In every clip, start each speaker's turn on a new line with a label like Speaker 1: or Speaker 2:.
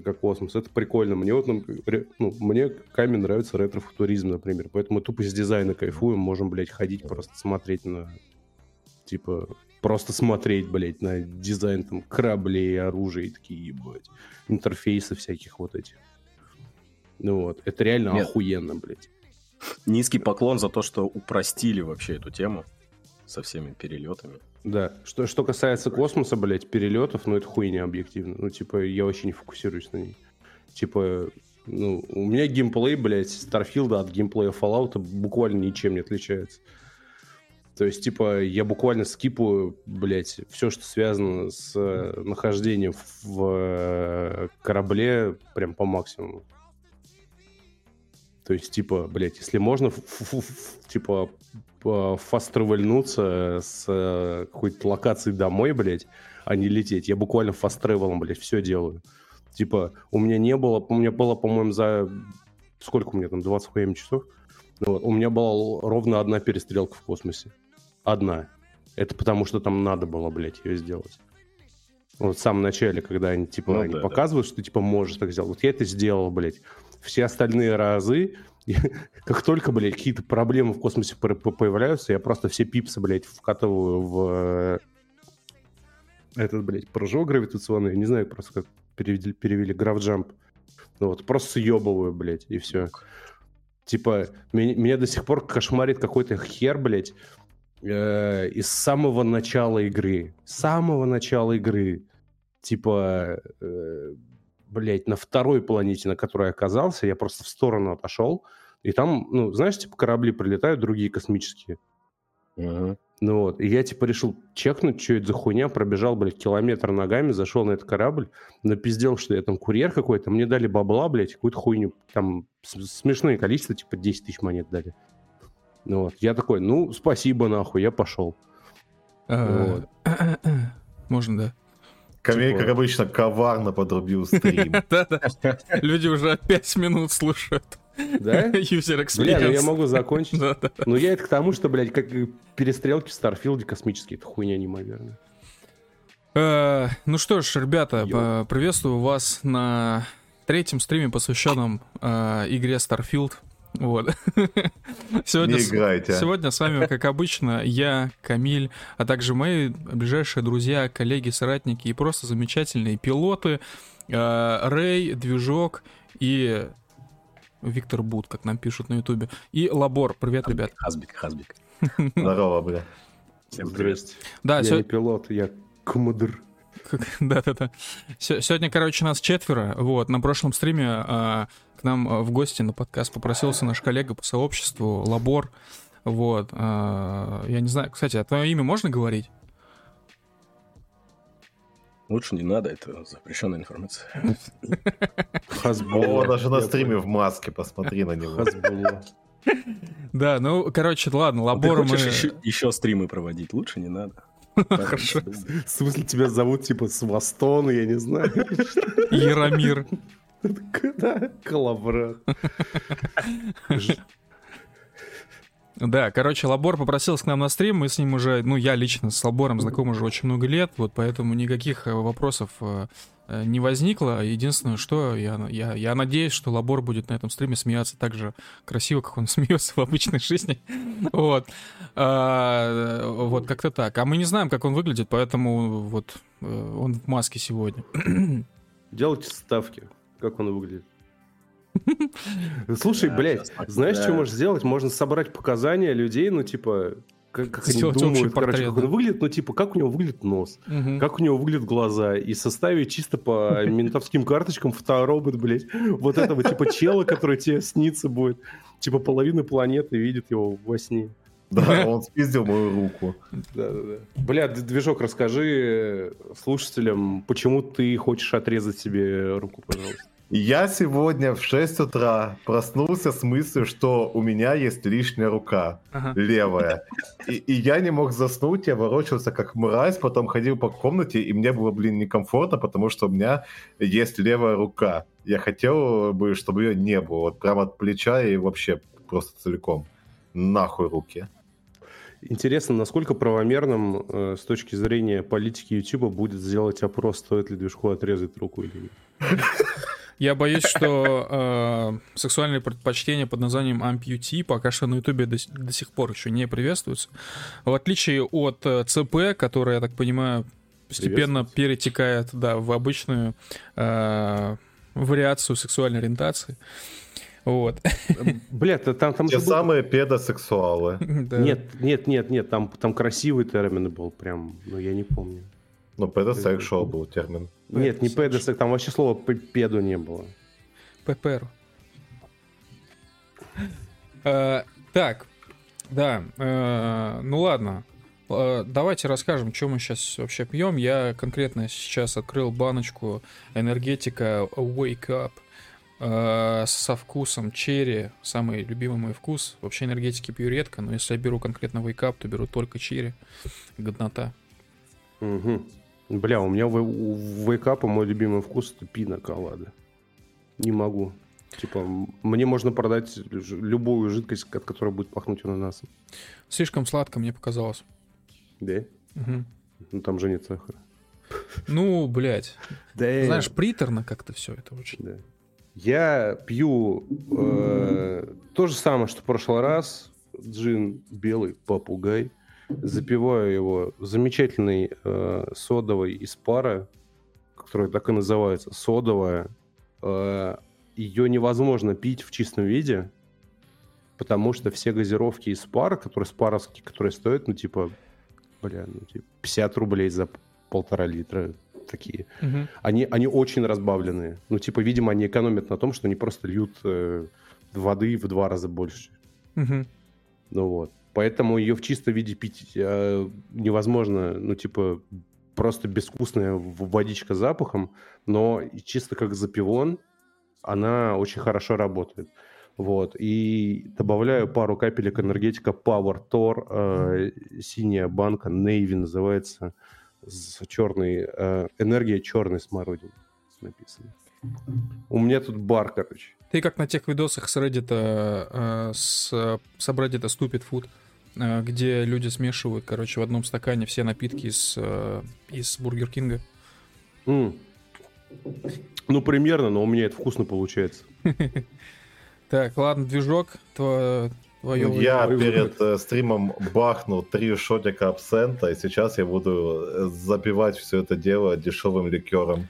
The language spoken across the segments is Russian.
Speaker 1: это как космос. Это прикольно. Мне вот, ну, мне камень нравится ретро-футуризм, например. Поэтому тупо с дизайна кайфуем. Можем, блядь, ходить, просто смотреть на... Типа, просто смотреть, блядь, на дизайн там кораблей, оружия и такие, ебать. Интерфейсы всяких вот этих. Ну вот, это реально Нет. охуенно, блядь.
Speaker 2: Низкий поклон за то, что упростили вообще эту тему со всеми перелетами.
Speaker 1: Да. Что, что касается космоса, блядь, перелетов, ну это хуйня объективно. Ну, типа, я вообще не фокусируюсь на ней. Типа, ну, у меня геймплей, блядь, Старфилда от геймплея Fallout буквально ничем не отличается. То есть, типа, я буквально скипаю, блядь, все, что связано с э, нахождением в э, корабле, прям по максимуму. То есть, типа, блядь, если можно, типа, фаст-тревельнуться с э, какой-то локации домой, блядь, а не лететь. Я буквально фаст-тревелом, блядь, все делаю. Типа, у меня не было, у меня было, по-моему, за... Сколько у меня там, 20 хуями часов? Ну, вот, у меня была ровно одна перестрелка в космосе. Одна. Это потому, что там надо было, блядь, ее сделать. Вот в самом начале, когда они, типа, ну, они да, показывают, да. что ты, типа, можешь так сделать. Вот я это сделал, блядь все остальные разы, как только, блядь, какие-то проблемы в космосе появляются, я просто все пипсы, блядь, вкатываю в э, этот, блядь, прыжок гравитационный, не знаю просто, как перевели, перевели граф-джамп. Ну вот, просто съебываю, блядь, и все. Типа, меня, меня до сих пор кошмарит какой-то хер, блядь, э, из самого начала игры. С самого начала игры. Типа, э, блядь, на второй планете, на которой я оказался, я просто в сторону отошел, и там, ну, знаешь, типа корабли прилетают, другие космические. Uh-huh. Ну вот, и я типа решил чекнуть, что это за хуйня, пробежал, блядь, километр ногами, зашел на этот корабль, напиздел, что я там курьер какой-то, мне дали бабла, блядь, какую-то хуйню, там смешное количество, типа 10 тысяч монет дали. Ну вот, я такой, ну, спасибо, нахуй, я пошел.
Speaker 3: А, можно, да?
Speaker 4: Камиль, типа... как обычно, коварно подрубил стрим.
Speaker 3: Да-да. Люди уже 5 минут слушают.
Speaker 1: Да? User experience. Бля, ну я могу закончить. Да, да. Ну я это к тому, что, блядь, как перестрелки в Starfield е космические, это хуйня неимоверная.
Speaker 3: Э, ну что ж, ребята, Йо. приветствую вас на третьем стриме, посвященном э, игре Starfield. Вот. Сегодня, Не играйте. Сегодня с вами, как обычно, я, Камиль, а также мои ближайшие друзья, коллеги, соратники и просто замечательные пилоты. Э, Рэй, Движок и Виктор Бут, как нам пишут на Ютубе. И Лабор. Привет,
Speaker 2: Хазбик,
Speaker 3: ребят.
Speaker 2: Хазбик, Хазбик.
Speaker 4: Здорово, бля.
Speaker 1: Всем Здрасте. Да, я сё... не пилот, я командир.
Speaker 3: Да-да-да. Сегодня, короче, нас четверо. Вот, на прошлом стриме а, к нам а, в гости на подкаст попросился наш коллега по сообществу, Лабор. Вот. А, я не знаю, кстати, а твое имя можно говорить?
Speaker 2: Лучше не надо, это запрещенная информация.
Speaker 4: Хасбуло. даже на стриме в маске, посмотри на него. Хасбуло.
Speaker 3: Да, ну, короче, ладно, лабор
Speaker 2: мы... еще стримы проводить? Лучше не надо.
Speaker 1: Хорошо. В смысле, тебя зовут типа Свастон, я не знаю.
Speaker 3: Яромир.
Speaker 1: Да, Калаврат.
Speaker 3: Да, короче, Лабор попросился к нам на стрим, мы с ним уже, ну, я лично с Лабором знаком уже очень много лет, вот поэтому никаких э, вопросов э, э, не возникло. Единственное, что я, я, я надеюсь, что Лабор будет на этом стриме смеяться так же красиво, как он смеется в обычной жизни. Вот. А, вот как-то так. А мы не знаем, как он выглядит, поэтому вот он в маске сегодня.
Speaker 1: Делайте ставки, как он выглядит. Слушай, блядь, знаешь, что можешь сделать? Можно собрать показания людей, ну, типа, как, как они думают, короче, как он выглядит, ну, типа, как у него выглядит нос, как у него выглядят глаза, и составить чисто по ментовским карточкам фоторобот, блядь, вот этого, типа, чела, который тебе снится будет, типа, половина планеты видит его во сне.
Speaker 4: Да, он спиздил мою руку.
Speaker 1: Да, да, да. Бля, движок, расскажи слушателям, почему ты хочешь отрезать себе руку, пожалуйста.
Speaker 4: Я сегодня в 6 утра проснулся с мыслью, что у меня есть лишняя рука, ага. левая. И, и я не мог заснуть, я ворочался как мразь, потом ходил по комнате, и мне было, блин, некомфортно, потому что у меня есть левая рука. Я хотел бы, чтобы ее не было, вот прямо от плеча и вообще просто целиком. Нахуй руки.
Speaker 1: Интересно, насколько правомерным э, с точки зрения политики YouTube будет сделать опрос, стоит ли движку отрезать руку или нет?
Speaker 3: Я боюсь, что э, сексуальные предпочтения под названием amputee пока что на Ютубе до, до сих пор еще не приветствуются. В отличие от э, ЦП, которая, я так понимаю, постепенно перетекает да, в обычную э, вариацию сексуальной ориентации. Вот.
Speaker 1: Бля, там, там
Speaker 4: Те был... самые педосексуалы.
Speaker 1: Нет, нет, нет, нет, там, там красивый термин был прям, но я не помню.
Speaker 4: Ну, педосексуал был термин.
Speaker 1: Нет, не педосексуал, там вообще слова педу не было.
Speaker 3: ППР. Э, так, да, э, ну ладно. Э, давайте расскажем, что мы сейчас вообще пьем. Я конкретно сейчас открыл баночку энергетика Wake Up со вкусом черри. Самый любимый мой вкус. Вообще энергетики пью редко, но если я беру конкретно Up, то беру только черри. Годнота.
Speaker 1: Угу. Бля, у меня у вейкапа мой любимый вкус это пина колада. Не могу. Типа, мне можно продать любую жидкость, от которой будет пахнуть ананасом.
Speaker 3: Слишком сладко, мне показалось.
Speaker 1: Да?
Speaker 3: Угу.
Speaker 1: Ну там же нет сахара.
Speaker 3: Ну, блядь. Да. Знаешь, приторно как-то все это очень.
Speaker 1: Да. Я пью э, то же самое, что в прошлый раз. Джин белый попугай запиваю его замечательной э, содовой из пара, которая так и называется, содовая. Э, ее невозможно пить в чистом виде, потому что все газировки из пара, которые спаровские, которые стоят, ну, типа, бля, ну, типа, 50 рублей за полтора литра, такие, угу. они, они очень разбавленные. Ну, типа, видимо, они экономят на том, что они просто льют э, воды в два раза больше.
Speaker 3: Угу.
Speaker 1: Ну вот. Поэтому ее в чистом виде пить э, невозможно, ну, типа, просто безвкусная водичка с запахом, но чисто как запивон она очень хорошо работает. Вот. И добавляю пару капелек энергетика Power Tor, э, синяя банка, Navy называется, с черной, э, энергия черной смородины написано. У меня тут бар, короче.
Speaker 3: Ты как на тех видосах с Reddit, э, с, с Reddit Stupid Food, э, где люди смешивают, короче, в одном стакане все напитки из, э, из Бургер Кинга.
Speaker 1: Mm. Ну, примерно, но у меня это вкусно получается.
Speaker 3: Так, ладно, движок, твое...
Speaker 4: Я перед э, стримом бахнул три шотика абсента, и сейчас я буду э, запивать все это дело дешевым ликером.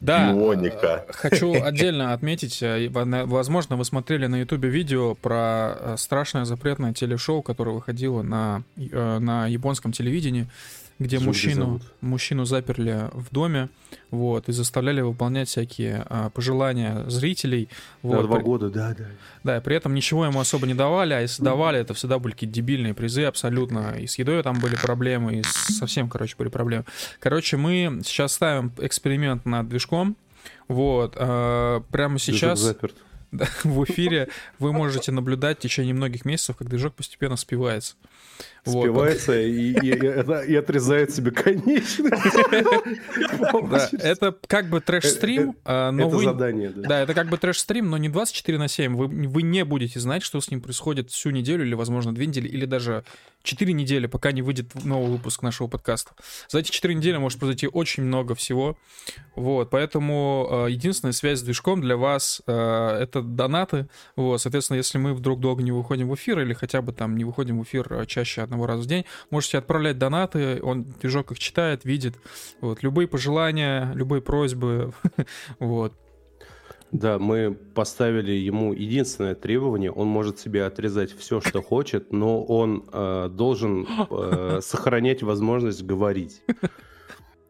Speaker 3: Да, Ионика. Э, хочу отдельно отметить, э, возможно, вы смотрели на ютубе видео про страшное запретное телешоу, которое выходило на, на японском телевидении где мужчину, мужчину заперли в доме, вот, и заставляли выполнять всякие а, пожелания зрителей.
Speaker 1: Вот, да, два года, да, да.
Speaker 3: Да, и при этом ничего ему особо не давали, а если давали, это всегда были какие-то дебильные призы абсолютно. И с едой там были проблемы, и совсем, короче, были проблемы. Короче, мы сейчас ставим эксперимент над движком, вот, а, прямо сейчас... Заперт. в эфире вы можете наблюдать в течение многих месяцев, как движок постепенно спивается.
Speaker 1: Спивается вот. и, и, и, и отрезает себе конечность.
Speaker 3: Да, это как бы трэш-стрим, э,
Speaker 1: а, но Это задание,
Speaker 3: да. Это как бы трэш-стрим, но не 24 на 7. Вы, вы не будете знать, что с ним происходит всю неделю или, возможно, две недели, или даже 4 недели, пока не выйдет новый выпуск нашего подкаста. За эти 4 недели может произойти очень много всего. Вот, поэтому э, единственная связь с движком для вас э, это донаты. Вот, соответственно, если мы вдруг долго не выходим в эфир или хотя бы там не выходим в эфир чаще одного раза в день. Можете отправлять донаты, он движок их читает, видит. Вот, любые пожелания, любые просьбы. вот.
Speaker 1: Да, мы поставили ему единственное требование. Он может себе отрезать все, что хочет, но он э, должен э, сохранять возможность говорить.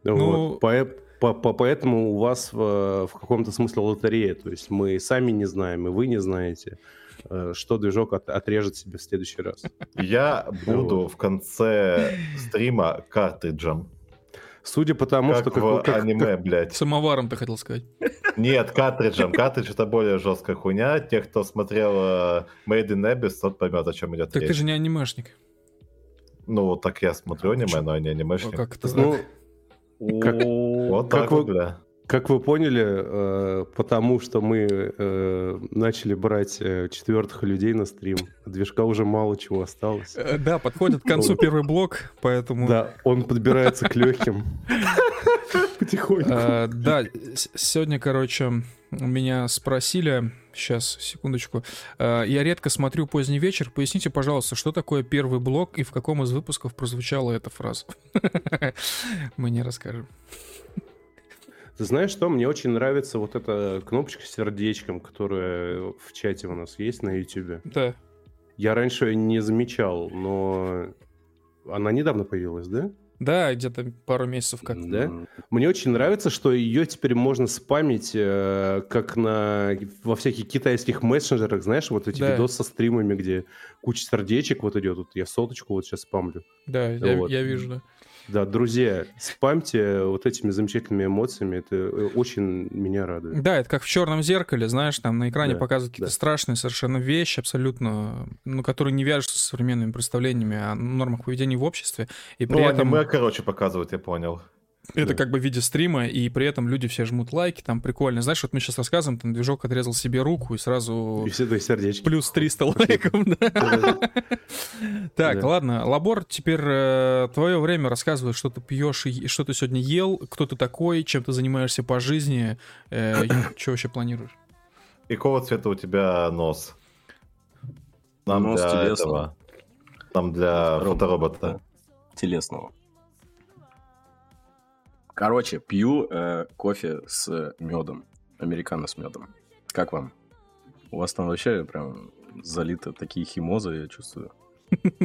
Speaker 1: Ну... Вот. По, по, по, поэтому у вас в, в каком-то смысле лотерея. То есть мы сами не знаем, и вы не знаете. Э, что движок от, отрежет себе в следующий раз.
Speaker 4: Я буду в конце стрима картриджем.
Speaker 1: Судя по тому,
Speaker 4: как
Speaker 1: что...
Speaker 4: Как, в как, аниме, как... блядь.
Speaker 3: Самоваром ты хотел сказать.
Speaker 4: Нет, картриджем. Картридж это более жесткая хуйня. Те, кто смотрел uh, Made in Abyss, тот поймет, о чем идет
Speaker 3: Так речь. ты же не анимешник.
Speaker 4: Ну, так я смотрю аниме, но не анимешник.
Speaker 3: Как это ну,
Speaker 4: как, вот так вот, бля.
Speaker 1: Как вы поняли, э, потому что мы э, начали брать э, четвертых людей на стрим, движка уже мало чего осталось.
Speaker 3: Да, подходит к концу первый блок, поэтому...
Speaker 1: Да, он подбирается к легким. Потихоньку.
Speaker 3: Да, сегодня, короче, меня спросили, сейчас, секундочку, я редко смотрю поздний вечер, поясните, пожалуйста, что такое первый блок и в каком из выпусков прозвучала эта фраза? Мы не расскажем.
Speaker 1: Ты знаешь что? Мне очень нравится вот эта кнопочка с сердечком, которая в чате у нас есть на YouTube.
Speaker 3: Да.
Speaker 1: Я раньше не замечал, но она недавно появилась, да?
Speaker 3: Да, где-то пару месяцев как.
Speaker 1: Да? Мне очень нравится, что ее теперь можно спамить, э, как на во всяких китайских мессенджерах, знаешь, вот эти да. видосы со стримами, где куча сердечек вот идет, вот я соточку вот сейчас спамлю.
Speaker 3: Да, вот. я, я вижу, да.
Speaker 1: Да, друзья, спамьте вот этими замечательными эмоциями, это э, очень меня радует.
Speaker 3: Да, это как в черном зеркале, знаешь, там на экране да, показывают какие-то да. страшные совершенно вещи, абсолютно, ну, которые не вяжутся с современными представлениями о нормах поведения в обществе.
Speaker 4: И при ну, этом... аниме, короче, показывают, я понял.
Speaker 3: Это да. как бы в виде стрима, и при этом люди все жмут лайки, там прикольно. Знаешь, вот мы сейчас рассказываем, там движок отрезал себе руку и сразу...
Speaker 1: И все твои сердечки.
Speaker 3: Плюс 300 лайков, Так, ладно, Лабор, теперь э, твое время рассказывает, что ты пьешь, и что ты сегодня ел, кто ты такой, чем ты занимаешься по жизни, э, что вообще планируешь?
Speaker 4: Какого цвета у тебя нос? Нам для этого. Нам для фоторобота.
Speaker 2: Телесного. Короче, пью э, кофе с медом. Американо с медом. Как вам? У вас там вообще прям залито такие химозы, я чувствую.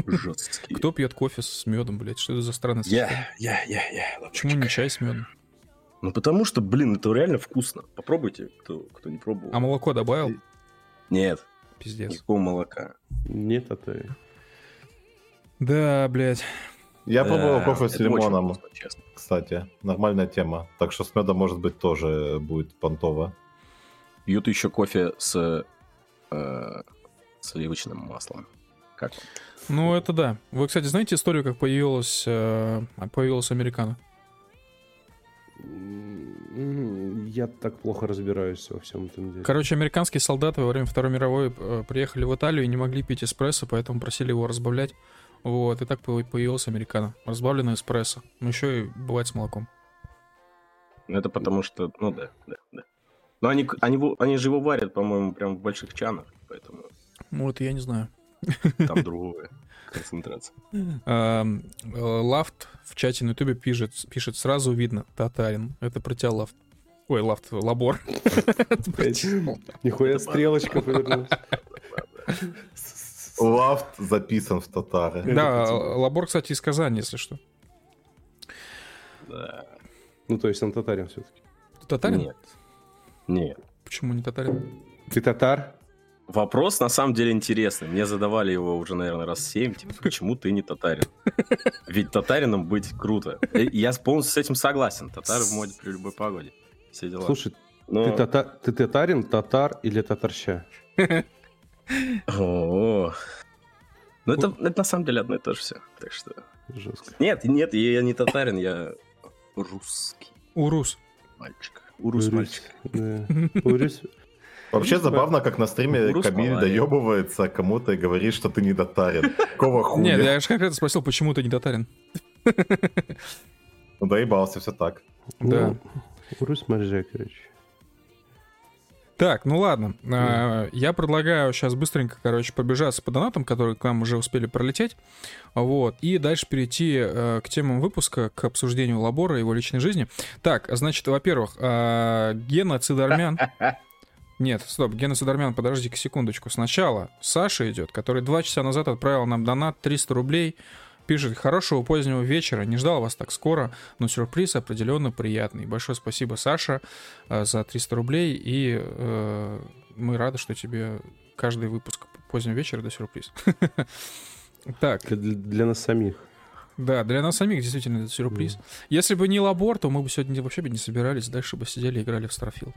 Speaker 2: Жесткие.
Speaker 3: Кто пьет кофе с медом, блядь? Что это за странность?
Speaker 2: Я, я, я, я.
Speaker 3: Почему не чай с медом?
Speaker 2: Ну, потому что, блин, это реально вкусно. Попробуйте, кто, кто не пробовал.
Speaker 3: А молоко добавил?
Speaker 2: Нет.
Speaker 3: Пиздец.
Speaker 2: Никакого молока.
Speaker 1: Нет, а ты...
Speaker 3: Да, блядь.
Speaker 4: Я пробовал кофе с лимоном, вкусно, кстати. Нормальная тема. Так что с медом, может быть, тоже будет понтово.
Speaker 2: Пьют еще кофе с э, сливочным маслом. Как
Speaker 3: Ну, это да. Вы, кстати, знаете историю, как появилась, э, появилась американо?
Speaker 1: Я так плохо разбираюсь во всем этом деле.
Speaker 3: Короче, американские солдаты во время Второй мировой э, приехали в Италию и не могли пить эспрессо, поэтому просили его разбавлять. Вот, и так появилась американо. Разбавленная эспрессо. Ну, еще и бывает с молоком.
Speaker 2: Ну, это потому что, ну да, да, да. Но они, они, они же его варят, по-моему, прям в больших чанах, поэтому...
Speaker 3: Ну, это я не знаю.
Speaker 2: Там другая концентрация.
Speaker 3: Э, Лафт в чате на ютубе пишет, пишет, сразу видно, татарин. Это про тебя Лафт. Ой, Лафт, Лабор.
Speaker 1: Нихуя стрелочка повернулась.
Speaker 4: Лафт записан в татары.
Speaker 3: Да, Лабор, кстати, из Казани, если что.
Speaker 2: Да.
Speaker 1: Ну, то есть он татарин все-таки.
Speaker 3: Татарин?
Speaker 2: Нет. Нет.
Speaker 3: Почему не татарин?
Speaker 1: Ты татар?
Speaker 2: Вопрос на самом деле интересный. Мне задавали его уже, наверное, раз семь. Типа, почему ты не татарин? Ведь татарином быть круто. Я полностью с этим согласен. Татары в моде при любой погоде. Все дела.
Speaker 1: Слушай, Но... ты, тата... ты татарин, татар или татарща?
Speaker 2: О, ну это, это на самом деле одно и то же все. Так что. Жестко. Нет, нет, я не татарин, я русский.
Speaker 3: Урус.
Speaker 2: Мальчик. Урус мальчик.
Speaker 4: Урус. Вообще забавно, как на стриме Камиль доебывается кому-то и говорит, что ты не татарин. Какого хуя?
Speaker 3: Нет, я же конкретно спросил, почему ты не татарин.
Speaker 4: Ну доебался, все так.
Speaker 3: Да.
Speaker 1: Урус мальчик, короче.
Speaker 3: Так, ну ладно. Mm. Я предлагаю сейчас быстренько, короче, пробежаться по донатам, которые к нам уже успели пролететь. Вот. И дальше перейти э, к темам выпуска, к обсуждению Лабора и его личной жизни. Так, значит, во-первых, э, геноцид армян. Нет, стоп, геноцид армян, подождите секундочку. Сначала Саша идет, который два часа назад отправил нам донат 300 рублей. Пишет, хорошего позднего вечера, не ждал вас так скоро, но сюрприз определенно приятный. Большое спасибо, Саша, э, за 300 рублей, и э, мы рады, что тебе каждый выпуск позднего вечера это сюрприз.
Speaker 1: Так. Для, нас самих.
Speaker 3: Да, для нас самих действительно это сюрприз. Mm. Если бы не лабор, то мы бы сегодня вообще бы не собирались, дальше бы сидели и играли в Starfield.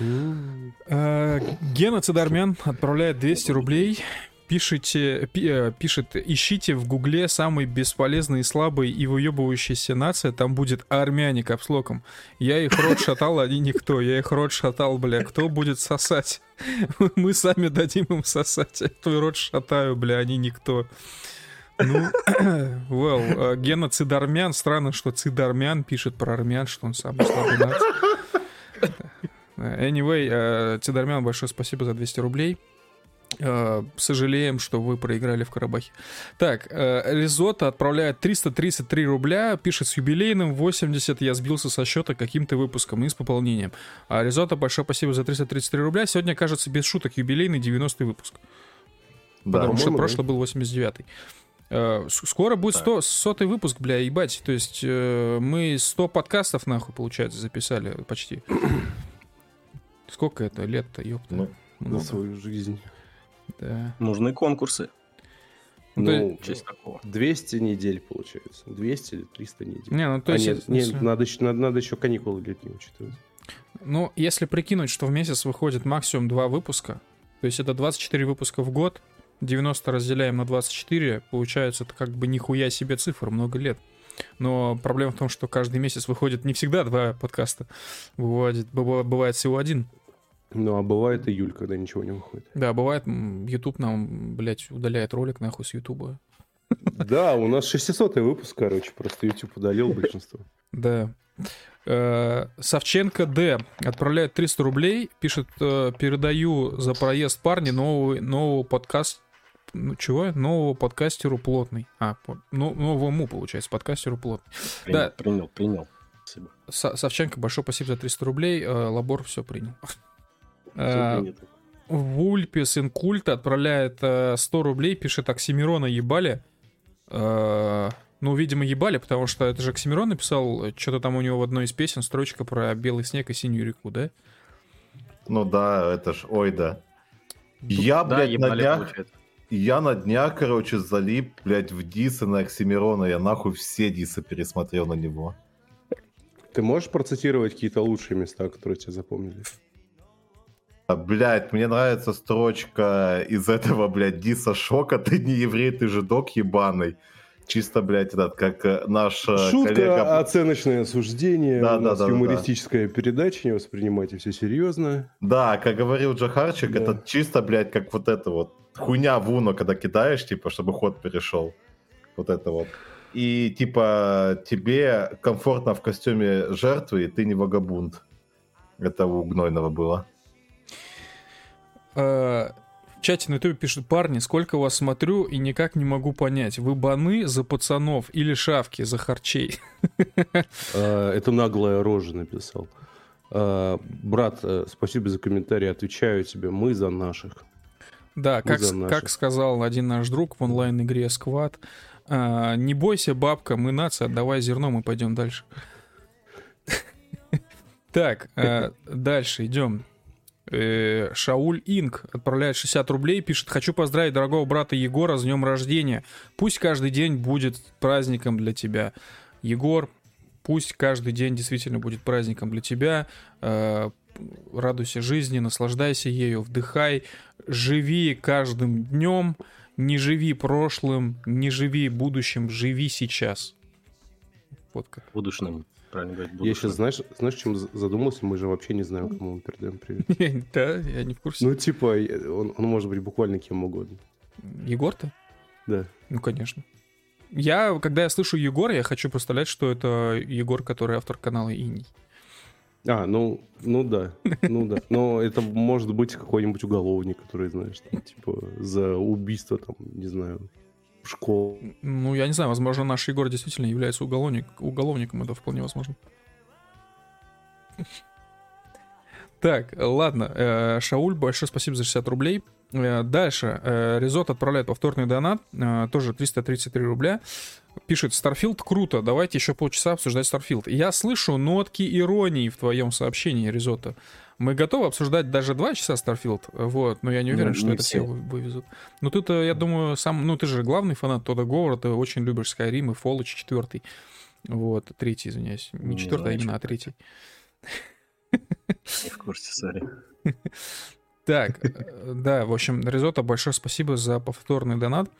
Speaker 3: Mm. Э, Гена Цидармян отправляет 200 рублей пишите, пи, э, пишет, ищите в гугле самый бесполезный, слабый и выебывающийся нация, там будет армяне капслоком. Я их рот шатал, они никто. Я их рот шатал, бля. Кто будет сосать? Мы сами дадим им сосать. Я твой рот шатаю, бля, они никто. Ну, well, э, геноцид армян. Странно, что цид армян пишет про армян, что он самый слабый нация. Anyway, э, Тидармян, большое спасибо за 200 рублей. Э, сожалеем, что вы проиграли в Карабахе. Так, э, Ризотто отправляет 333 рубля, пишет с юбилейным 80, я сбился со счета каким-то выпуском и с пополнением. А Ризотто, большое спасибо за 333 рубля. Сегодня, кажется, без шуток, юбилейный 90 выпуск. Да, Потому что прошлый был 89-й. Э, скоро будет 100, сотый выпуск, бля, ебать. То есть мы 100 подкастов, нахуй, получается, записали почти. Сколько это лет-то, ёпта? Ну,
Speaker 1: на свою жизнь.
Speaker 2: Да. Нужны конкурсы.
Speaker 1: Ну, ну честь такого. 200 недель, получается. 200 или 300 недель.
Speaker 3: Не, ну то а есть...
Speaker 1: нет, нет, надо, еще, надо, надо еще каникулы летние учитывать.
Speaker 3: Ну, если прикинуть, что в месяц выходит максимум 2 выпуска, то есть это 24 выпуска в год, 90 разделяем на 24, получается это как бы нихуя себе цифр, много лет. Но проблема в том, что каждый месяц выходит не всегда два подкаста. Бывает, бывает всего один.
Speaker 1: Ну, а бывает июль, когда ничего не выходит.
Speaker 3: Да, бывает, YouTube нам, блядь, удаляет ролик нахуй с YouTube.
Speaker 1: Да, у нас 600 выпуск, короче, просто YouTube удалил большинство.
Speaker 3: Да. Э, Савченко Д. отправляет 300 рублей, пишет, э, передаю за проезд парни нового, нового подкаст... Ну, чего? Нового подкастеру плотный. А, ну, новому, получается, подкастеру плотный.
Speaker 2: Принял, да. принял, принял.
Speaker 3: Спасибо. Савченко, большое спасибо за 300 рублей. Э, Лабор все принял. Э, Вульпис Инкульт отправляет 100 э, рублей, пишет Оксимирона ебали. Э, ну, видимо, ебали, потому что это же Оксимирон написал, что-то там у него в одной из песен строчка про белый снег и синюю реку, да?
Speaker 4: Ну да, это ж, ой, да. Я, да, блядь, на днях, получается. я на днях, короче, залип, блядь, в дисы на Оксимирона, я нахуй все дисы пересмотрел на него.
Speaker 1: Ты можешь процитировать какие-то лучшие места, которые тебе запомнились?
Speaker 4: Блять, мне нравится строчка из этого, блядь, Диса Шока. Ты не еврей, ты же док ебаный. Чисто, блядь, этот, как э, наш э,
Speaker 1: Шутка, коллега... оценочное суждение, да, у да, нас да, юмористическая да. передача, не воспринимайте все серьезно.
Speaker 4: Да, как говорил Джахарчик, да. это чисто, блядь, как вот это вот хуйня в Уно, когда кидаешь, типа, чтобы ход перешел. Вот это вот. И, типа, тебе комфортно в костюме жертвы, и ты не вагабунд. Это у Гнойного было.
Speaker 3: Э, в чате на ютубе пишут, парни, сколько вас смотрю и никак не могу понять, вы баны за пацанов или шавки за харчей?
Speaker 1: Э, это наглая рожа написал. Э, брат, спасибо за комментарий, отвечаю тебе, мы за наших.
Speaker 3: Да, как, как сказал один наш друг в онлайн-игре Сквад, не бойся, бабка, мы нация, отдавай зерно, мы пойдем дальше. Так, дальше идем. Э, Шауль Инк отправляет 60 рублей, пишет, хочу поздравить дорогого брата Егора с днем рождения. Пусть каждый день будет праздником для тебя. Егор, пусть каждый день действительно будет праздником для тебя. Э, радуйся жизни, наслаждайся ею, вдыхай, живи каждым днем, не живи прошлым, не живи будущим, живи сейчас.
Speaker 2: Вот как. Будущим правильно говорить.
Speaker 1: Я сейчас, знаешь, знаешь, чем задумался? Мы же вообще не знаем, кому мы передаем привет.
Speaker 3: Да, я не в курсе.
Speaker 1: Ну, типа, он, он может быть буквально кем угодно.
Speaker 3: Егор-то?
Speaker 1: Да.
Speaker 3: Ну, конечно. Я, когда я слышу Егор, я хочу представлять, что это Егор, который автор канала Иней.
Speaker 1: А, ну, ну да, ну да. Но это может быть какой-нибудь уголовник, который, знаешь, там, типа, за убийство, там, не знаю, школу.
Speaker 3: Ну, я не знаю, возможно, наш Егор действительно является уголовник, уголовником, это вполне возможно. Так, ладно. Э, Шауль, большое спасибо за 60 рублей. Э, дальше. Э, Резот отправляет повторный донат. Тоже 333 рубля. Пишет, Starfield круто, давайте еще полчаса обсуждать Starfield. Я слышу нотки иронии в твоем сообщении, Резота. Мы готовы обсуждать даже два часа Starfield, вот, но я не уверен, ну, что не это все вывезут. Но тут, я думаю, сам, ну ты же главный фанат Тода Говара, ты очень любишь Skyrim и Fallout 4. Вот, третий, извиняюсь. Не, не четвертый, а именно, а третий.
Speaker 2: Не в курсе, сори.
Speaker 3: Так, да, в общем, Ризотто, большое спасибо за повторный донат.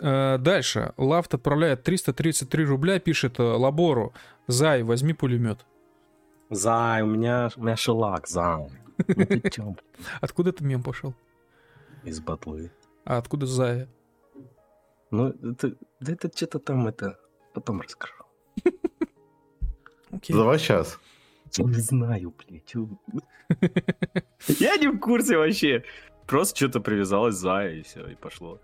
Speaker 3: Э, дальше. Лафт отправляет 333 рубля, пишет э, Лабору. Зай, возьми пулемет.
Speaker 2: Зай, у меня, у меня шелак, зай.
Speaker 3: Ну откуда ты мем пошел?
Speaker 2: Из батлы.
Speaker 3: А откуда Зая?
Speaker 2: Ну, это, это что-то там, это, потом расскажу.
Speaker 4: Okay. Давай сейчас.
Speaker 2: Я не знаю, блядь. Я не в курсе вообще. Просто что-то привязалось за и все, и пошло.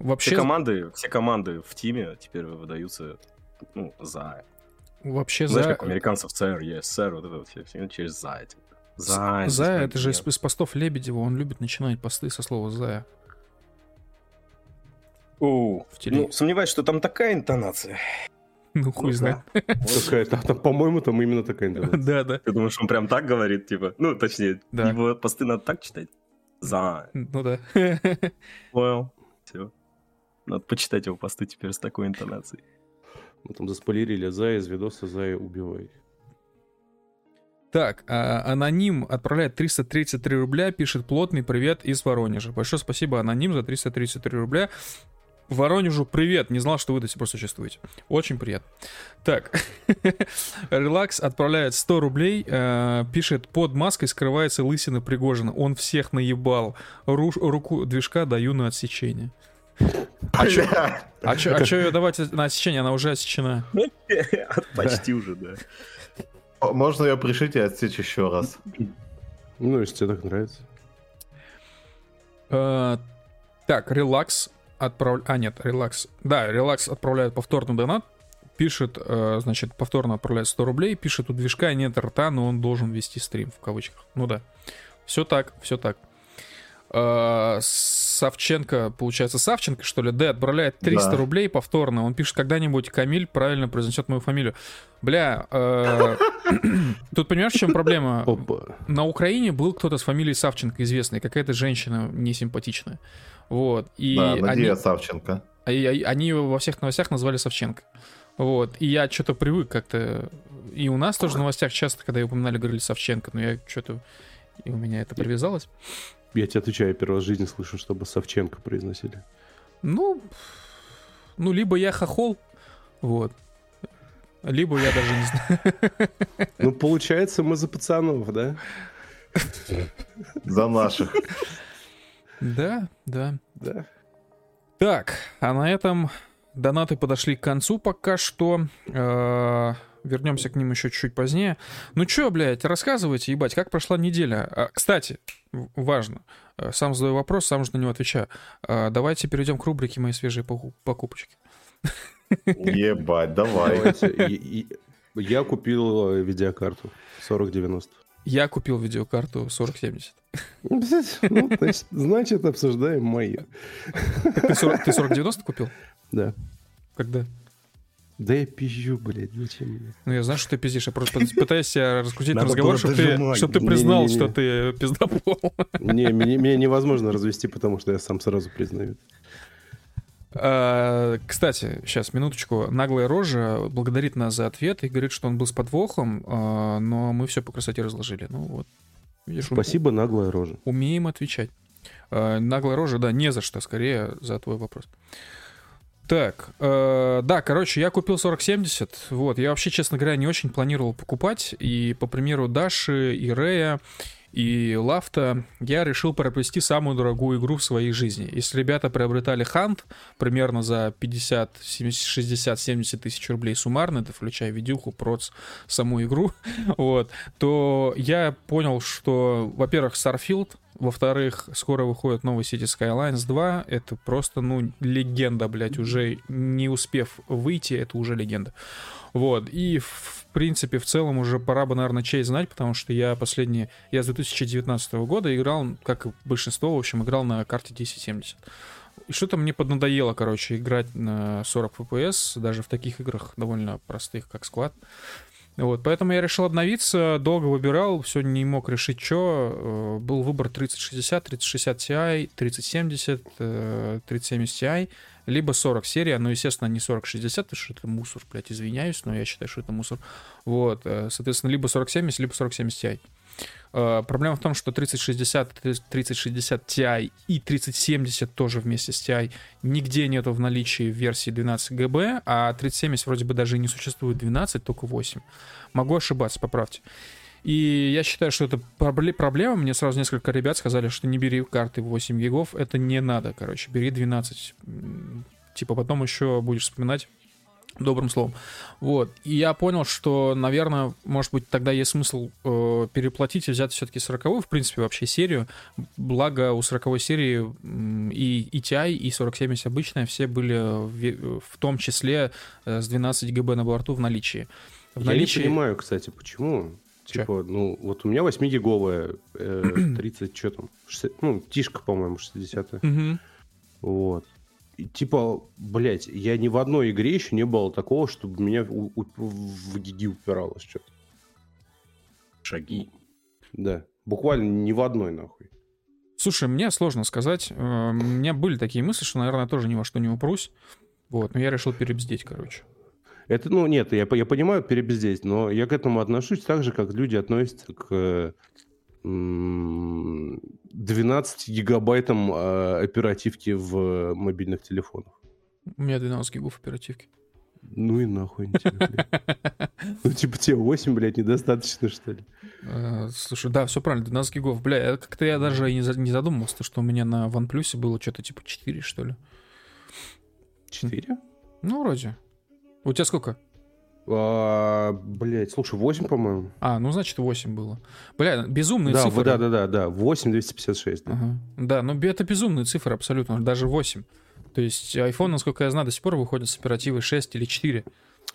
Speaker 2: Вообще... Все команды, все команды в тиме теперь выдаются ну, за.
Speaker 3: Вообще
Speaker 2: Знаешь, за... как у американцев сэр, yes, сэр, вот это вот все, все через за. Типа.
Speaker 3: За, за это же из, из постов Лебедева, он любит начинать посты со слова «зая».
Speaker 2: О, в теле... ну, сомневаюсь, что там такая интонация.
Speaker 3: Ну, хуй ну, знает.
Speaker 1: Такая, там, по-моему, там именно такая интонация.
Speaker 3: Да, да.
Speaker 2: Ты думаешь, он прям так говорит, типа? Ну, точнее, его посты надо так читать? За.
Speaker 3: Ну да.
Speaker 2: Понял. Все. Надо почитать его посты теперь с такой интонацией.
Speaker 1: Мы там заспойлерили за из видоса за убивай.
Speaker 3: Так, а, аноним отправляет 333 рубля, пишет плотный привет из Воронежа. Большое спасибо, аноним, за 333 рубля. Воронежу привет, не знал, что вы до сих пор существуете. Очень приятно. Так, Релакс отправляет 100 рублей, э, пишет, под маской скрывается лысина Пригожина, он всех наебал, Ру, руку движка даю на отсечение. А чё, а чё, а чё ее давать на отсечение, она уже отсечена?
Speaker 2: Почти уже, да.
Speaker 4: Можно ее пришить и отсечь еще раз.
Speaker 1: Ну, если тебе так нравится.
Speaker 3: Uh, так, релакс отправляет... А, нет, релакс. Да, релакс отправляет повторный донат. Пишет, uh, значит, повторно отправляет 100 рублей. Пишет, у движка нет рта, но он должен вести стрим, в кавычках. Ну да. Все так, все так. Uh, Савченко, получается, Савченко, что ли, Д, отправляет 300 да. рублей повторно. Он пишет, когда-нибудь Камиль правильно произнесет мою фамилию. Бля, э, тут понимаешь, в чем проблема? На Украине был кто-то с фамилией Савченко известный, какая-то женщина несимпатичная. Вот. И
Speaker 4: да, Надея они, Савченко.
Speaker 3: Они его во всех новостях назвали Савченко. Вот. И я что-то привык как-то... И у нас тоже в новостях часто, когда ее упоминали, говорили Савченко, но я что-то... И у меня это привязалось.
Speaker 1: Я тебе отвечаю, я первый раз в жизни слышу, чтобы Савченко произносили.
Speaker 3: Ну, ну, либо я хохол, вот, либо я даже не знаю.
Speaker 1: Ну, получается, мы за пацанов, да?
Speaker 4: За наших.
Speaker 3: Да, да. Да. Так, а на этом донаты подошли к концу пока что. Э, вернемся к ним еще чуть-чуть позднее. Ну чё, блядь, рассказывайте, ебать, как прошла неделя. А, кстати, важно, э, сам задаю вопрос, сам же на него отвечаю. А, давайте перейдем к рубрике «Мои свежие покупочки».
Speaker 4: Ебать, давай.
Speaker 1: Я купил э, видеокарту 4090.
Speaker 3: Я купил видеокарту 4070.
Speaker 1: Ну, значит, значит, обсуждаем мои.
Speaker 3: Ты 4090 купил?
Speaker 1: Да.
Speaker 3: Когда?
Speaker 1: Да я пизжу, блядь, зачем мне?
Speaker 3: Ну, я знаю, что ты пиздишь. Я просто пытаюсь себя раскрутить на разговор, чтобы ты, чтоб ты признал, не, не, не. что ты пиздобол.
Speaker 1: Не, меня, меня невозможно развести, потому что я сам сразу признаю.
Speaker 3: А, кстати, сейчас, минуточку. Наглая рожа благодарит нас за ответ и говорит, что он был с подвохом, а, но мы все по красоте разложили. Ну вот.
Speaker 1: Видишь, Спасибо, ум... наглая рожа.
Speaker 3: Умеем отвечать. А, наглая рожа, да, не за что, скорее за твой вопрос. Так, э, да, короче, я купил 4070. Вот, я вообще, честно говоря, не очень планировал покупать. И по примеру Даши и Рея и Лафта я решил приобрести самую дорогую игру в своей жизни. Если ребята приобретали Хант примерно за 50, 70, 60, 70 тысяч рублей суммарно, это включая видюху, проц, саму игру, вот, то я понял, что, во-первых, Starfield во-вторых, скоро выходит новый City Skylines 2. Это просто, ну, легенда, блядь, уже не успев выйти, это уже легенда. Вот. И, в принципе, в целом уже пора бы, наверное, честь знать, потому что я последние... Я с 2019 года играл, как и большинство, в общем, играл на карте 1070. И что-то мне поднадоело, короче, играть на 40 FPS, даже в таких играх довольно простых, как Squad. Вот, поэтому я решил обновиться, долго выбирал, все не мог решить, что. Э, был выбор 3060, 3060 Ti, 3070, 3070 Ti, либо 40 серия, но, естественно, не 4060, потому что это мусор, блядь, извиняюсь, но я считаю, что это мусор. Вот, э, соответственно, либо 4070, либо 4070 Ti. Uh, проблема в том, что 3060, 3060 Ti и 3070 тоже вместе с Ti нигде нету в наличии в версии 12 GB, а 3070 вроде бы даже не существует 12, только 8. Могу ошибаться, поправьте. И я считаю, что это проблема. Мне сразу несколько ребят сказали, что не бери карты 8 гигов, это не надо, короче, бери 12. Типа потом еще будешь вспоминать добрым словом. Вот. И я понял, что, наверное, может быть, тогда есть смысл э, переплатить и взять все-таки 40 в принципе, вообще серию. Благо, у 40 серии и, и TI, и 4070 обычная все были в, в том числе э, с 12 ГБ на борту в наличии. В
Speaker 1: я наличии... не понимаю, кстати, почему. Че? Типа, ну, вот у меня 8-гиговая, э, 30, что там, 60, ну, тишка, по-моему, 60
Speaker 3: Угу.
Speaker 1: Вот типа, блядь, я ни в одной игре еще не было такого, чтобы меня у, у, в гиги упиралось что-то.
Speaker 2: Шаги.
Speaker 1: Да, буквально ни в одной, нахуй.
Speaker 3: Слушай, мне сложно сказать. Э, у меня были такие мысли, что, наверное, тоже ни во что не упрусь. Вот, но я решил перебздеть, короче.
Speaker 1: Это, ну, нет, я, я понимаю перебздеть, но я к этому отношусь так же, как люди относятся к 12 гигабайтам э, оперативки в мобильных телефонах.
Speaker 3: У меня 12 гигов оперативки.
Speaker 1: Ну и нахуй не тебе, Ну, типа, тебе 8, блядь, недостаточно, что ли?
Speaker 3: Э, слушай, да, все правильно, 12 гигов. Бля, как-то я даже не задумывался, что у меня на OnePlus было что-то типа 4, что ли.
Speaker 1: 4?
Speaker 3: Ну, вроде. У тебя сколько?
Speaker 1: А, блять, слушай, 8, по-моему.
Speaker 3: А, ну значит 8 было. Бля, безумные
Speaker 1: да,
Speaker 3: цифры.
Speaker 1: Да, да, да, да, 8 256. Да,
Speaker 3: ага. да ну это безумные цифры абсолютно, даже 8. То есть iPhone, насколько я знаю, до сих пор выходит с оперативой 6 или 4.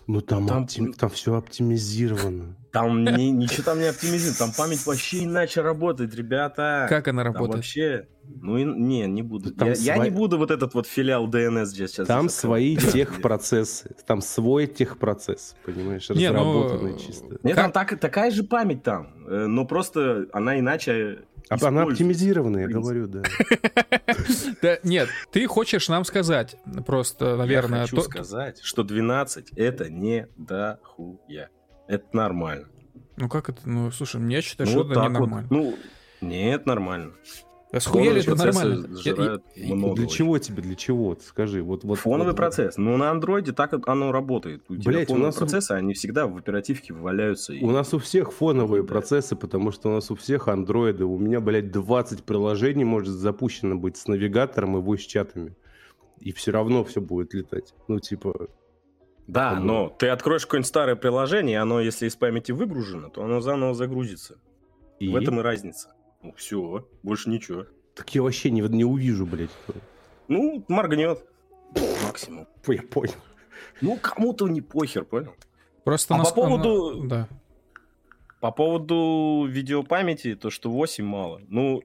Speaker 1: Ну там, там, оптим... там все оптимизировано.
Speaker 2: Там не, ничего там не оптимизировано, там память вообще иначе работает, ребята.
Speaker 3: Как она работает?
Speaker 2: Там вообще, ну и, не, не буду. Там я, сво... я не буду вот этот вот филиал DNS здесь сейчас.
Speaker 1: Там свои техпроцессы, там свой техпроцесс, понимаешь, не, ну, разработанный ну... чисто.
Speaker 2: Нет, там так, такая же память там, э, но просто она иначе
Speaker 1: она оптимизированная, я говорю, да.
Speaker 3: да. Нет, ты хочешь нам сказать просто, наверное...
Speaker 2: Я хочу то... сказать, что 12 это не дохуя. Это нормально.
Speaker 3: Ну как это? Ну, слушай, мне считаю, ну, что это ненормально.
Speaker 2: Вот. Ну, нет, нормально.
Speaker 3: Схуяли это нормально.
Speaker 1: для чего тебе, для чего? Скажи. Вот, вот,
Speaker 2: Фоновый
Speaker 1: вот,
Speaker 2: процесс. Ну, на андроиде так оно работает. У Блять, у нас процессы, у... они всегда в оперативке валяются.
Speaker 1: У и... нас у всех фоновые да. процессы, потому что у нас у всех андроиды. У меня, блядь, 20 приложений может запущено быть с навигатором и voice-чатами. И все равно все будет летать. Ну, типа...
Speaker 2: Да, Потому... но ты откроешь какое-нибудь старое приложение, и оно, если из памяти выгружено, то оно заново загрузится. И? В этом и разница. Ну, все, больше ничего.
Speaker 1: Так я вообще не, не увижу, блядь.
Speaker 2: Ну, моргнет. Максимум.
Speaker 1: Я понял.
Speaker 2: Ну, кому-то не похер, понял?
Speaker 3: Просто
Speaker 2: а по поводу...
Speaker 3: Она... Да.
Speaker 2: По поводу видеопамяти, то, что 8 мало. Ну,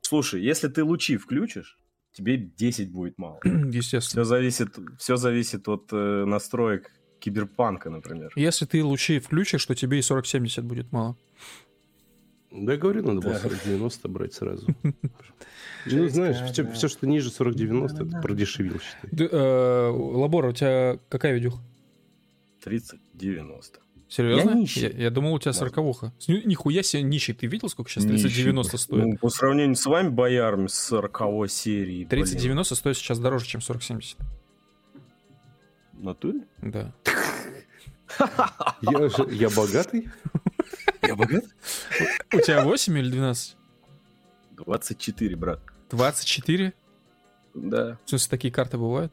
Speaker 2: слушай, если ты лучи включишь, тебе 10 будет мало.
Speaker 3: Естественно.
Speaker 2: Все зависит, все зависит от э, настроек киберпанка, например.
Speaker 3: Если ты лучи включишь, то тебе и 4070 будет мало.
Speaker 1: Да, я говорю, надо было 40-90 брать сразу. Ну, знаешь, все, что ниже 40-90, это продешевил, считай.
Speaker 3: Э, Лабор, у тебя какая видюха?
Speaker 2: 30-90.
Speaker 3: Серьезно? Я нищий. Я, я думал, у тебя сороковуха. Нихуя себе нищий. Ты видел, сколько сейчас 3090 стоит? Ну,
Speaker 2: по сравнению с вами, боярами, с 40 серии.
Speaker 3: 3090 стоит сейчас дороже, чем 4070.
Speaker 2: Натуре?
Speaker 3: Да.
Speaker 1: Я, я богатый?
Speaker 2: Я богат?
Speaker 3: У тебя 8 или 12?
Speaker 2: 24, брат.
Speaker 3: 24?
Speaker 2: Да.
Speaker 3: В смысле, такие карты бывают?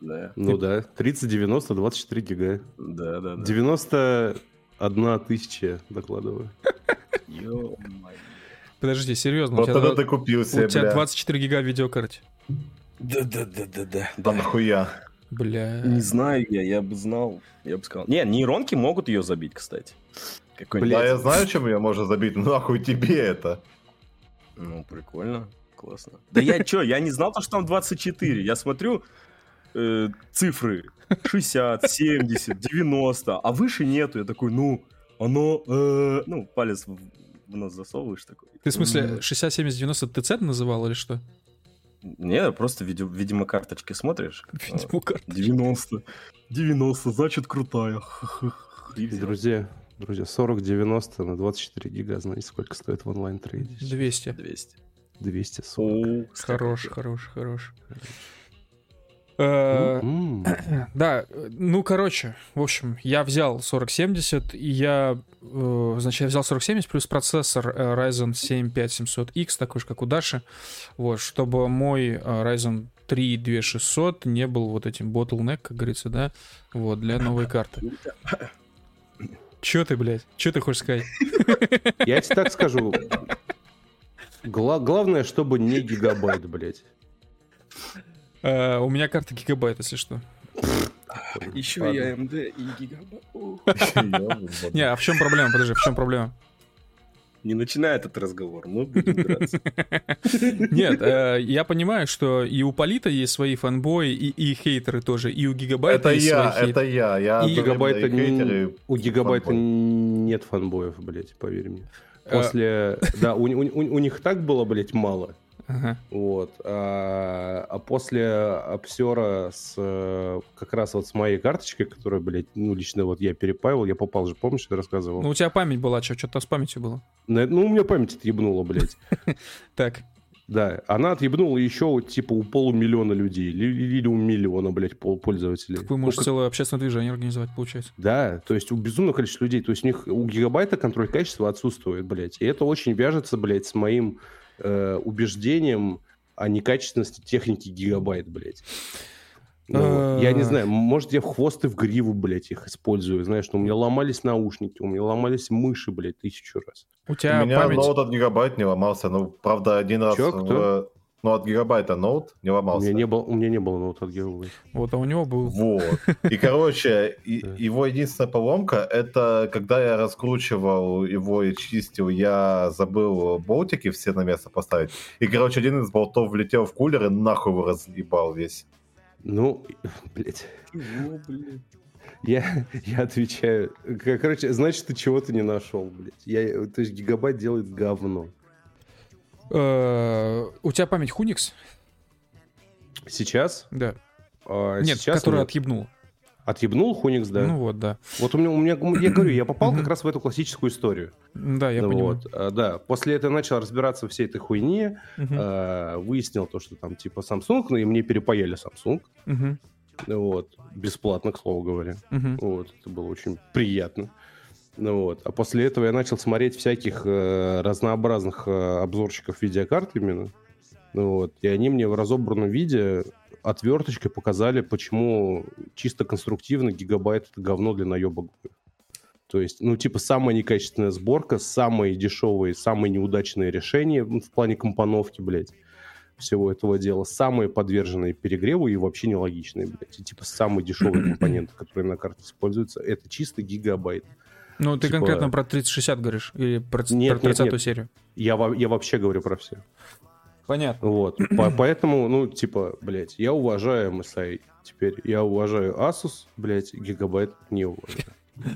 Speaker 2: Да.
Speaker 1: Ну да, 30, 90, 24 гига.
Speaker 2: Да, да, да.
Speaker 1: 91 тысяча, докладываю.
Speaker 3: Подожди, серьезно.
Speaker 4: Вот тогда ты купил себе,
Speaker 3: У тебя 24 гига видеокарте.
Speaker 2: Да-да-да-да-да.
Speaker 4: Да нахуя?
Speaker 3: Бля.
Speaker 2: Не знаю я, я бы знал, я бы сказал. Не, нейронки могут ее забить, кстати.
Speaker 4: Бля, я знаю, чем ее можно забить, ну нахуй тебе это.
Speaker 2: Ну, прикольно, классно. Да я чё, я не знал, что там 24. Я смотрю э, цифры 60, 70, 90, а выше нету. Я такой, ну, оно, э, ну, палец в, в нос засовываешь такой.
Speaker 3: Ты в смысле 60, 70, 90 ты цент называл или что?
Speaker 2: Не, просто, видимо, карточки смотришь.
Speaker 3: Видимо, карточки.
Speaker 2: 90. 90, значит, крутая.
Speaker 1: Друзья, друзья, 40-90 на 24 гига, знаете, сколько стоит в онлайн-трейде?
Speaker 3: 200.
Speaker 2: 200.
Speaker 1: 240.
Speaker 3: Хорош, хорош, хорош. Э, да, ну, короче, в общем, я взял 4070, и я, э, значит, я взял 4070 плюс процессор э, Ryzen 7 5700X, такой же, как у Даши, вот, чтобы мой Ryzen 3 2600 не был вот этим bottleneck, как говорится, да, вот, для новой карты. Чё ты, блядь? Чё ты хочешь сказать?
Speaker 1: Я тебе так скажу. Гла- главное, чтобы не гигабайт, блядь.
Speaker 3: А, у меня карта гигабайт, если что.
Speaker 2: Еще и AMD, и гигабайт.
Speaker 3: Не, а в чем проблема? Подожди, в чем проблема?
Speaker 2: Не начинай этот разговор, мы будем драться.
Speaker 3: Нет, э, я понимаю, что и у Полита есть свои фанбои, и, и хейтеры тоже, и у Гигабайта
Speaker 4: Это
Speaker 3: есть
Speaker 4: я,
Speaker 3: свои
Speaker 4: это я. я
Speaker 3: И
Speaker 1: гигабайта, у гигабайта нет фанбоев, блядь, поверь мне.
Speaker 3: Э.
Speaker 1: После... Да, у, у- у- у них так было, блядь, мало.
Speaker 3: Ага.
Speaker 1: Вот. А, а после обсера с как раз вот с моей карточкой, которую, блядь, ну, лично вот я перепаивал, я попал же, помнишь, я рассказывал?
Speaker 3: Ну, у тебя память была, что, что-то с памятью было.
Speaker 1: Ну, у меня память отъебнула, блядь.
Speaker 3: Так,
Speaker 1: Да, она отъебнула еще, типа, у полумиллиона людей. Или, или у миллиона, блядь, пол- пользователей.
Speaker 3: вы
Speaker 1: Ну,
Speaker 3: можете
Speaker 1: как-
Speaker 3: целое общественное движение организовать, получается.
Speaker 1: Да, то есть у безумного количества людей. То есть у них у гигабайта контроль качества отсутствует, блядь. И это очень вяжется, блядь, с моим э, убеждением о некачественности техники гигабайт, блядь. Ну вот. Я не
Speaker 3: А.
Speaker 1: знаю, может, я в хвост и в гриву, блядь, их использую. Знаешь, что у меня ломались наушники, у меня ломались мыши, блядь, тысячу раз.
Speaker 3: У
Speaker 4: У
Speaker 3: тебя
Speaker 4: меня
Speaker 3: память...
Speaker 4: ноут от гигабайт не ломался. Ну, правда, один раз...
Speaker 1: Чё,
Speaker 4: в-
Speaker 1: кто?
Speaker 4: Ну, от гигабайта ноут не
Speaker 1: У
Speaker 4: ломался.
Speaker 1: меня не было, у меня не было ноута от гигабайта.
Speaker 3: Вот, а у него был...
Speaker 4: Вот. И, короче, его единственная поломка, это когда я раскручивал его и чистил, я забыл болтики все на место поставить. И, короче, один из болтов влетел в кулер и нахуй его разъебал весь.
Speaker 1: Ну, блядь. Я, я отвечаю. Короче, значит, ты чего-то не нашел, блядь. Я, то есть гигабайт делает говно.
Speaker 3: Э, У тебя память Hunix?
Speaker 1: Сейчас?
Speaker 3: Да.
Speaker 1: а,
Speaker 3: Нет,
Speaker 1: сейчас
Speaker 3: которая
Speaker 1: нет.
Speaker 3: отъебнула.
Speaker 1: Отъебнул Хуникс, да.
Speaker 3: Ну вот, да.
Speaker 1: Вот у меня, у меня, я говорю, я попал как раз в эту классическую историю.
Speaker 3: Да, я
Speaker 1: Ну
Speaker 3: понимаю.
Speaker 1: вот, а, да. После этого начал разбираться в всей этой хуйне, а, выяснил то, что там типа Samsung, ну и мне перепаяли Samsung, вот, бесплатно, к слову говоря. Вот, это было очень приятно. Ну вот. А после этого я начал смотреть всяких э, разнообразных э, обзорщиков видеокарт именно. Ну вот. И они мне в разобранном виде отверточкой показали, почему чисто конструктивно гигабайт это говно для наебок. То есть, ну, типа, самая некачественная сборка, самые дешевые, самые неудачные решения ну, в плане компоновки, блядь, всего этого дела, самые подверженные перегреву и вообще нелогичные, блядь. И, типа, самые дешевые компоненты, которые на карте используются, это чисто гигабайт.
Speaker 3: Ну, ты
Speaker 1: типа-
Speaker 3: конкретно про 3060 говоришь? Или про,
Speaker 1: Нет,
Speaker 3: про
Speaker 1: нет,
Speaker 3: 30
Speaker 1: нет.
Speaker 3: серию?
Speaker 1: Я, я вообще говорю про все.
Speaker 3: Понятно.
Speaker 1: Вот. По- поэтому, ну, типа, блядь, я уважаю MSI. Теперь я уважаю Asus, блядь, гигабайт не уважаю.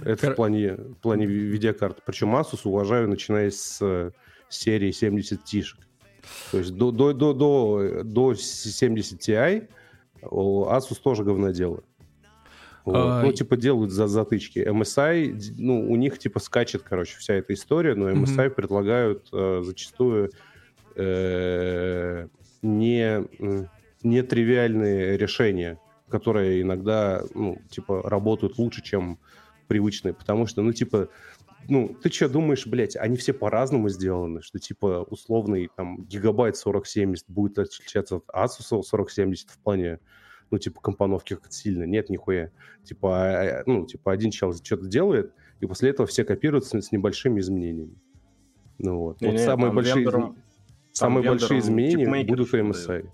Speaker 1: Это
Speaker 3: Кор-
Speaker 1: в плане, в плане ви- видеокарт. Причем Asus уважаю, начиная с э, серии 70 тишек. То есть до, до, до, до, до 70 Ti Asus тоже говноделы. Вот.
Speaker 3: А,
Speaker 1: Ну,
Speaker 3: и-
Speaker 1: типа, делают за затычки. MSI, д- ну, у них, типа, скачет, короче, вся эта история, но. MSI предлагают э, зачастую э, не, нетривиальные решения, которые иногда, ну, типа, работают лучше, чем привычные, потому что, ну, типа, ну, ты что думаешь, блядь, они все по-разному сделаны, что, типа, условный, там, гигабайт 4070 будет отличаться от Asus 4070 в плане, ну, типа, компоновки как сильно. Нет, нихуя. Типа, а, а, ну, типа, один чел что-то делает, и после этого все копируют с, небольшими изменениями. Ну, вот.
Speaker 2: Не-не,
Speaker 1: вот самые
Speaker 2: там
Speaker 1: большие,
Speaker 2: вендором-
Speaker 1: самые большие изменения будут у
Speaker 2: еще
Speaker 1: MSI.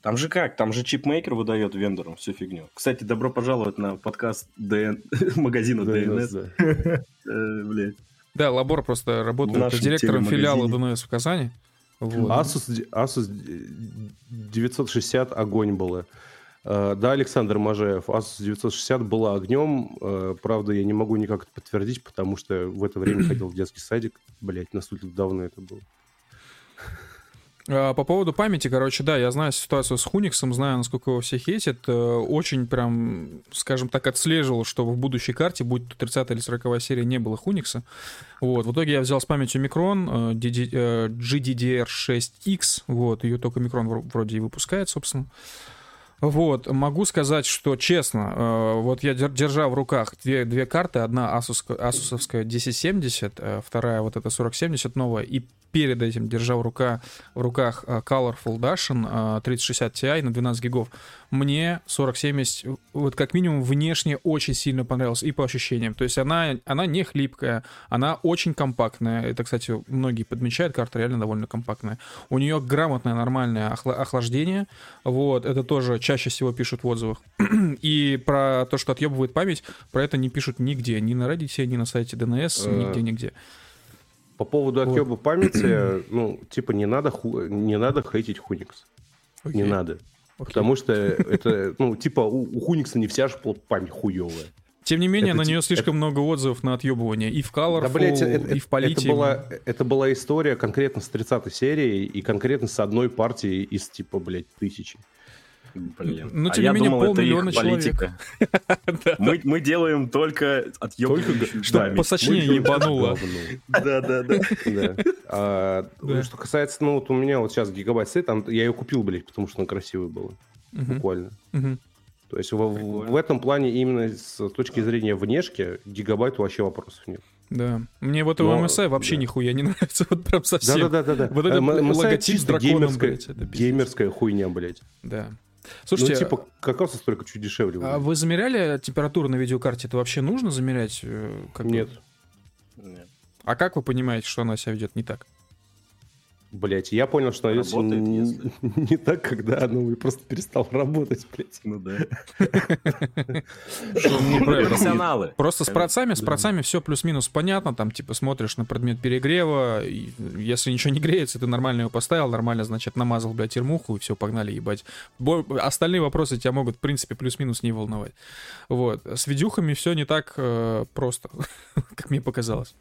Speaker 2: Там же как? Там же чипмейкер выдает вендорам всю фигню. Кстати, добро пожаловать на подкаст DN... магазина DNS.
Speaker 1: да.
Speaker 2: Э, блядь.
Speaker 3: Да, Лабор просто
Speaker 2: В
Speaker 3: работает директором филиала. ДНС в Казани. Вот.
Speaker 1: Asus, Asus 960 огонь было. Э, Да, Александр Можаев, Asus 960 была огнем. Э, Правда, я не могу никак это подтвердить, потому что в это время ходил в детский садик. Блять, настолько давно это было.
Speaker 3: А, По поводу памяти, короче, да, я знаю ситуацию с Хуниксом, знаю, насколько его все хейтят. Э, Очень прям, скажем так, отслеживал, что в будущей карте, будь то 30 или 40 серия, не было Хуникса. Вот, в итоге я взял с памятью э, DD, э, GDDR6X, вот, ее только вро- вроде и выпускает, собственно. Вот, могу сказать, что честно, э, вот я дер- держа в руках две, две карты, одна Asus, асусовская 1070, э, вторая вот эта 4070 новая, и перед этим держал рука, в руках э, Colorful Dashin 3060 Ti на 12 гигов, мне 4070 вот как минимум внешне очень сильно понравилась и по ощущениям. То есть она, она не хлипкая, она очень компактная. Это, кстати, многие подмечают, карта реально довольно компактная. У нее грамотное нормальное охлаждение. Вот, это тоже чаще всего пишут в отзывах. и про то, что отъебывает память, про это не пишут нигде. Ни на Reddit, ни на сайте DNS, э, нигде-нигде.
Speaker 1: По поводу отъеба вот. памяти, ну, типа, не надо, ху... не надо хейтить Hunix. Okay. Не надо. Okay. Потому что это, ну, типа, у, у Hunix не вся же память хуевая.
Speaker 3: Тем не менее, это, на нее слишком это... много отзывов на отъебывание. И в Colorful, да, блядь, это, и в Полите.
Speaker 1: Это была, это была история конкретно с 30-й серией и конкретно с одной партией из, типа, блядь, тысячи.
Speaker 2: Блин. Ну, тем а не менее, думал, полмиллиона политика. мы, мы делаем только отъебывающую
Speaker 3: Чтобы посочнее ебануло.
Speaker 1: Да-да-да. А, что касается, ну, вот у меня вот сейчас гигабайт стоит, я ее купил, блядь, потому что она красивая была. Буквально. То есть в, в этом плане именно с точки зрения внешки гигабайт вообще вопросов нет.
Speaker 3: Да. Мне вот его MSI вообще да. нихуя не нравится, вот прям совсем.
Speaker 1: Да-да-да.
Speaker 3: Вот этот MSI логотип с драконом,
Speaker 1: геймерская, блядь, это геймерская хуйня, блядь.
Speaker 3: Да.
Speaker 1: Слушайте, ну, типа, какался столько чуть дешевле.
Speaker 3: А вы замеряли температуру на видеокарте? Это вообще нужно замерять? Э,
Speaker 1: как Нет.
Speaker 3: Нет. А как вы понимаете, что она себя ведет не так?
Speaker 1: Блять, я понял, что она не, если... не так, когда оно просто перестал работать, блять.
Speaker 2: Ну да. Профессионалы.
Speaker 3: Просто с процами, с процами все плюс-минус понятно, там типа смотришь на предмет перегрева, если ничего не греется, ты нормально его поставил, нормально, значит, намазал, блядь, термуху, и все, погнали ебать. Остальные вопросы тебя могут, в принципе, плюс-минус не волновать. Вот. С видюхами все не так э, просто, как мне показалось.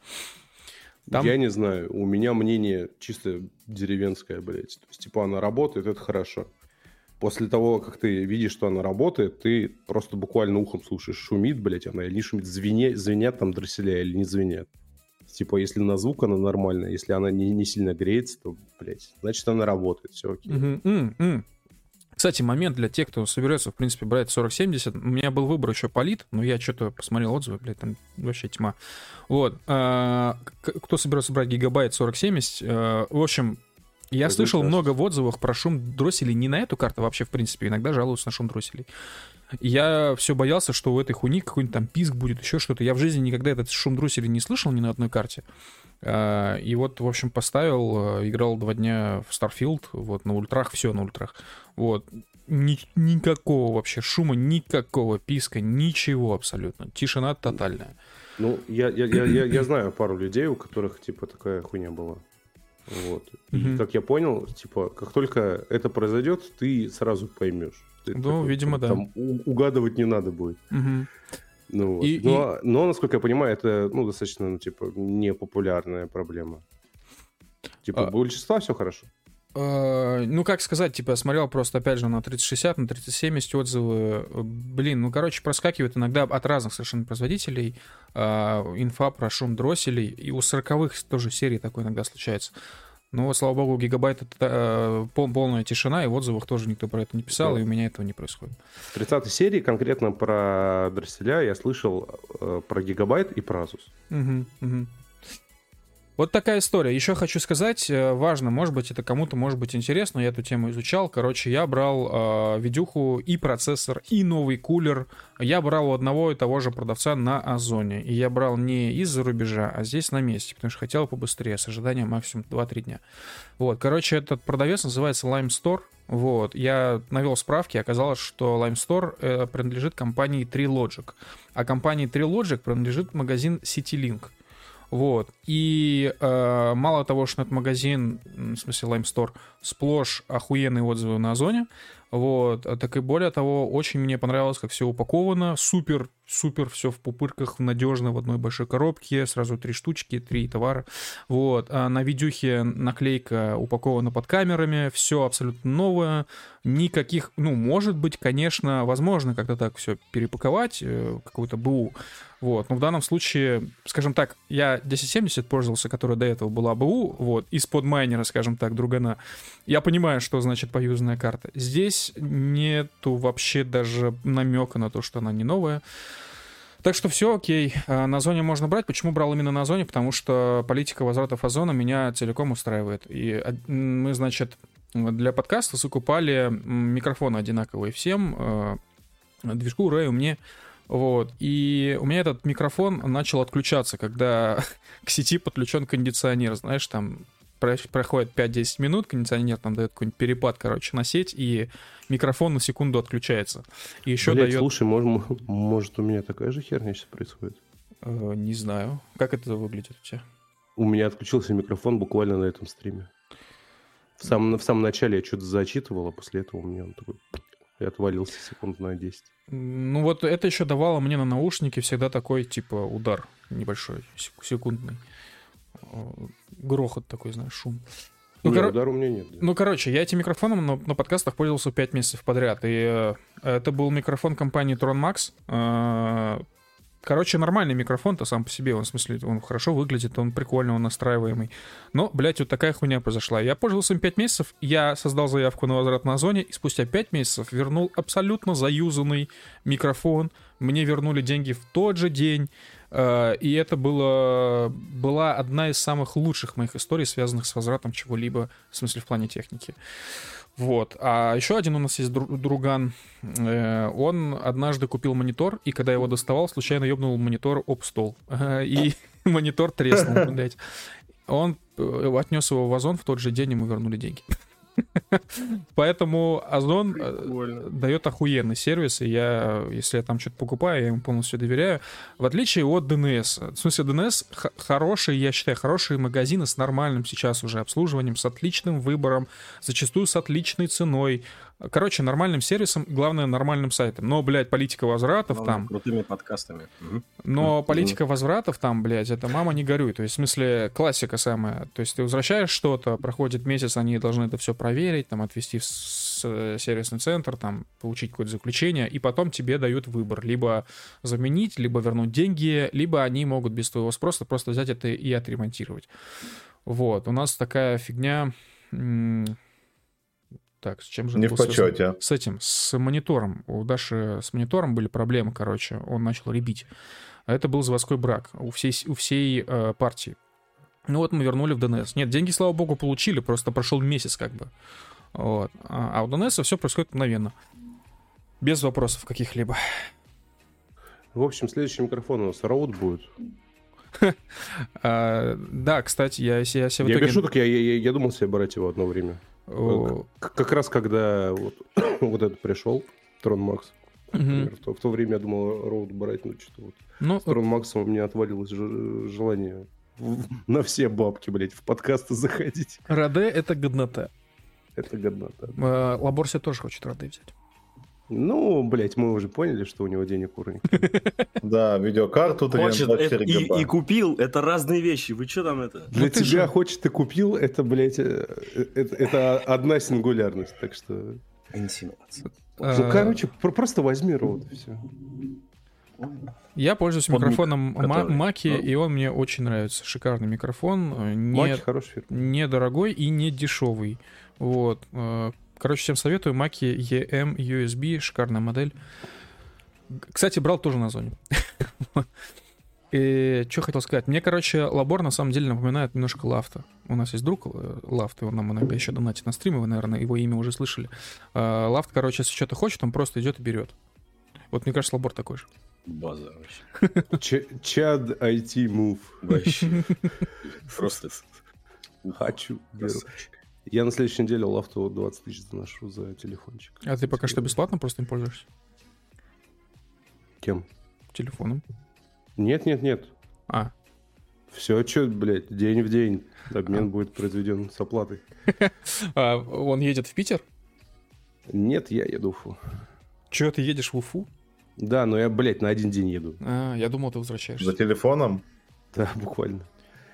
Speaker 1: Там... Я не знаю, у меня мнение чисто деревенское, блядь. То есть, типа, она работает, это хорошо. После того, как ты видишь, что она работает, ты просто буквально ухом слушаешь, шумит, блядь, она или не шумит, звенят, звенят там дросселя или не звенят. Типа, если на звук она нормальная, если она не, не сильно греется, то, блядь, значит, она работает, все окей.
Speaker 3: Mm-hmm. Mm-hmm. Кстати, момент для тех, кто собирается, в принципе, брать 4070. У меня был выбор еще полит, но я что-то посмотрел отзывы, блядь, там вообще тьма. Вот. А, кто собирается брать гигабайт 4070, а, в общем, я Это слышал много в отзывах про шум дросселей не на эту карту вообще, в принципе, иногда жалуются на шум дросселей. Я все боялся, что у этой хуйни какой-нибудь там писк будет, еще что-то. Я в жизни никогда этот шум дросселей не слышал ни на одной карте. А, и вот, в общем, поставил, э, играл два дня в Starfield, вот, на ультрах, все на ультрах. Вот, ни, никакого вообще шума, никакого писка, ничего абсолютно. Тишина тотальная.
Speaker 1: Ну, я, я, я, я, я знаю пару людей, у которых, типа, такая хуйня была. Вот. И, как я понял, типа, как только это произойдет, ты сразу поймешь.
Speaker 3: Ты ну, такой, видимо, да. Там
Speaker 1: угадывать не надо будет.
Speaker 3: Угу.
Speaker 1: Ну, и, но, и... но, насколько я понимаю, это, ну, достаточно, ну, типа, непопулярная проблема. Типа, а... у большинства все хорошо.
Speaker 3: Uh, ну, как сказать, типа, я смотрел просто, опять же, на 3060, на 3070 отзывы. Блин, ну, короче, проскакивает иногда от разных совершенно производителей uh, инфа про шум дросселей. И у 40-х тоже серии такое иногда случается. Но, слава богу, гигабайт это э, пол, полная тишина, и в отзывах тоже никто про это не писал, да. и у меня этого не происходит.
Speaker 1: В 30 серии конкретно про дросселя я слышал э, про гигабайт и про Asus.
Speaker 3: Угу, угу. Вот такая история. Еще хочу сказать, э, важно, может быть, это кому-то может быть интересно, я эту тему изучал. Короче, я брал э, видюху и процессор, и новый кулер. Я брал у одного и того же продавца на Озоне. И я брал не из-за рубежа, а здесь на месте, потому что хотел побыстрее, с ожиданием максимум 2-3 дня. Вот, короче, этот продавец называется Lime Store. Вот, я навел справки, оказалось, что Lime Store э, принадлежит компании Trilogic, а компании Trilogic принадлежит магазин CityLink. Вот. И э, мало того, что этот магазин, в смысле Lime Store, сплошь охуенные отзывы на Озоне, вот, а так и более того, очень мне понравилось, как все упаковано, супер, супер, все в пупырках, надежно в одной большой коробке, сразу три штучки, три товара, вот, а на видюхе наклейка упакована под камерами, все абсолютно новое, никаких, ну, может быть, конечно, возможно как-то так все перепаковать, э, какую-то БУ, вот. Но в данном случае, скажем так, я 1070 пользовался, которая до этого была БУ, вот, из-под майнера, скажем так, другана. Я понимаю, что значит поюзанная карта. Здесь нету вообще даже намека на то, что она не новая. Так что все окей. А, на зоне можно брать. Почему брал именно на зоне? Потому что политика возвратов Озона меня целиком устраивает. И мы, значит, для подкаста закупали микрофоны одинаковые всем. А, движку Рэю мне вот. И у меня этот микрофон начал отключаться, когда к сети подключен кондиционер. Знаешь, там проходит 5-10 минут, кондиционер там дает какой-нибудь перепад, короче, на сеть, и микрофон на секунду отключается. И еще
Speaker 1: Блять,
Speaker 3: дает...
Speaker 1: слушай, может, может, у меня такая же херня сейчас происходит?
Speaker 3: Э, не знаю. Как это выглядит у тебя?
Speaker 1: У меня отключился микрофон буквально на этом стриме. В самом, в самом начале я что-то зачитывал, а после этого у меня он такой и отвалился секунд на 10.
Speaker 3: Ну вот это еще давало мне на наушники всегда такой, типа, удар небольшой, секундный. Э, грохот такой, знаешь, шум.
Speaker 1: Ну, Нет, кор... удара у меня нет. Да.
Speaker 3: Ну, короче, я этим микрофоном на, на подкастах пользовался 5 месяцев подряд. И э, это был микрофон компании Tron Max. Э, Короче, нормальный микрофон-то сам по себе, он, в смысле, он хорошо выглядит, он прикольно, он настраиваемый. Но, блядь, вот такая хуйня произошла. Я пользовался им 5 месяцев, я создал заявку на возврат на зоне, и спустя 5 месяцев вернул абсолютно заюзанный микрофон. Мне вернули деньги в тот же день. Э, и это было, была одна из самых лучших моих историй, связанных с возвратом чего-либо, в смысле, в плане техники. Вот. А еще один у нас есть друган. Э, он однажды купил монитор, и когда его доставал, случайно ебнул монитор об стол. И монитор треснул, блядь. Он э, отнес его в Озон в тот же день, мы вернули деньги. Поэтому Озон э, дает охуенный сервис, и я, если я там что-то покупаю, я ему полностью доверяю. В отличие от DNS. В смысле, DNS хороший, я считаю, хорошие магазины с нормальным сейчас уже обслуживанием, с отличным выбором, зачастую с отличной ценой. Короче, нормальным сервисом, главное, нормальным сайтом. Но, блядь, политика возвратов главное, там...
Speaker 2: Крутыми подкастами. Угу.
Speaker 3: Но угу. политика возвратов там, блядь, это мама не горюй. То есть, в смысле, классика самая. То есть ты возвращаешь что-то, проходит месяц, они должны это все проверить, там, отвести в сервисный центр, там, получить какое-то заключение, и потом тебе дают выбор. Либо заменить, либо вернуть деньги, либо они могут без твоего спроса просто взять это и отремонтировать. Вот. У нас такая фигня так, с чем же...
Speaker 4: Не в почете.
Speaker 3: С, этим, с монитором. У Даши с монитором были проблемы, короче. Он начал ребить. А это был заводской брак у всей, у всей э, партии. Ну вот мы вернули в ДНС. Нет, деньги, слава богу, получили, просто прошел месяц как бы. Вот. А, а у ДНС все происходит мгновенно. Без вопросов каких-либо.
Speaker 1: В общем, следующий микрофон у нас Роуд будет.
Speaker 3: А, да, кстати, я, себе
Speaker 1: в итоге... Я без шуток, я думал себе брать его одно время. Как раз когда вот, вот это пришел, Трон Макс, например, в, то, в то время я думал Роуд брать, но что-то вот ну, с Трон Максом у меня отвалилось желание на все бабки, блядь, в подкасты заходить.
Speaker 3: Раде — это годнота.
Speaker 1: Это годнота.
Speaker 3: А, Лаборси тоже хочет Раде взять.
Speaker 1: Ну, блядь, мы уже поняли, что у него денег уровень.
Speaker 4: Да, видеокарту
Speaker 2: Хочет и купил, это разные вещи. Вы что там это?
Speaker 1: Для ну, тебя хочет и купил, это, блядь, э, это одна сингулярность, так что...
Speaker 2: Инсинуация.
Speaker 1: Ну, короче, просто возьми роут, все.
Speaker 3: Я пользуюсь микрофоном Маки, и он мне очень нравится. Шикарный микрофон. Э, не, недорогой и не дешевый. Вот. Короче, всем советую. Маки EM USB, шикарная модель. Кстати, брал тоже на зоне. И что хотел сказать? Мне, короче, лабор на самом деле напоминает немножко Лафта. У нас есть друг э, Лафт, и он нам иногда еще донатит на стримы, вы, наверное, его имя уже слышали. А, Лафт, короче, если что-то хочет, он просто идет и берет. Вот мне кажется, лабор такой же.
Speaker 2: База вообще.
Speaker 1: Чад IT Move.
Speaker 2: Вообще. Просто
Speaker 1: хочу. Я на следующей неделе лафту 20 тысяч заношу за телефончик.
Speaker 3: А ты пока что бесплатно просто им пользуешься?
Speaker 1: Кем?
Speaker 3: Телефоном.
Speaker 1: Нет, нет, нет.
Speaker 3: А.
Speaker 1: Все, что, блядь, день в день. Обмен а. будет произведен с оплатой.
Speaker 3: а, он едет в Питер?
Speaker 1: Нет, я еду в Уфу.
Speaker 3: Че, ты едешь в Уфу?
Speaker 1: Да, но я, блядь, на один день еду.
Speaker 3: А, я думал, ты возвращаешься.
Speaker 4: За телефоном?
Speaker 1: Да, буквально.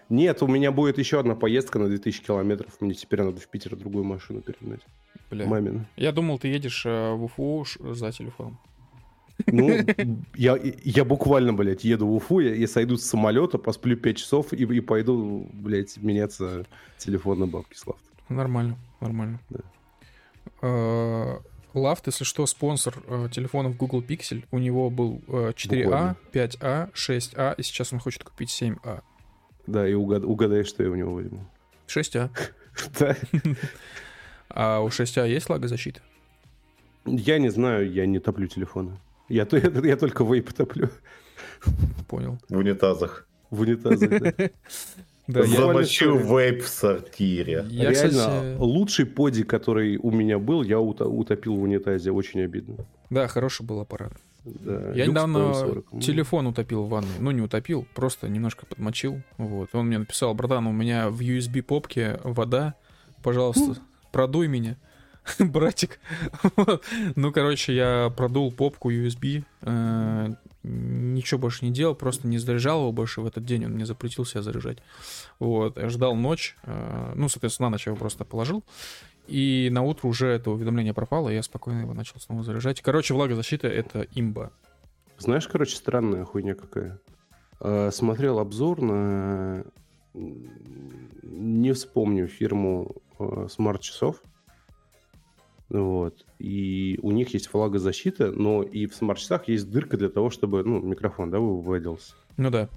Speaker 1: Нет, у меня будет еще одна поездка на 2000 километров. Мне теперь надо в Питер другую машину перегнать.
Speaker 3: Бля. Мамин. Я думал, ты едешь э, в Уфу за телефоном.
Speaker 1: Ну, я, я буквально, блядь, еду в Уфу, я, я сойду с самолета, посплю 5 часов и, и пойду, блядь, меняться телефон на бабки Слав.
Speaker 3: Нормально, нормально. Да. Э, Лафт, если что, спонсор э, телефонов Google Pixel. У него был э, 4А, 5А, 6А, и сейчас он хочет купить 7А.
Speaker 1: Да, и угад... угадай, что я у него возьму.
Speaker 3: 6А.
Speaker 1: Да.
Speaker 3: А у 6А есть лагозащита?
Speaker 1: Я не знаю, я не топлю телефоны. Я, то- я, я только вейп топлю
Speaker 3: Понял.
Speaker 4: В унитазах.
Speaker 1: в унитазах. да.
Speaker 3: Да,
Speaker 4: Замочил вейп в сортире.
Speaker 3: я,
Speaker 1: Реально,
Speaker 3: кстати,
Speaker 1: лучший поди, который у меня был, я уто- утопил в унитазе. Очень обидно.
Speaker 3: да, хороший был аппарат.
Speaker 1: Да,
Speaker 3: Я недавно
Speaker 1: PM40. М.
Speaker 3: телефон утопил в ванной. Ну, не утопил, просто немножко подмочил. Вот. Он мне написал, братан, у меня в USB-попке вода, пожалуйста, продуй меня. Братик. Ну, короче, я продул попку USB. э, Ничего больше не делал, просто не заряжал его больше в этот день. Он мне запретил себя заряжать. Вот. Я ждал ночь. э, Ну, соответственно, на ночь я его просто положил. И на утро уже это уведомление пропало, и я спокойно его начал снова заряжать. Короче, влагозащита — это имба.
Speaker 1: Знаешь, короче, странная хуйня какая. Э, Смотрел обзор на... Не вспомню фирму смарт-часов. Вот. И у них есть влагозащита, но и в смарт-часах есть дырка для того, чтобы ну, микрофон да, выводился.
Speaker 3: Ну да.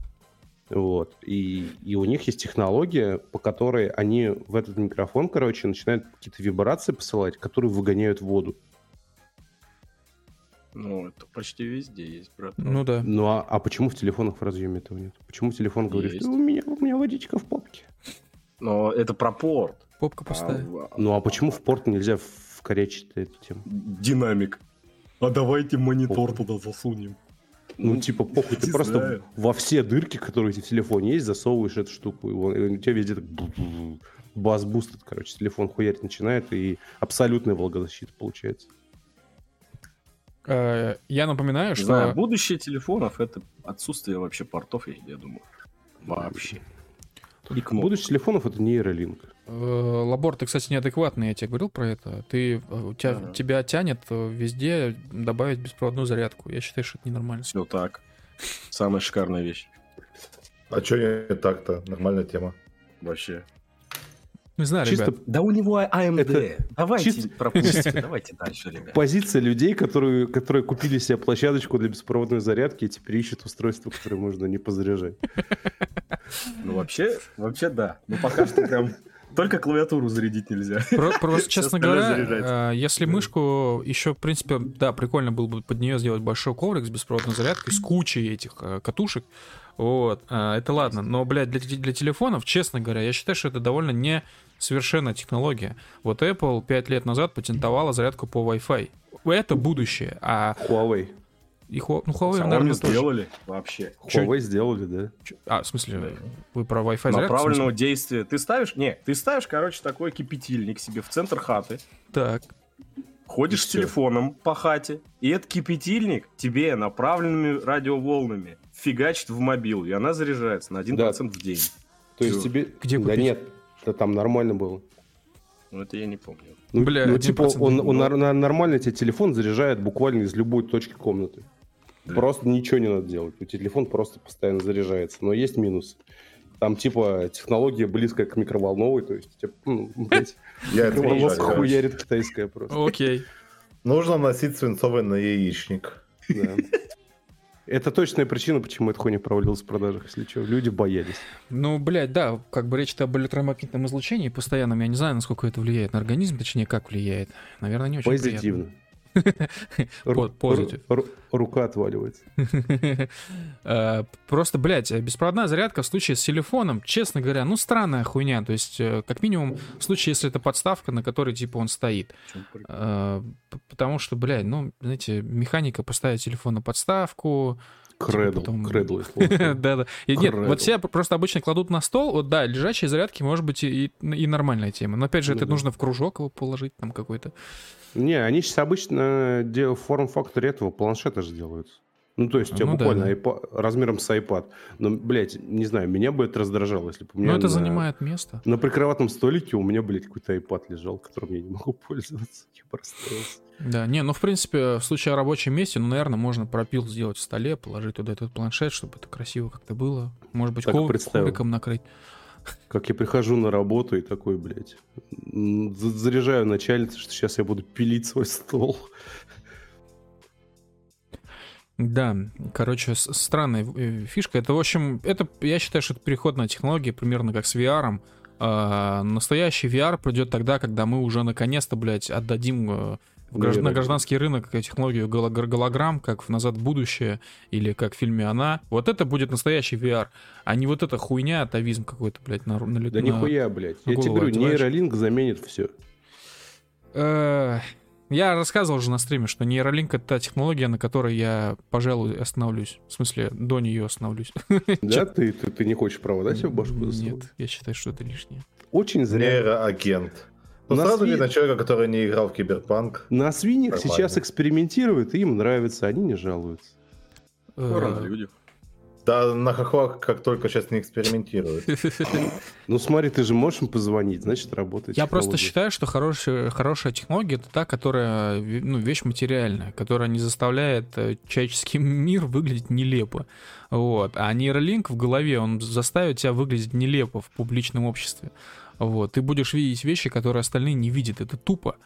Speaker 1: Вот. И, и у них есть технология, по которой они в этот микрофон, короче, начинают какие-то вибрации посылать, которые выгоняют воду.
Speaker 2: Ну, это почти везде есть, брат.
Speaker 3: Ну да.
Speaker 1: Ну а, а почему в телефонах в разъеме этого нет? Почему телефон говорит,
Speaker 2: Есть.
Speaker 1: «Ну, у меня, у меня водичка в попке?
Speaker 2: Но это про порт.
Speaker 3: Попка пустая.
Speaker 2: А,
Speaker 1: Ну а почему в порт нельзя вкорячить эту тему?
Speaker 2: Динамик. А давайте монитор
Speaker 1: Похуй.
Speaker 2: туда засунем.
Speaker 1: Ну, типа, похуй, ты просто
Speaker 2: знаю.
Speaker 1: во все дырки, которые у тебя в телефоне есть, засовываешь эту штуку. И он- и у тебя везде так бу-бу-бу. бас-буст, короче, телефон хуярить начинает, и абсолютная влагозащита получается.
Speaker 3: Э, Я напоминаю, что
Speaker 2: знаю, будущее телефонов это отсутствие вообще портов, я, я думаю. Вообще. И кнопок.
Speaker 1: Будущее телефонов это нейролинк.
Speaker 3: Э, Лабор, ты, кстати, неадекватный, я тебе говорил про это. Ты, э, у тебя,
Speaker 2: Ага.
Speaker 3: тебя тянет э, везде добавить беспроводную зарядку. Я считаю, что это ненормально.
Speaker 2: Все так. Самая шикарная вещь.
Speaker 4: А что не так-то? Нормальная тема.
Speaker 2: Вообще.
Speaker 3: Не знаю,
Speaker 1: Чисто
Speaker 3: ребят.
Speaker 2: Да у него AMD.
Speaker 1: Это
Speaker 2: Давайте
Speaker 1: чисто-
Speaker 2: пропустим. Давайте дальше, ребят.
Speaker 1: позиция людей, которые, которые купили себе площадочку для беспроводной зарядки и теперь ищут устройство, которое можно не позаряжать.
Speaker 2: Ну, вообще, вообще да. Но пока что прям только клавиатуру зарядить нельзя.
Speaker 3: Про- Просто, честно говоря, э, если мышку еще, в принципе, да, прикольно было бы под нее сделать большой коврик с беспроводной зарядкой, с кучей этих э, катушек. Вот, э, это ладно. Но, блядь, для, для телефонов, честно говоря, я считаю, что это довольно не совершенная технология. Вот Apple 5 лет назад патентовала зарядку по Wi-Fi. Это будущее. А
Speaker 1: Huawei.
Speaker 3: И Ху- ну, Huawei, наверное,
Speaker 2: не
Speaker 3: тоже.
Speaker 2: сделали вообще.
Speaker 3: Чё-
Speaker 1: Huawei сделали, да.
Speaker 3: Чё- А, в смысле, вы про Wi-Fi зарядку?
Speaker 2: Направленного
Speaker 3: смысле?
Speaker 2: действия. Ты ставишь? Не, ты ставишь, короче, такой кипятильник себе в центр хаты,
Speaker 3: Так.
Speaker 2: ходишь
Speaker 1: И
Speaker 2: с телефоном по хате, и этот кипятильник тебе направленными радиоволнами фигачит в мобил, и она заряжается на 1% в день.
Speaker 1: То есть
Speaker 2: Всё.
Speaker 1: тебе...
Speaker 3: Где
Speaker 1: да
Speaker 3: купить?
Speaker 1: нет, да там нормально было.
Speaker 2: Ну, это я не помню.
Speaker 1: Ну,
Speaker 3: Бля,
Speaker 1: ну
Speaker 3: 1%
Speaker 1: типа, он, он на- нормально тебе телефон заряжает буквально из любой точки комнаты.
Speaker 2: Да.
Speaker 1: Просто ничего не надо делать. У тебя телефон просто постоянно заряжается. Но есть минус. Там, типа, технология близкая к микроволновой, то есть, типа, ну, блядь,
Speaker 4: это
Speaker 1: микроволновка хуярит китайская просто.
Speaker 3: Окей.
Speaker 4: Нужно носить свинцовый на яичник.
Speaker 1: Да. Это точная причина, почему эта хуйня провалилась в продажах, если что. Люди боялись.
Speaker 3: Ну, блядь, да, как бы речь-то об электромагнитном излучении постоянном. Я не знаю, насколько это влияет на организм, точнее, как влияет. Наверное, не очень
Speaker 1: Позитивно.
Speaker 3: По- позитив.
Speaker 1: Рука отваливается.
Speaker 3: Э, Просто, блядь, беспроводная зарядка в случае с телефоном, честно говоря, ну, странная хуйня. То есть, э, как минимум, в случае, если это подставка, на которой, типа, он стоит. Э, Потому что, блядь, ну, знаете, механика поставить телефон на подставку,
Speaker 1: Кредл.
Speaker 3: потом-
Speaker 1: Кредл.
Speaker 3: Да-да. Нет, вот все просто обычно кладут на стол, вот да, лежачие зарядки может быть и, нормальная тема. Но опять же, это нужно в кружок его положить там какой-то.
Speaker 1: Не, они сейчас обычно форм-факторе этого планшета же делаются. Ну, то есть у тебя
Speaker 3: Ну да,
Speaker 1: буквально
Speaker 3: да.
Speaker 1: iPad размером с iPad. Но, блядь, не знаю, меня бы это раздражало, если бы у меня
Speaker 3: Но это
Speaker 1: на-
Speaker 3: занимает место.
Speaker 1: На прикроватном столике у меня, блядь, какой-то iPad лежал, которым я не могу пользоваться. Я бы расстроился.
Speaker 3: Да, не, ну в принципе, в случае о рабочем месте, ну, наверное, можно пропил сделать в столе, положить туда этот планшет, чтобы это красиво как-то было. Может быть, ков- ковриком накрыть.
Speaker 1: Как я прихожу на работу и такой, блядь, заряжаю начальницу, что сейчас я буду пилить свой стол.
Speaker 3: Да, короче, странная э, фишка. Это, в общем, это, я считаю, что это переходная технология, примерно как с VR. А, настоящий VR придет тогда, когда мы уже наконец-то, блядь, отдадим э, в гражд... на гражданский рынок технологию гол... голограмм, как в «Назад в будущее» или как в фильме «Она». Вот это будет настоящий VR, а не вот эта хуйня, атовизм какой-то, блядь, на, на
Speaker 1: Да на... нихуя, блядь. Я тебе говорю, нейролинк заменит все.
Speaker 3: Э, я рассказывал уже на стриме, что нейролинк — это та технология, на которой я, пожалуй, остановлюсь. В смысле, до нее остановлюсь.
Speaker 1: Да? Ты, ты, ты не хочешь провода себе в башку
Speaker 3: Нет, я считаю, что это лишнее.
Speaker 1: Очень зря.
Speaker 4: Нейроагент. Ну, на сразу сви... видно человека, который не играл в Киберпанк.
Speaker 1: На свиньях Нормально. сейчас экспериментируют, и им нравится, они не жалуются.
Speaker 2: Рано люди.
Speaker 4: Да, на хохлах как только сейчас не экспериментируют.
Speaker 1: Ну смотри, ты же можешь им позвонить, значит работает.
Speaker 3: Я просто считаю, что хорошая, хорошая технология это та, которая ну, вещь материальная, которая не заставляет э, человеческий мир выглядеть нелепо. Вот. А нейролинк в голове, он заставит тебя выглядеть нелепо в публичном обществе. Вот. Ты будешь видеть вещи, которые остальные не видят. Это тупо.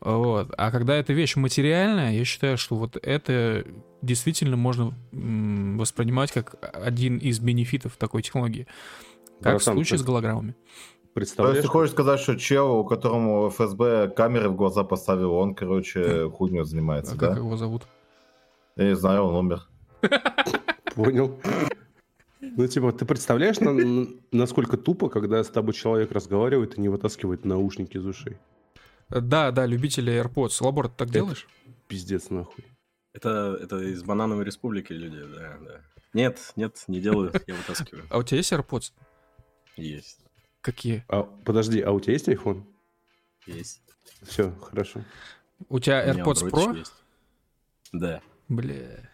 Speaker 3: Вот. А когда эта вещь материальная, я считаю, что вот это действительно можно воспринимать как один из бенефитов такой технологии. Как Братан, в случае с голограммами.
Speaker 4: Представляешь? То есть ты хочешь сказать, что чел, у которому ФСБ камеры в глаза поставил, он, короче, хуйню занимается, а да?
Speaker 3: как его зовут?
Speaker 4: Я не знаю, он умер.
Speaker 1: Понял. Ну, типа, ты представляешь, насколько тупо, когда с тобой человек разговаривает и не вытаскивает наушники из ушей?
Speaker 3: Да, да, любители AirPods. Лабор, ты так это делаешь?
Speaker 1: Пиздец, нахуй.
Speaker 2: Это, это из Банановой Республики люди, да, да. Нет, нет, не делаю, я вытаскиваю.
Speaker 3: А у тебя есть AirPods?
Speaker 2: Есть.
Speaker 3: Какие?
Speaker 1: А, подожди, а у тебя есть iPhone?
Speaker 2: Есть.
Speaker 1: Все, хорошо.
Speaker 3: У тебя AirPods Pro? Есть.
Speaker 2: Да.
Speaker 3: Бля.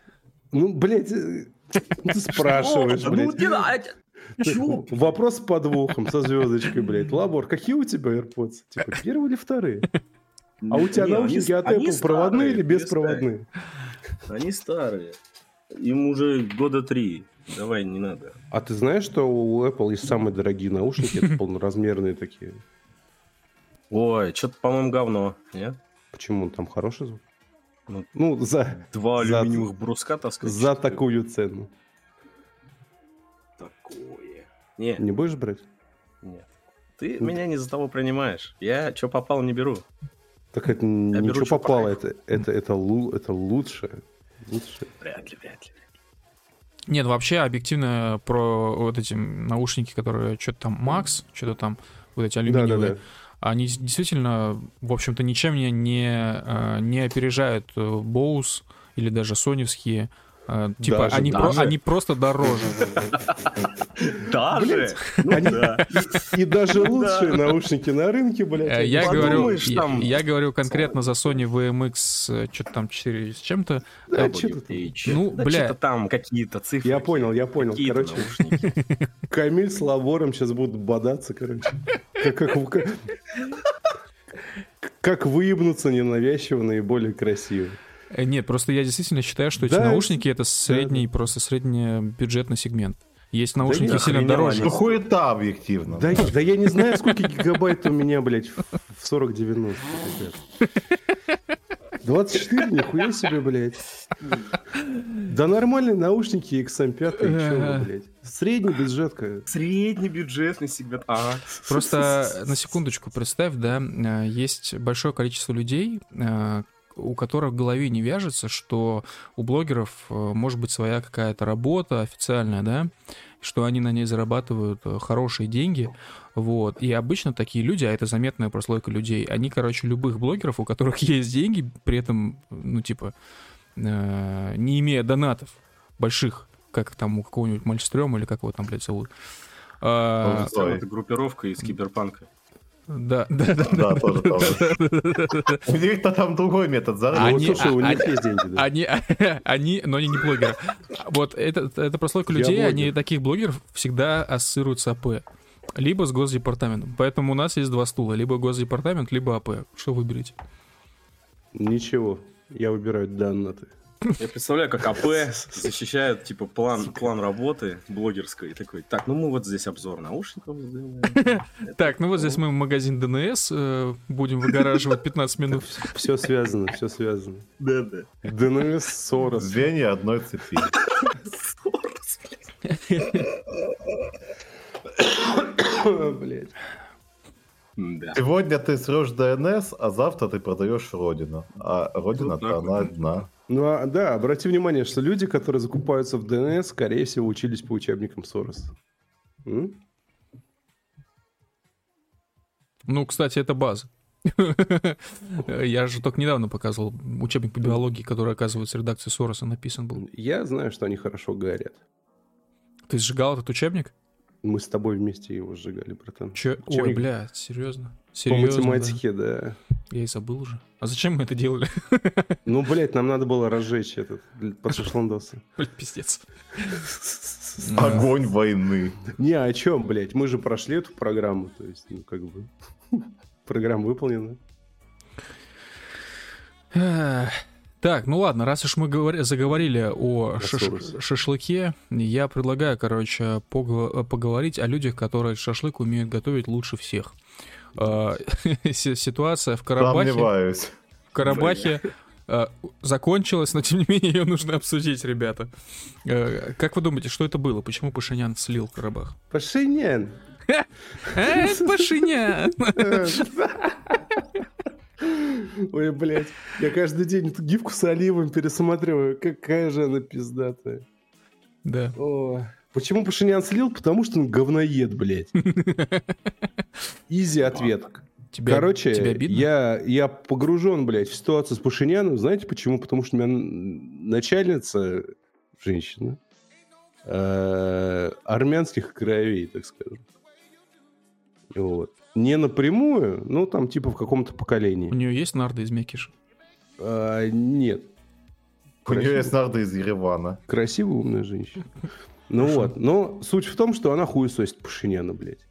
Speaker 1: Ну, блядь, э, ты спрашиваешь, блядь. Чё? Вопрос с подвохом, со звездочкой, блядь. Лабор, какие у тебя AirPods? Типа, первые или вторые? А у тебя наушники от Apple проводные или беспроводные?
Speaker 2: Они старые. Им уже года три. Давай, не надо.
Speaker 1: А ты знаешь, что у Apple есть самые дорогие наушники, это полноразмерные такие?
Speaker 2: Ой, что-то, по-моему, говно, нет?
Speaker 1: Почему? Там хороший звук?
Speaker 2: Ну, ну за... Два за, алюминиевых бруска таскать.
Speaker 1: За такую цену.
Speaker 2: Такое.
Speaker 1: Не. Не будешь брать?
Speaker 2: Нет. Ты ну, меня не за того принимаешь. Я что попал, не беру.
Speaker 1: Так это Я ничего беру, попало, это, это, это, лу, это лучше. лучше.
Speaker 2: Вряд ли, вряд ли.
Speaker 3: Нет, вообще объективно про вот эти наушники, которые что-то там Макс, что-то там, вот эти алюминиевые, да, да, да они действительно, в общем-то, ничем не, не, э, не опережают э, Bose или даже соневские. Э, типа, даже, они, даже? Про, они просто дороже.
Speaker 2: Даже?
Speaker 1: И даже лучшие наушники на рынке, блядь.
Speaker 3: Я говорю, я говорю конкретно за Sony VMX, что-то там 4 с чем-то.
Speaker 2: Ну, бля. там какие-то цифры.
Speaker 1: Я понял, я понял. Короче, Камиль с Лавором сейчас будут бодаться, короче. Как, как выебнуться ненавязчиво наиболее красиво.
Speaker 3: Э, нет, просто я действительно считаю, что эти наушники это средний, да, просто средний бюджетный сегмент. Есть наушники да сильно дороже.
Speaker 4: Ну хуета объективно.
Speaker 1: Да, да я не знаю, сколько гигабайт у меня, блядь, в 4090. 24, нихуя себе, блядь. Да нормальные наушники XM5, чё блядь. Средний бюджетка.
Speaker 2: Средний бюджетный сегмент. А.
Speaker 3: Просто на секундочку представь, да, э, есть большое количество людей, э, у которых в голове не вяжется, что у блогеров э, может быть своя какая-то работа официальная, да, что они на ней зарабатывают э, хорошие деньги, вот. И обычно такие люди, а это заметная прослойка людей, они, короче, любых блогеров, у которых есть деньги, при этом, ну, типа, э, не имея донатов больших, как там у какого-нибудь Мальстрёма или как его там, блядь, зовут.
Speaker 2: А, это группировка из киберпанка.
Speaker 3: Да, да, да. Да, тоже
Speaker 4: У них-то там другой метод
Speaker 3: заработка. Слушай, у них есть деньги. Они, они, но они не блогеры. Вот это, это прослойка людей, они таких блогеров всегда ассоциируют с АП. Либо с Госдепартаментом. Поэтому у нас есть два стула. Либо Госдепартамент, либо АП. Что выберете?
Speaker 1: Ничего. Я выбираю донаты.
Speaker 2: Я представляю, как АП защищает, типа, план, план работы блогерской. И такой, так, ну мы вот здесь обзор наушников сделаем.
Speaker 3: Так, ну вот здесь мы магазин ДНС э, будем выгораживать 15 минут.
Speaker 1: Все связано, все связано.
Speaker 2: Да-да.
Speaker 1: ДНС, Сорос.
Speaker 4: Звенья одной цепи.
Speaker 1: Блять.
Speaker 2: Да.
Speaker 4: Сегодня ты срешь ДНС, а завтра ты продаешь Родину. А Родина-то она одна.
Speaker 1: Ну а, да, обрати внимание, что люди, которые закупаются в ДНС, скорее всего, учились по учебникам Сороса. М?
Speaker 3: Ну, кстати, это база. Я же только недавно показывал учебник по биологии, который, оказывается, в редакции Сороса написан был.
Speaker 1: Я знаю, что они хорошо горят.
Speaker 3: Ты сжигал этот учебник?
Speaker 1: Мы с тобой вместе его сжигали, братан.
Speaker 3: Че? Ой,
Speaker 1: Учебник
Speaker 3: блядь, серьезно?
Speaker 1: По
Speaker 3: Серьезно, да?
Speaker 1: математике, да.
Speaker 3: Я и забыл уже. А зачем мы это делали?
Speaker 1: Ну, блядь, нам надо было разжечь этот под шашландосы.
Speaker 3: Блядь, пиздец.
Speaker 4: Огонь войны.
Speaker 1: Не, о чем, блядь? Мы же прошли эту программу, то есть, ну, как бы... Программа выполнена.
Speaker 3: Так, ну ладно, раз уж мы говори- заговорили о шаш- шашлыке, я предлагаю, короче, пого- поговорить о людях, которые шашлык умеют готовить лучше всех. А, си- Ситуация в Карабахе,
Speaker 4: Сомневаюсь.
Speaker 3: в Карабахе а, закончилась, но тем не менее ее нужно обсудить, ребята. Э, Как вы думаете, что это было? Почему Пашинян слил Карабах?
Speaker 1: Пашинян!
Speaker 3: Эй, Пашинян!
Speaker 1: Ой, блядь, я каждый день эту гифку с оливом пересматриваю. Какая же она пиздатая.
Speaker 3: Да.
Speaker 1: О, Почему Пашинян слил? Потому что он говноед, блядь. Изи ответ.
Speaker 3: Тебя,
Speaker 1: Короче,
Speaker 3: тебе обидно?
Speaker 1: я, я погружен, блядь, в ситуацию с Пашиняном. Знаете почему? Потому что у меня начальница, женщина, э, армянских кровей, так скажем. Вот. Не напрямую, но там типа в каком-то поколении.
Speaker 3: У нее есть нарды из Мекиша?
Speaker 1: А, нет.
Speaker 4: У нее есть нарды из Еревана.
Speaker 1: Красивая, умная женщина. Ну вот, но суть в том, что она хуесосит Пашиняна, блядь.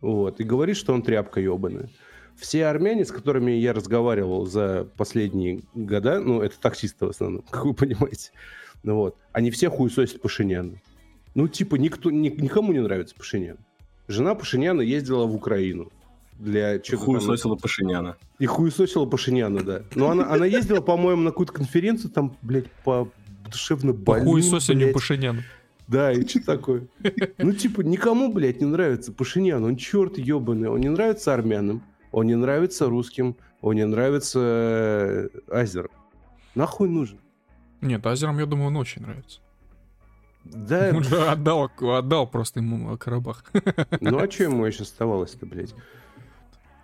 Speaker 1: Вот, и говорит, что он тряпка ебаная. Все армяне, с которыми я разговаривал за последние года, ну, это таксисты в основном, как вы понимаете, ну вот, они все хуесосят Пашиняна. Ну, типа, никто, ни- никому не нравится Пашинян. Жена Пашиняна ездила в Украину для чего-то там-
Speaker 2: Хуесосила Пашиняна.
Speaker 1: и хуесосила Пашиняна, да. Но она, она ездила, по-моему, на какую-то конференцию, там, блядь, по душевно
Speaker 3: По
Speaker 1: больным,
Speaker 3: хуесосению
Speaker 1: блядь.
Speaker 3: Пашиняна.
Speaker 1: Да, и что такое? Ну, типа, никому, блядь, не нравится Пашинян. Он черт ебаный. Он не нравится армянам, он не нравится русским, он не нравится э, азерам. Нахуй нужен?
Speaker 3: Нет, Азерам, я думаю, он очень нравится.
Speaker 1: Да,
Speaker 3: Он же отдал, отдал просто ему Карабах.
Speaker 1: ну а что ему еще оставалось-то, блядь?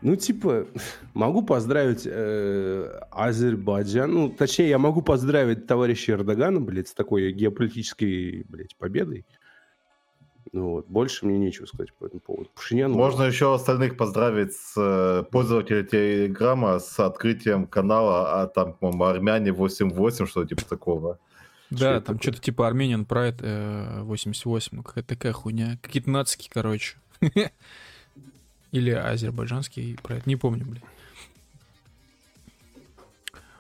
Speaker 1: Ну, типа, могу поздравить э, Азербайджан. Ну, точнее, я могу поздравить товарища Эрдогана, блядь, с такой геополитической, блядь, победой. Ну вот, больше мне нечего сказать по этому поводу. Пашинян...
Speaker 4: Можно еще остальных поздравить с э, пользователя Телеграма с открытием канала, а там, по-моему, армяне 8.8, что типа такого.
Speaker 3: Да,
Speaker 1: это
Speaker 3: там
Speaker 1: такое?
Speaker 3: что-то типа Armenian Pride э, 88, ну какая-то такая хуйня. Какие-то нацики, короче. Или азербайджанский Pride, не помню, блин.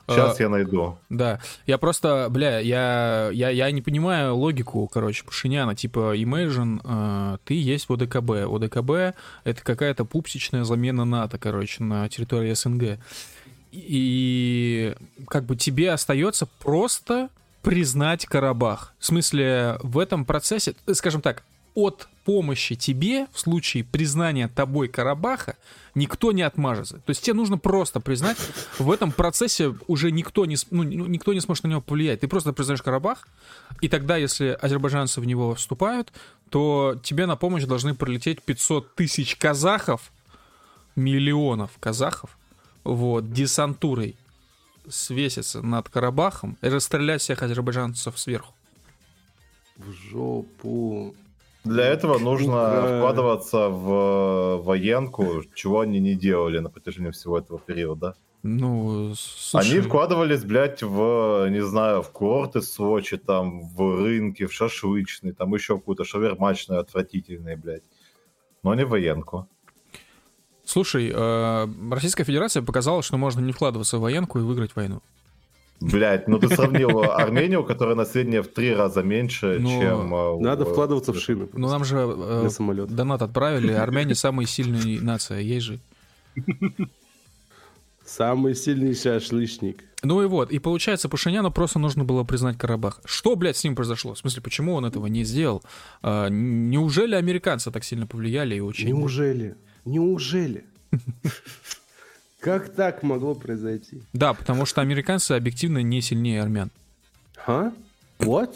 Speaker 4: Сейчас
Speaker 3: А,
Speaker 4: я найду.
Speaker 3: Да, я просто, бля, я, я, я не понимаю логику, короче, Пашиняна. Типа, Imagine, э, ты есть в ОДКБ. ОДКБ — это какая-то пупсичная замена НАТО, короче, на территории СНГ. И как бы тебе остается просто признать Карабах. В смысле, в этом процессе, скажем так, от помощи тебе в случае признания тобой Карабаха никто не отмажется. То есть тебе нужно просто признать, в этом процессе уже никто не, ну, ну, никто не сможет на него повлиять. Ты просто признаешь Карабах, и тогда, если азербайджанцы в него вступают, то тебе на помощь должны прилететь 500 тысяч казахов, миллионов казахов, вот, десантурой свеситься над Карабахом и расстрелять всех азербайджанцев сверху.
Speaker 1: В жопу.
Speaker 4: Для этого нужно вкладываться в военку, чего они не делали на протяжении всего этого периода.
Speaker 3: Ну, слушай,
Speaker 4: Они вкладывались, блядь, в, не знаю, в курорты Сочи, там, в рынки, в шашлычный, там еще какую-то шавермачную отвратительные, блядь. Но не в военку.
Speaker 3: Слушай, э, Российская Федерация показала, что можно не вкладываться в военку и выиграть войну.
Speaker 4: Блять, ну ты сравнил Армению, которая население в три раза меньше, Но... чем...
Speaker 1: Э, Надо в... вкладываться в шины.
Speaker 3: Ну нам же э, донат отправили, Армяне самая сильная нация, есть же.
Speaker 1: Самый сильный шашлычник.
Speaker 3: Ну и вот, и получается, Пашиняну просто нужно было признать Карабах. Что, блядь, с ним произошло? В смысле, почему он этого не сделал? А, неужели американцы так сильно повлияли и очень...
Speaker 1: Неужели? Неужели? Как так могло произойти?
Speaker 3: Да, потому что американцы объективно не сильнее армян.
Speaker 1: Ха? What?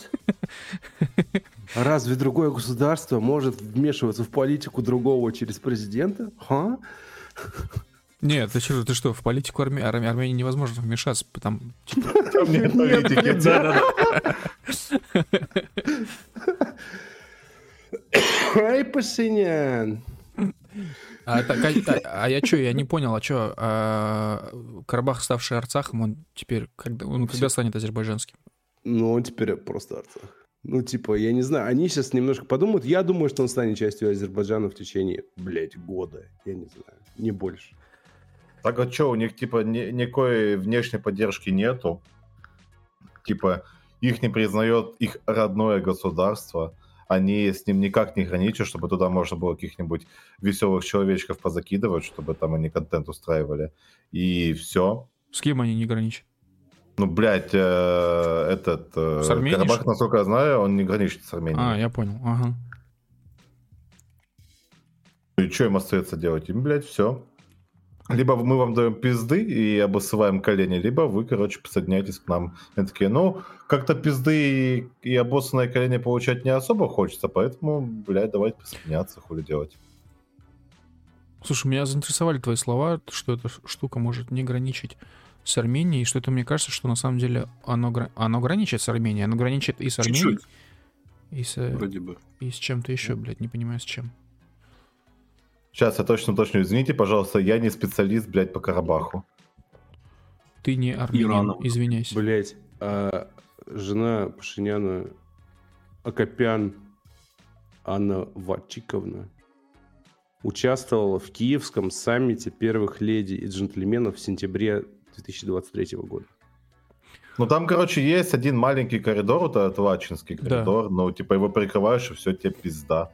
Speaker 1: Разве другое государство может вмешиваться в политику другого через президента? Ха?
Speaker 3: Нет, ты что, ты что, в политику Арме... Арме... Армении невозможно вмешаться, потому...
Speaker 4: Там нет политики. Да,
Speaker 1: Ай, Пасинян.
Speaker 3: А, так, а, а я что, я не понял, а что, а, Карабах, ставший Арцахом, он теперь, когда, он когда станет азербайджанским?
Speaker 1: Ну, он теперь просто Арцах. Ну, типа, я не знаю, они сейчас немножко подумают. Я думаю, что он станет частью Азербайджана в течение, блядь, года. Я не знаю, не больше.
Speaker 4: Так а что, у них, типа, ни, никакой внешней поддержки нету? Типа, их не признает их родное государство они с ним никак не граничат, чтобы туда можно было каких-нибудь веселых человечков позакидывать, чтобы там они контент устраивали. И все.
Speaker 3: С кем они не граничат?
Speaker 4: Ну, блядь, э, этот... Э, Карабах, насколько я знаю, он не граничит с Арменией.
Speaker 3: А, я понял, ага.
Speaker 4: И что им остается делать? Им, блядь, все. Либо мы вам даем пизды и обоссываем колени, либо вы, короче, присоединяйтесь к нам. И такие, ну, как-то пизды и, и обоссанные колени получать не особо хочется, поэтому, блядь, давайте присоединяться, хули делать.
Speaker 3: Слушай, меня заинтересовали твои слова, что эта штука может не граничить с Арменией, что это мне кажется, что на самом деле оно, оно граничит с Арменией, оно граничит и с Арменией, Чуть-чуть. и с, Вроде бы. и с чем-то еще, блядь, не понимаю с чем.
Speaker 4: Сейчас я точно точно извините, пожалуйста, я не специалист, блядь, по Карабаху.
Speaker 3: Ты не армянин, извиняйся.
Speaker 1: Блядь, а жена Пашиняна Акопян Анна Ватчиковна участвовала в Киевском саммите первых леди и джентльменов в сентябре 2023 года.
Speaker 4: Ну там, короче, есть один маленький коридор, это Лачинский коридор, да. но типа его прикрываешь, и все, тебе пизда.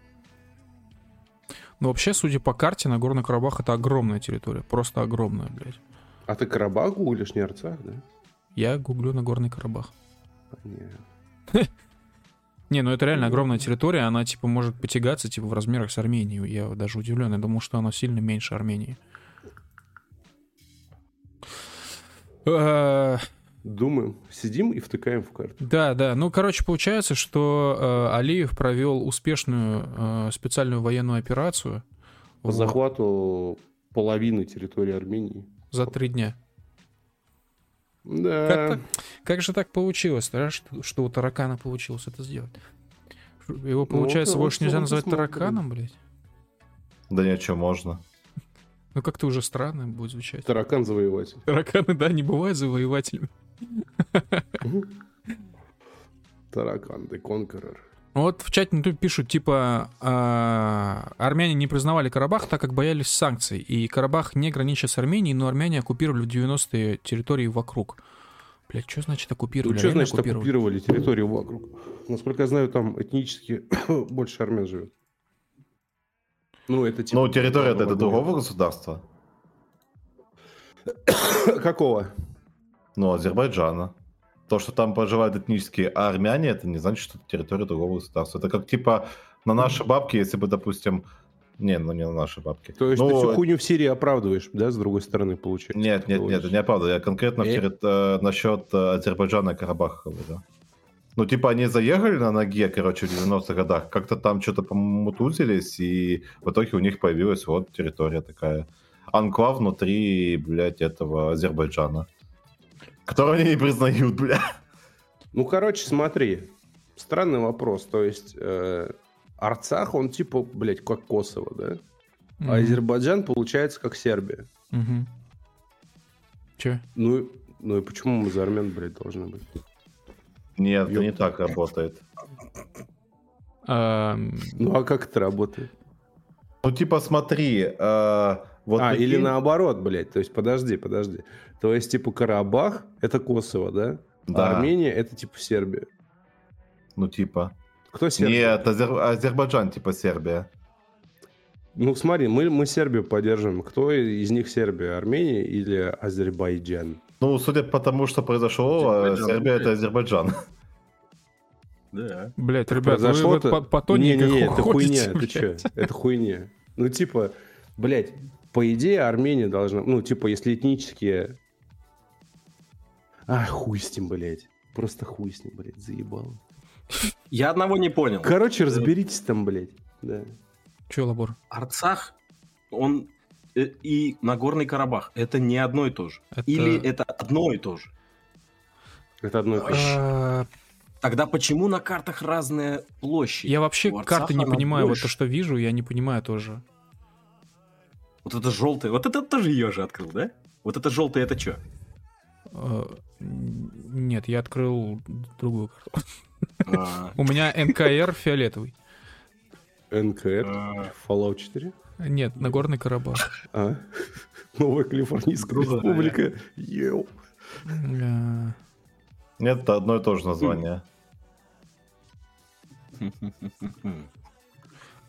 Speaker 3: Но вообще, судя по карте, Нагорный Карабах это огромная территория. Просто огромная, блядь.
Speaker 1: А ты Карабах гуглишь, не Арцах, да?
Speaker 3: Я гуглю Нагорный Карабах. Понятно. Не, ну это реально огромная территория, она типа может потягаться типа в размерах с Арменией. Я даже удивлен, я думал, что она сильно меньше Армении.
Speaker 1: Думаем, сидим и втыкаем в карту.
Speaker 3: Да, да. Ну, короче, получается, что э, Алиев провел успешную э, специальную военную операцию
Speaker 1: по захвату половины территории Армении.
Speaker 3: За три дня.
Speaker 1: Да.
Speaker 3: Как, как же так получилось, да, что, что у таракана получилось это сделать? Его, ну, получается, ну, больше нельзя называть тараканом, блядь?
Speaker 4: Да ни о чем можно.
Speaker 3: Ну, как-то уже странно будет звучать.
Speaker 1: Таракан-завоеватель.
Speaker 3: Тараканы, да, не бывают завоевателями.
Speaker 1: Таракан, the Conqueror.
Speaker 3: Вот в чате тут пишут, типа, э, армяне не признавали Карабах, так как боялись санкций. И Карабах не граничит с Арменией, но армяне оккупировали в 90-е территории вокруг. Блять, что значит оккупировали? Ну,
Speaker 1: что значит оккупировали? оккупировали территорию вокруг? Насколько я знаю, там этнически больше армян живет.
Speaker 4: Ну, это типа... Ну, территория это другого государства.
Speaker 1: Какого?
Speaker 4: Ну, Азербайджана. То, что там проживают этнические армяне, это не значит, что это территория другого государства. Это как типа на наши бабки, если бы, допустим, не, ну не на наши бабки.
Speaker 1: То есть
Speaker 4: ну,
Speaker 1: ты всю хуйню в Сирии оправдываешь, да, с другой стороны, получается?
Speaker 4: Нет, нет, нет, это не оправдываю. Я конкретно э? перед, э, насчет э, Азербайджана и Карабаха да. Ну, типа, они заехали на ноге, короче, в 90-х годах, как-то там что-то, по-моему, тузились, и в итоге у них появилась вот территория такая. Анклав внутри, блядь, этого Азербайджана. Которого они не признают, бля.
Speaker 1: Ну, короче, смотри. Странный вопрос. То есть, э, Арцах, он типа, блядь, как Косово, да? Mm-hmm. А Азербайджан получается как Сербия.
Speaker 3: Mm-hmm. Че?
Speaker 1: Ну, ну и почему мы за армян, блядь, должны быть?
Speaker 4: Нет, это не так работает.
Speaker 1: Ну а как это работает?
Speaker 4: Ну типа смотри, э,
Speaker 1: Вот а, такие... или наоборот, блядь. То есть, подожди, подожди. То есть, типа, Карабах — это Косово, да? Да. А Армения — это, типа, Сербия.
Speaker 4: Ну, типа.
Speaker 1: Кто Сербия?
Speaker 4: Нет, Азер... Азербайджан, типа, Сербия.
Speaker 1: Ну, смотри, мы, мы Сербию поддерживаем. Кто из них Сербия? Армения или Азербайджан?
Speaker 4: Ну, судя по тому, что произошло, Азербайджан, Сербия — это Азербайджан.
Speaker 3: Да. Блять, ребят, Произошло вы, вы по, по
Speaker 1: Не, не, не, это хуйня, блядь. ты что? Это хуйня. Ну, типа, блядь, по идее Армения должна, ну, типа, если этнические... А, хуй с ним, блядь. Просто хуй с ним, блядь, заебал.
Speaker 2: Я одного не понял.
Speaker 1: Короче, разберитесь там, блядь. Да.
Speaker 3: Че, Лабор?
Speaker 2: Арцах, он э, и Нагорный Карабах, это не одно и то же. Это... Или это одно и то же?
Speaker 1: Это одно и то же. А,
Speaker 2: Тогда почему на картах разная площадь?
Speaker 3: Я вообще карты не понимаю. Больше. Вот то, что вижу, я не понимаю тоже.
Speaker 2: Вот это желтое. Вот это тоже ее же открыл, да? Вот это желтое это что?
Speaker 3: Uh, нет, я открыл другую карту. А. У меня НКР фиолетовый.
Speaker 1: НКР? А. Fallout 4?
Speaker 3: Нет, Нагорный Карабах.
Speaker 1: А? Новая Калифорнийская республика. Ел.
Speaker 4: Нет, это одно и то же название.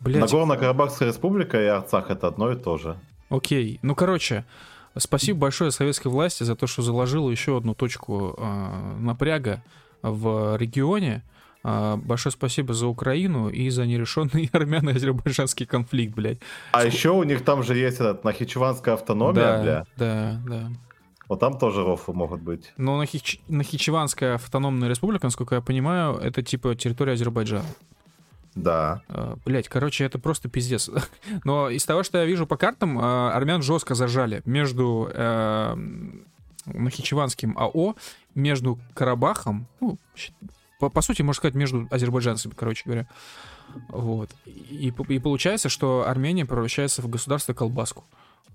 Speaker 4: Нагорно-Карабахская республика и Арцах это одно и то же.
Speaker 3: Окей. Ну, короче, спасибо большое советской власти за то, что заложила еще одну точку э, напряга в регионе. Э, большое спасибо за Украину и за нерешенный армяно-азербайджанский конфликт, блядь.
Speaker 4: А Ск... еще у них там же есть этот Нахичеванская автономия,
Speaker 3: да,
Speaker 4: бля.
Speaker 3: Да, да.
Speaker 4: Вот там тоже рофы могут быть.
Speaker 3: Но Нахич... Нахичеванская автономная республика, насколько я понимаю, это типа территория Азербайджана.
Speaker 4: Да.
Speaker 3: Uh, блять, короче, это просто пиздец. Но из того, что я вижу по картам, uh, армян жестко зажали между uh, Нахичеванским АО, между Карабахом, ну, по, по сути, можно сказать, между азербайджанцами, короче говоря. Вот. И, и получается, что Армения превращается в государство колбаску.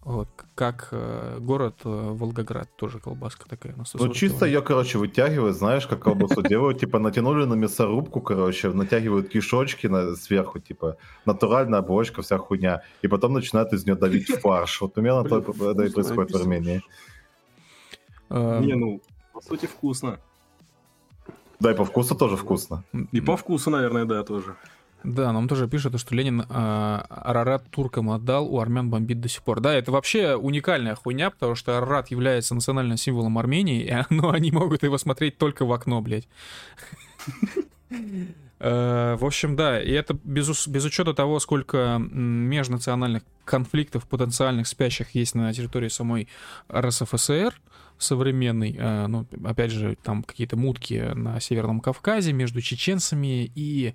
Speaker 3: Вот, как э, город э, Волгоград, тоже колбаска такая.
Speaker 4: Ну, чисто ее, короче, вытягивают, знаешь, как колбасу делают, типа, натянули на мясорубку, короче, натягивают кишочки на, сверху, типа, натуральная бочка, вся хуйня, и потом начинают из нее давить фарш. Вот примерно то это и происходит в Армении.
Speaker 2: Эм. Не, ну, по сути, вкусно.
Speaker 4: Да, и по вкусу тоже вкусно.
Speaker 2: И по вкусу, наверное, да, тоже.
Speaker 3: Да, нам тоже пишут, что Ленин э, Арарат туркам отдал, у армян бомбит до сих пор. Да, это вообще уникальная хуйня, потому что Арарат является национальным символом Армении, но они могут его смотреть только в окно, блядь. Э, в общем, да, и это без, без учета того, сколько межнациональных конфликтов потенциальных спящих есть на территории самой РСФСР современной, э, ну, опять же, там какие-то мутки на Северном Кавказе между чеченцами и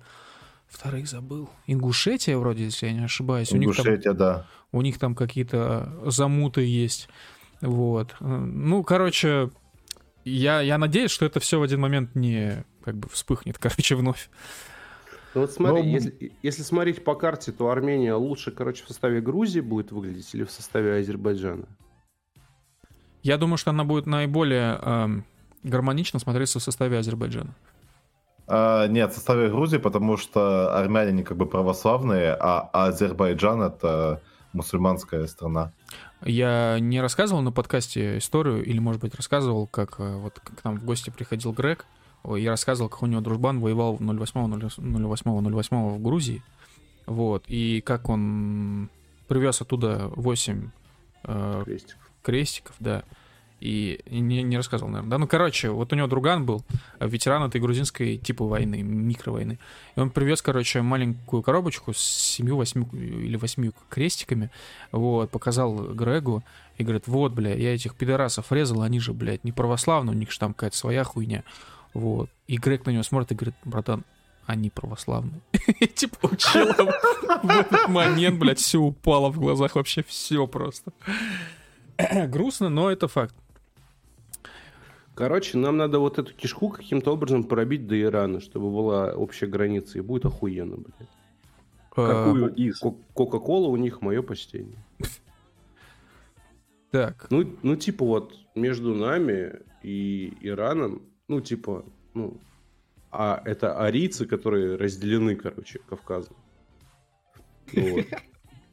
Speaker 3: Вторых забыл. Ингушетия вроде, если я не ошибаюсь.
Speaker 4: Ингушетия,
Speaker 3: у них там,
Speaker 4: да.
Speaker 3: У них там какие-то замуты есть. Вот. Ну, короче, я, я надеюсь, что это все в один момент не как бы вспыхнет, короче, вновь.
Speaker 1: Ну вот смотри, Но... если, если смотреть по карте, то Армения лучше, короче, в составе Грузии будет выглядеть или в составе Азербайджана?
Speaker 3: Я думаю, что она будет наиболее эм, гармонично смотреться в составе Азербайджана.
Speaker 4: А, нет, в составе Грузии, потому что армяне как бы православные, а Азербайджан это мусульманская страна.
Speaker 3: Я не рассказывал на подкасте историю, или, может быть, рассказывал, как э, вот к нам в гости приходил Грег, я рассказывал, как у него дружбан воевал 08-08-08 в Грузии, вот, и как он привез оттуда 8
Speaker 1: э, крестиков.
Speaker 3: крестиков, да, и не, не рассказывал, наверное, да? Ну, короче, вот у него друган был, э, ветеран этой грузинской типа войны, микровойны. И он привез, короче, маленькую коробочку с семью, восьми или восьми крестиками, вот, показал Грегу и говорит, вот, бля, я этих пидорасов резал, они же, блядь, не православные, у них же там какая-то своя хуйня. Вот. И Грег на него смотрит и говорит, братан, они православные. Типа у в этот момент, блядь, все упало в глазах, вообще все просто. Грустно, но это факт.
Speaker 1: Короче, нам надо вот эту кишку каким-то образом пробить до Ирана, чтобы была общая граница, и будет охуенно, блядь. А, Какую из? Кока-кола у них мое почтение.
Speaker 3: Так.
Speaker 1: Ну, ну, типа вот между нами и Ираном, ну, типа, ну, а это арийцы, которые разделены, короче, Кавказом. Ну, вот.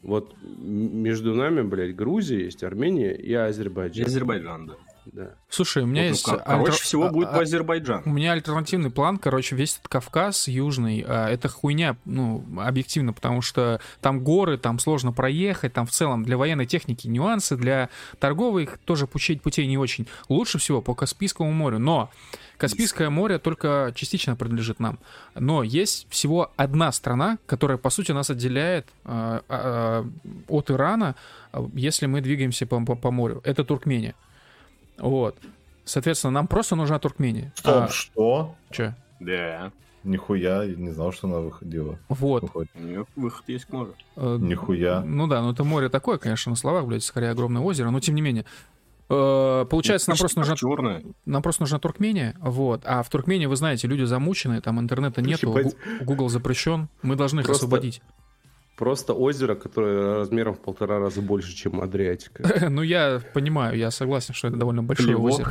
Speaker 1: Вот между нами, блядь, Грузия есть, Армения и Азербайджан.
Speaker 2: И Азербайджан, да.
Speaker 1: Да.
Speaker 3: Слушай, у меня вот, есть... Ну,
Speaker 2: короче альтер... всего будет по Азербайджану.
Speaker 3: У меня альтернативный план, короче, весь этот Кавказ южный, а, это хуйня, ну, объективно, потому что там горы, там сложно проехать, там в целом для военной техники нюансы, для торговых тоже путей, путей не очень. Лучше всего по Каспийскому морю, но Каспийское море только частично принадлежит нам. Но есть всего одна страна, которая, по сути, нас отделяет э, э, от Ирана, если мы двигаемся по, по, по морю. Это Туркмения. Вот. Соответственно, нам просто нужна Туркмения.
Speaker 4: Стоп, а... что?
Speaker 3: Че?
Speaker 2: Да.
Speaker 4: Нихуя, я не знал, что она выходила.
Speaker 3: Вот.
Speaker 2: Выходит. У нее выход есть к морю.
Speaker 4: Э, Нихуя.
Speaker 3: Ну да, ну это море такое, конечно, на словах, блядь, скорее огромное озеро, но тем не менее. Э, получается, нам просто нужна...
Speaker 2: Черная.
Speaker 3: Нам просто нужна Туркмения, вот. А в Туркмении, вы знаете, люди замучены, там интернета нету, Google запрещен, мы должны их освободить.
Speaker 1: Просто озеро, которое размером в полтора раза больше, чем Адриатика.
Speaker 3: Ну, я понимаю, я согласен, что это довольно большое озеро.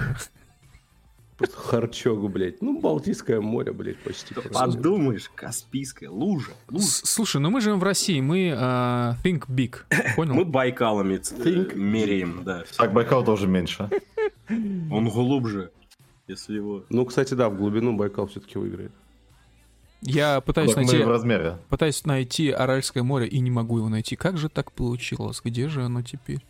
Speaker 1: Просто харчок, блядь. Ну, Балтийское море, блядь, почти.
Speaker 2: Подумаешь, Каспийское, лужа. лужа.
Speaker 3: Слушай, ну мы живем в России, мы uh, think big, понял?
Speaker 2: Мы Байкалами think меряем, да.
Speaker 4: Так, Байкал тоже меньше.
Speaker 2: Он глубже, если его...
Speaker 1: Ну, кстати, да, в глубину Байкал все-таки выиграет.
Speaker 3: Я пытаюсь так найти...
Speaker 4: в размере.
Speaker 3: Пытаюсь найти Аральское море и не могу его найти. Как же так получилось? Где же оно теперь?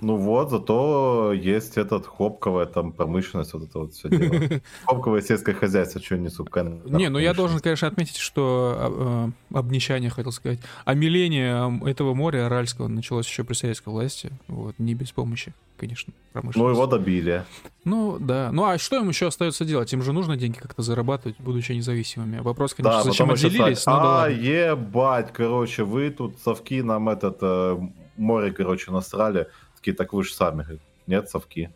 Speaker 4: Ну вот, зато есть этот хопковая там промышленность, вот это вот все дело. Хопковое сельское хозяйство, что несу
Speaker 3: Не, ну я должен, конечно, отметить, что э, обнищание, хотел сказать, омиление этого моря Аральского началось еще при советской власти, вот, не без помощи, конечно,
Speaker 4: промышленности. Ну его добили.
Speaker 3: Ну да, ну а что им еще остается делать? Им же нужно деньги как-то зарабатывать, будучи независимыми. Вопрос, конечно, да, зачем отделились,
Speaker 4: но А, ебать, короче, вы тут совки нам этот э, море, короче, насрали совки, так вы же сами. Нет совки.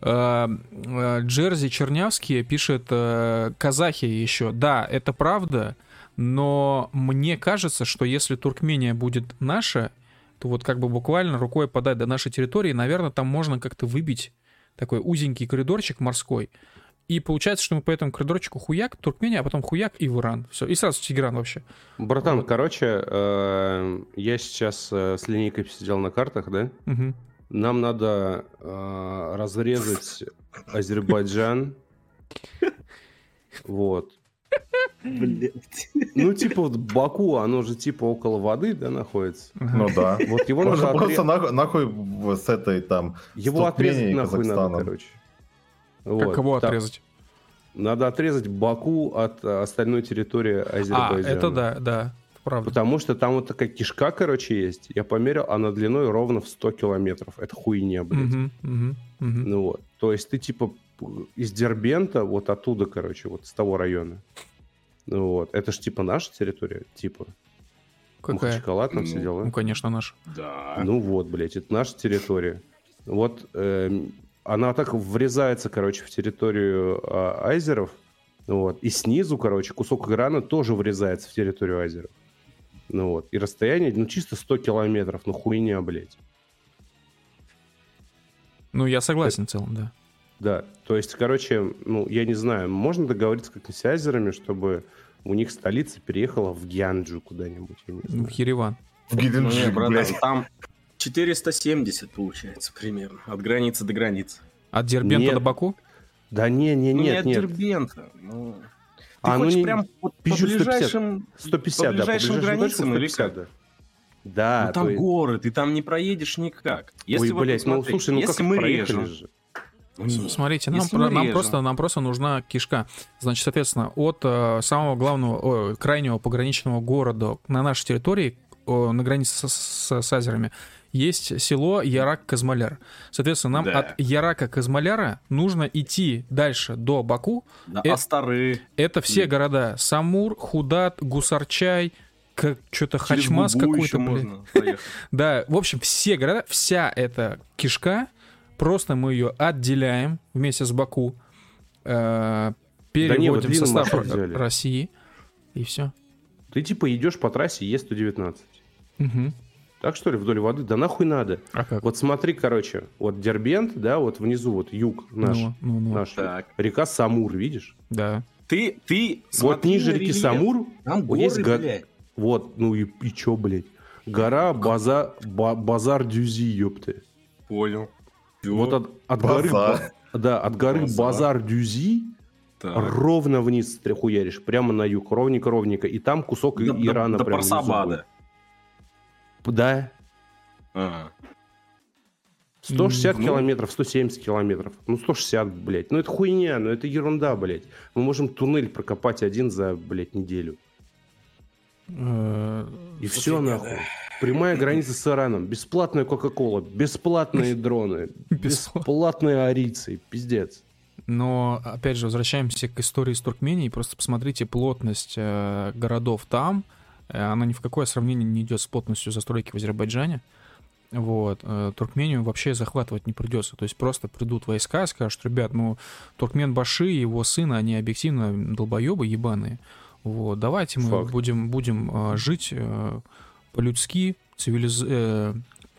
Speaker 3: Э, э, Джерзи Чернявский пишет э, казахи еще. Да, это правда, но мне кажется, что если Туркмения будет наша, то вот как бы буквально рукой подать до нашей территории, наверное, там можно как-то выбить такой узенький коридорчик морской. И получается, что мы по этому коридорчику хуяк, Туркмения, а потом хуяк и в Иран. Все. И сразу в Тегеран вообще.
Speaker 1: Братан, вот. короче, я сейчас с линейкой сидел на картах, да?
Speaker 3: Угу.
Speaker 1: Нам надо э, разрезать Азербайджан. Вот.
Speaker 2: Блять.
Speaker 1: Ну, типа, вот Баку, оно же типа около воды, да, находится?
Speaker 4: Ну да.
Speaker 1: Вот его
Speaker 4: надо просто отре... нахуй, с этой там...
Speaker 1: Его отрезать нахуй надо, короче.
Speaker 3: Вот. Как его отрезать?
Speaker 1: Надо отрезать Баку от остальной территории Азербайджана. А,
Speaker 3: это да, да
Speaker 1: правда. Потому что там вот такая кишка, короче, есть. Я померил, она длиной ровно в 100 километров. Это хуйня, блядь.
Speaker 3: Угу, угу, угу.
Speaker 1: Ну вот. То есть ты типа из Дербента, вот оттуда, короче, вот с того района. Ну вот. Это ж типа наша территория, типа.
Speaker 3: Какая?
Speaker 1: Махачкала там ну, все дела.
Speaker 3: Ну, конечно, наша.
Speaker 2: Да.
Speaker 1: Ну вот, блядь, это наша территория. Вот э, она так врезается, короче, в территорию э, айзеров. Вот. И снизу, короче, кусок экрана тоже врезается в территорию айзеров. Ну вот. И расстояние, ну, чисто 100 километров. Ну, хуйня, блядь.
Speaker 3: Ну, я согласен Это... в целом, да.
Speaker 1: Да, то есть, короче, ну, я не знаю, можно договориться как-то с азерами, чтобы у них столица переехала в Гянджу куда-нибудь, я не знаю.
Speaker 3: В Ереван.
Speaker 2: В Гиденджи, ну, братан, там 470 получается примерно, от границы до границы.
Speaker 3: От Дербента нет. до Баку?
Speaker 1: Да не, не,
Speaker 2: нет,
Speaker 1: нет.
Speaker 2: Не от Дербента, ну...
Speaker 1: Ты а, хочешь ну, прям вот по ближайшим, 150, по ближайшим да, по
Speaker 2: границам или как? Да.
Speaker 1: Да,
Speaker 2: ну, там есть... горы, ты там не проедешь никак.
Speaker 1: Если Ой, вот, блядь, ну слушай, ну
Speaker 2: если
Speaker 1: как
Speaker 2: мы режем, же.
Speaker 3: Ну, Смотрите, нам, про, нам, просто, нам просто нужна кишка. Значит, соответственно, от э, самого главного, о, крайнего пограничного города на нашей территории, о, на границе с, с, с Азерами, есть село Ярак-Казмаляр. Соответственно, нам да. от Ярака-Казмаляра нужно идти дальше до Баку.
Speaker 2: Да, э- Астары.
Speaker 3: Это все города. Самур, Худат, Гусарчай, как что-то Хачмас какой-то, да, в общем, все города, вся эта кишка, просто мы ее отделяем вместе с Баку, э, переводим да не, в состав России, и все.
Speaker 1: Ты типа идешь по трассе Е119.
Speaker 3: Угу.
Speaker 1: Так что ли, вдоль воды? Да нахуй надо.
Speaker 3: А как?
Speaker 1: Вот смотри, короче, вот Дербент, да, вот внизу вот юг наш, ну, ну, ну. наш так. река Самур, видишь?
Speaker 3: Да.
Speaker 2: Ты, ты
Speaker 1: Вот ниже реки Самур
Speaker 2: там горы,
Speaker 1: есть... Блядь. Вот, ну и, и чё, блядь? Гора База, ба, Базар Дюзи, ёпты.
Speaker 2: Понял.
Speaker 1: Вот от, от горы, да, от горы Базар, Базар Дюзи так. ровно вниз хуяришь, прямо на юг, ровненько-ровненько, и там кусок да, Ирана
Speaker 2: прямо до Парсабада.
Speaker 1: Да. Ага. 160 ну, километров, 170 километров. Ну, 160, блядь. Ну, это хуйня, ну, это ерунда, блядь. Мы можем туннель прокопать один за, блядь, неделю. Э, и все, нахуй. Прямая граница с Ираном. Бесплатная Кока-Кола, бесплатные дроны, бесплатные арийцы. Пиздец.
Speaker 3: Но, опять же, возвращаемся к истории с Туркменией. Просто посмотрите плотность э, городов там. Э, она ни в какое сравнение не идет с плотностью застройки в Азербайджане. Вот. Э, Туркмению вообще захватывать не придется. То есть просто придут войска, скажут, ребят, ну, Туркмен Баши и его сына, они объективно долбоебы ебаные. Вот. Давайте мы Факт. будем, будем э, жить по-людски, цивилиз...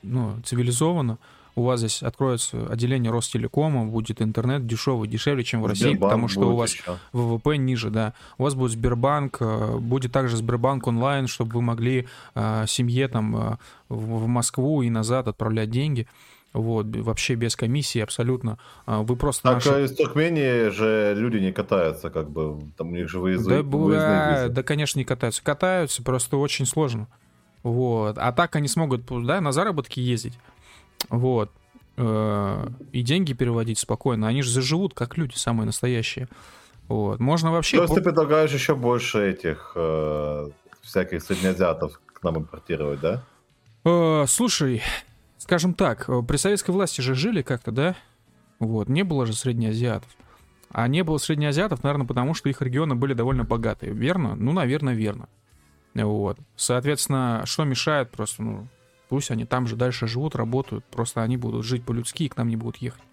Speaker 3: ну, цивилизованно, у вас здесь откроется отделение Ростелекома, будет интернет дешевый, дешевле, чем в России, Сбербанк потому что у вас еще. ВВП ниже, да. У вас будет Сбербанк, э, будет также Сбербанк онлайн, чтобы вы могли э, семье там э, в Москву и назад отправлять деньги. Вот, вообще без комиссии абсолютно. А, вы просто...
Speaker 4: Так наши... из Туркмении же люди не катаются, как бы, там у них же выезды,
Speaker 3: да, выездные Да, конечно, не катаются. Катаются, просто очень сложно. Вот. А так они смогут, да, на заработки ездить. Вот. Э, и деньги переводить спокойно. Они же заживут, как люди, самые настоящие. Вот. Можно вообще...
Speaker 4: То есть ты предлагаешь еще больше этих э, всяких среднеазиатов к нам импортировать, да?
Speaker 3: Э, слушай, скажем так, при советской власти же жили как-то, да? Вот, не было же среднеазиатов. А не было среднеазиатов, наверное, потому что их регионы были довольно богатые. Верно? Ну, наверное, верно. Вот. Соответственно, что мешает просто, ну, Пусть они там же дальше живут, работают, просто они будут жить по-людски и к нам не будут ехать.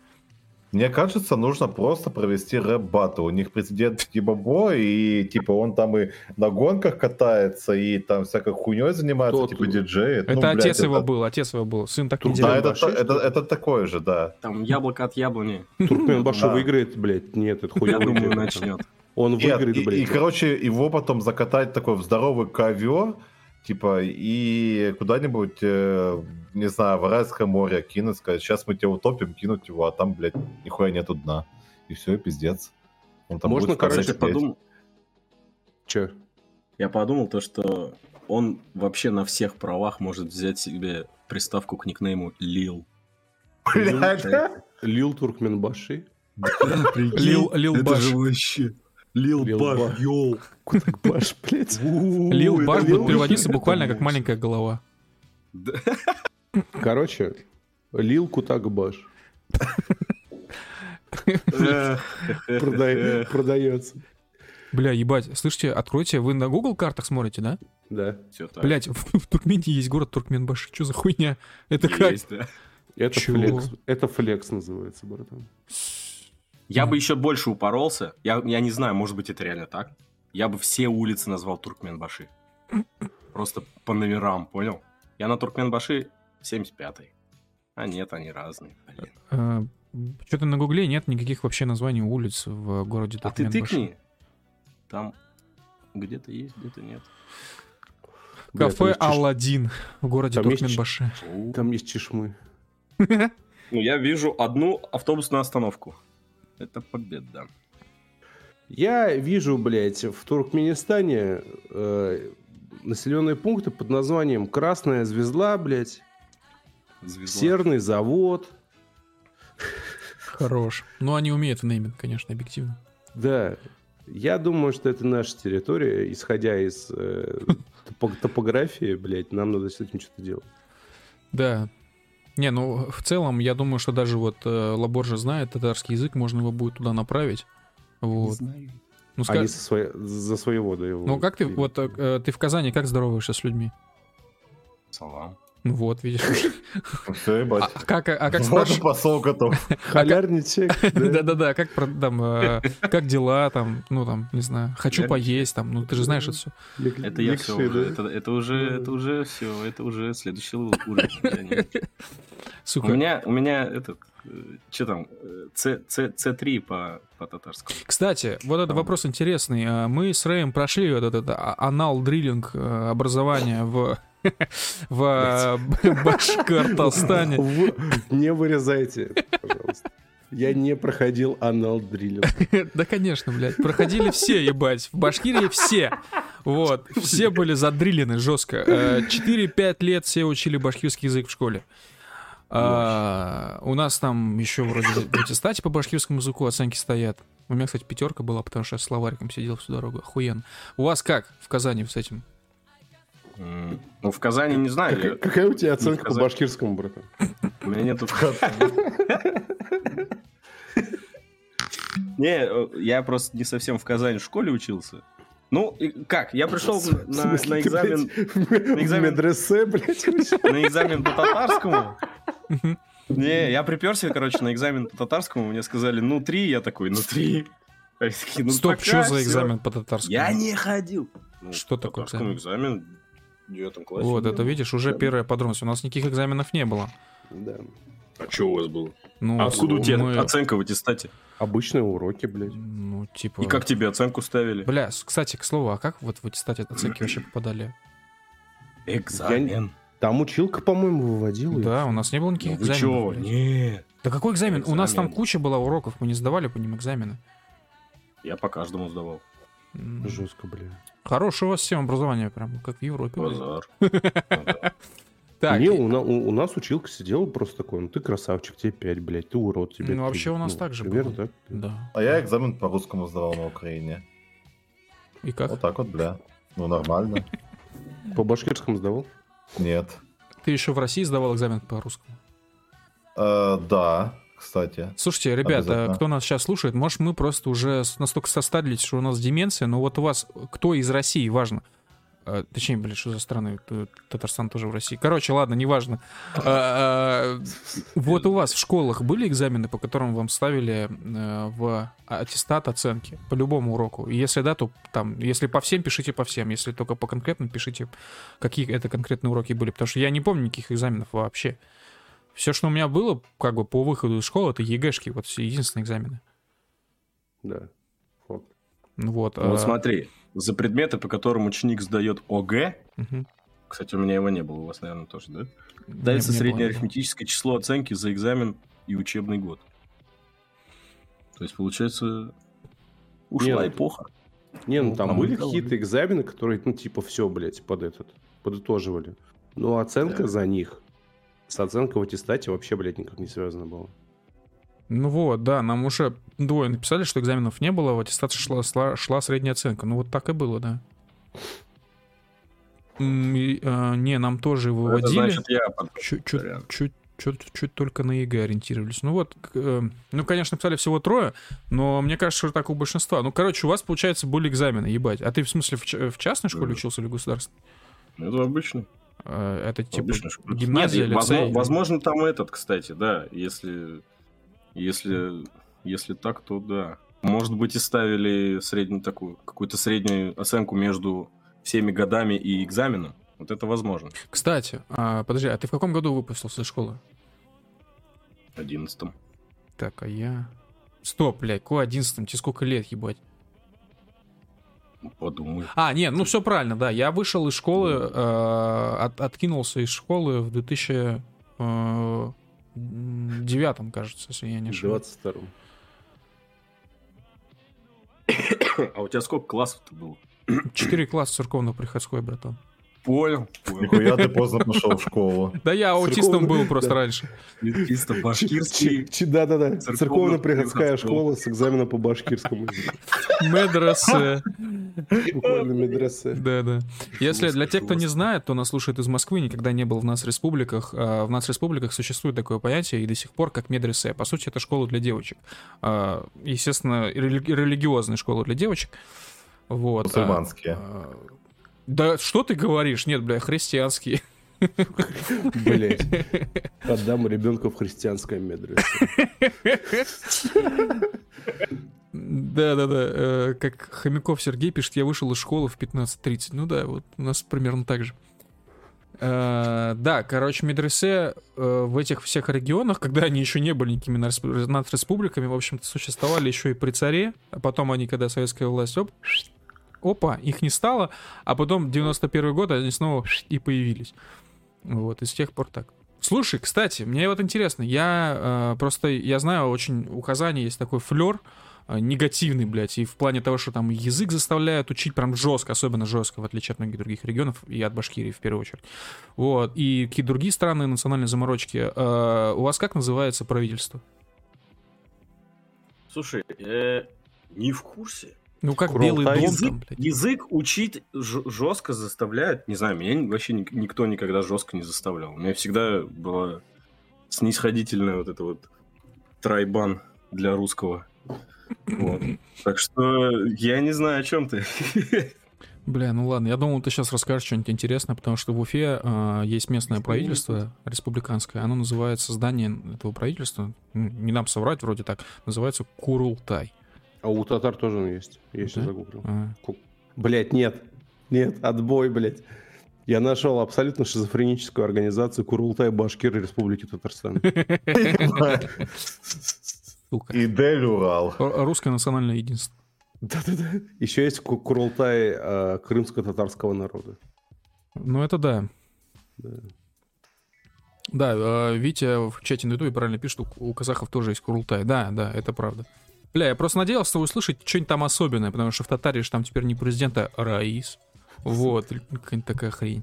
Speaker 4: Мне кажется, нужно просто провести рэп-батл. У них президент Кибабо, и типа он там и на гонках катается, и там всякой хуйней занимается, Тот, типа диджей.
Speaker 3: Это ну, отец блядь, его это... был, отец его был, сын так не
Speaker 4: Да, это, это, это, это такое же, да.
Speaker 2: Там яблоко от яблони.
Speaker 1: Туркменбашу выиграет, блядь, нет, это хуйня.
Speaker 2: Я думаю, начнет.
Speaker 1: Он выиграет,
Speaker 4: блядь. И, короче, его потом закатать такой в здоровый ковер, Типа, и куда-нибудь, э, не знаю, в Аральское море кинуть, сказать, сейчас мы тебя утопим, кинуть его, а там, блядь, нихуя нету дна. И все, и пиздец.
Speaker 2: Он там Можно, короче, подумать... Че? Я подумал то, что он вообще на всех правах может взять себе приставку к никнейму Лил.
Speaker 1: Блядь. Лил Туркменбаши?
Speaker 3: Лил, Лил Баш.
Speaker 2: Лил, Баш, йоу.
Speaker 1: Баш, блядь.
Speaker 3: Лил Баш будет переводиться буквально как маленькая голова.
Speaker 1: Короче, Лил Кутак Баш. Продается.
Speaker 3: Бля, ебать, слышите, откройте, вы на Google картах смотрите, да?
Speaker 1: Да.
Speaker 3: Блять, в, в Туркмении есть город Туркменбаш. Что за хуйня? Это как? Да.
Speaker 1: Это флекс. Это флекс называется, братан.
Speaker 2: Я бы еще больше упоролся. Я, я не знаю, может быть, это реально так. Я бы все улицы назвал Туркменбаши. Просто по номерам, понял? Я на Туркменбаши 75-й. А нет, они разные. А,
Speaker 3: Что-то на гугле нет никаких вообще названий улиц в городе
Speaker 2: Туркменбаши. А ты тыкни. Там где-то есть, где-то нет.
Speaker 3: Кафе Алладин в городе Туркменбаши.
Speaker 1: Там есть чешмы.
Speaker 2: Ну, я вижу одну автобусную остановку. Это победа.
Speaker 1: Я вижу, блядь, в Туркменистане э, населенные пункты под названием Красная Звезда, блядь, Звезда. Серный завод.
Speaker 3: Хорош. Ну, они умеют в нейминг, конечно, объективно.
Speaker 1: Да. Я думаю, что это наша территория, исходя из э, топографии, блядь, нам надо с этим что-то делать.
Speaker 3: Да, не, ну в целом, я думаю, что даже вот э, Лабор же знает татарский язык, можно его будет туда направить. Вот. Не знаю.
Speaker 1: Ну, скаж... Они со свои... за своего да его.
Speaker 3: Ну как ты, вот э, ты в Казани как здороваешься с людьми?
Speaker 2: Салам.
Speaker 3: Ну вот, видишь.
Speaker 4: Все, ебать.
Speaker 3: А как, а как спрашиваешь?
Speaker 4: посол готов.
Speaker 1: Халярный чек.
Speaker 3: Да-да-да, как там, э, как дела там, ну там, не знаю, хочу поесть там, ну ты же знаешь это все.
Speaker 2: Это я все это уже, это уже все, это уже следующий уровень. Сука. У меня, у меня этот, э, что там, C, C, C3 по, по татарскому.
Speaker 3: Кстати, вот этот вопрос интересный. А мы с Рэем прошли вот этот а, анал-дриллинг э, образования в в Башкортостане.
Speaker 1: Не вырезайте, пожалуйста. Я не проходил анал дриллинг.
Speaker 3: Да, конечно, блядь. Проходили все, ебать. В Башкирии все. Вот. Все были задриллены жестко. 4-5 э, лет все учили башкирский язык в школе. А, у нас там еще вроде аттестате по башкирскому языку оценки стоят. У меня, кстати, пятерка была, потому что я словариком сидел всю дорогу. Охуенно. У вас как в Казани с этим?
Speaker 2: Ну, в Казани не знаю.
Speaker 1: Как, какая у тебя оценка по башкирскому, братан?
Speaker 2: У меня нету Не, я просто не совсем в Казани в школе учился. Ну, как? Я пришел на, на экзамен...
Speaker 1: На экзамен... Медресе, блядь,
Speaker 2: На экзамен по татарскому. Не, я приперся, короче, на экзамен по татарскому. Мне сказали, ну, три. Я такой, ну, три.
Speaker 3: Ну, Стоп, что за экзамен по татарскому?
Speaker 2: Я не ходил.
Speaker 3: Ну, что такое
Speaker 2: экзамен? экзамен девятом классе.
Speaker 3: Вот, это видишь, уже первая подробность. У нас никаких экзаменов не было.
Speaker 1: Да.
Speaker 2: А что у вас было? Ну, а откуда у тебя мы... оценка в аттестате?
Speaker 1: Обычные уроки, блядь.
Speaker 3: Ну, типа...
Speaker 2: И как тебе оценку ставили?
Speaker 3: Бля, кстати, к слову, а как вот в аттестате оценки вообще попадали?
Speaker 2: Экзамен. Я...
Speaker 1: Там училка, по-моему, выводила.
Speaker 3: Да, у нас не было никаких ну, экзаменов.
Speaker 2: Вы чё? Нет.
Speaker 3: Да какой экзамен? экзамен? У нас там куча была уроков, мы не сдавали по ним экзамены.
Speaker 2: Я по каждому сдавал.
Speaker 1: Жестко, блин.
Speaker 3: Хорошее у вас система образования, прям как в Европе.
Speaker 2: Базар.
Speaker 1: Так. Не, у, у, у нас училка сидела просто такой, ну ты красавчик, тебе 5, блядь, ты урод, тебе
Speaker 3: Ну вообще у нас ну, так же
Speaker 1: примерно было. так.
Speaker 3: Да.
Speaker 4: А я экзамен по русскому сдавал на Украине.
Speaker 3: И как?
Speaker 4: Вот так вот, бля. Ну нормально.
Speaker 1: По башкирскому сдавал?
Speaker 4: Нет.
Speaker 3: Ты еще в России сдавал экзамен по русскому?
Speaker 4: Э, да, кстати.
Speaker 3: Слушайте, ребята, кто нас сейчас слушает, может, мы просто уже настолько состарились, что у нас деменция, но вот у вас кто из России, важно, а, точнее, блин, что за страны? Татарстан тоже в России. Короче, ладно, неважно. А, а, вот у вас в школах были экзамены, по которым вам ставили э, в аттестат оценки по любому уроку? Если да, то там, если по всем, пишите по всем. Если только по конкретным, пишите, какие это конкретные уроки были. Потому что я не помню никаких экзаменов вообще. Все, что у меня было, как бы по выходу из школы, это ЕГЭшки, вот единственные экзамены.
Speaker 1: Да. Вот.
Speaker 3: Ну вот.
Speaker 2: Вот а... смотри, за предметы, по которым ученик сдает ОГЭ, угу. кстати, у меня его не было, у вас, наверное, тоже, да? Дается среднее арифметическое число оценки за экзамен и учебный год. То есть, получается, ушла Нет. эпоха.
Speaker 1: Не, ну, ну там были какие-то экзамены, которые, ну, типа, все, блядь, под этот, подытоживали. Но оценка да. за них с оценкой в аттестате вообще, блядь, никак не связана была.
Speaker 3: Ну вот, да, нам уже двое написали, что экзаменов не было, в аттестат шла, шла, шла средняя оценка. Ну вот так и было, да. И, а, не, нам тоже выводили. Это значит, я чуть, чуть, чуть только на ЕГЭ ориентировались. Ну вот, э, ну, конечно, писали всего трое, но мне кажется, что так у большинства. Ну, короче, у вас, получается, были экзамены, ебать. А ты, в смысле, в, в частной школе да. учился или государственной?
Speaker 2: Это обычно.
Speaker 3: Э, это типа гимназия,
Speaker 2: Нет, лицей? Возможно, возможно, там этот, кстати, да, если если, если так, то да. Может быть, и ставили среднюю такую, какую-то среднюю оценку между всеми годами и экзаменом. Вот это возможно.
Speaker 3: Кстати, а, подожди, а ты в каком году выпустился из школы?
Speaker 2: Одиннадцатом.
Speaker 3: Так, а я... Стоп, блядь, какой одиннадцатом? Тебе сколько лет, ебать?
Speaker 2: Подумай.
Speaker 3: А, нет, ну все правильно, да. Я вышел из школы, э, от, откинулся из школы в 2000... Э, кажется, если я не ошибаюсь.
Speaker 1: Двадцать втором.
Speaker 2: А у тебя сколько классов-то было?
Speaker 3: Четыре класса церковно-приходской, братан.
Speaker 2: Понял.
Speaker 4: Нихуя ты поздно пошел в школу.
Speaker 3: Да я аутистом был просто раньше.
Speaker 2: Чисто башкирский.
Speaker 1: Да-да-да. Церковно-приходская школа с экзаменом по башкирскому
Speaker 3: Медресе.
Speaker 1: Буквально медресе.
Speaker 3: Да-да. Если для тех, кто не знает, кто нас слушает из Москвы, никогда не был в нас республиках. А, в нас республиках существует такое понятие и до сих пор как медресе. По сути, это школа для девочек. А, естественно, религиозная школа для девочек. Вот.
Speaker 4: Мусульманские.
Speaker 3: Да что ты говоришь? Нет, бля, христианские.
Speaker 1: Блять. Отдам ребенка в христианское медресе.
Speaker 3: Да-да-да, э, как Хомяков Сергей пишет, я вышел из школы в 15.30. Ну да, вот у нас примерно так же. Uh, да, короче, медресе uh, в этих всех регионах, когда они еще не были никакими над республиками, в общем-то, существовали еще и при царе, а потом они, когда советская власть оп, опа, их не стало, а потом 91 год они снова и появились. Вот, и с тех пор так. Слушай, кстати, мне вот интересно, я э, просто, я знаю, очень у Казани есть такой флер, э, негативный, блядь, и в плане того, что там язык заставляют учить прям жестко, особенно жестко, в отличие от многих других регионов, и от Башкирии в первую очередь. Вот, и какие другие страны национальные заморочки. Э, у вас как называется правительство?
Speaker 2: Слушай, э, не в курсе.
Speaker 3: Ну как Курал, Белый дом
Speaker 2: язык,
Speaker 3: там, блядь.
Speaker 2: Язык учить жестко заставляют. Не знаю, меня вообще никто никогда жестко не заставлял. У меня всегда была снисходительная вот эта вот трайбан для русского. Вот. Так что я не знаю, о чем ты.
Speaker 3: Бля, ну ладно, я думал, ты сейчас расскажешь что-нибудь интересное, потому что в Уфе э, есть местное правительство республиканское, оно называется, здание этого правительства, не нам соврать, вроде так, называется Курултай.
Speaker 1: А у татар тоже он есть. Я сейчас загуглил. А. Блять, нет. Нет, отбой, блядь. Я нашел абсолютно шизофреническую организацию Курултай Башкир Республики Татарстан.
Speaker 4: И Дель Урал.
Speaker 3: Русское национальное единство.
Speaker 1: Да-да-да. Еще есть Курултай э, крымско-татарского народа.
Speaker 3: Ну, это да. Да. Да, э, Витя в чате на ютубе правильно пишет, у казахов тоже есть Курултай. Да, да, это правда. Бля, я просто надеялся услышать что-нибудь там особенное, потому что в Татарии же там теперь не президент, а Раис. Вот, какая-нибудь такая хрень.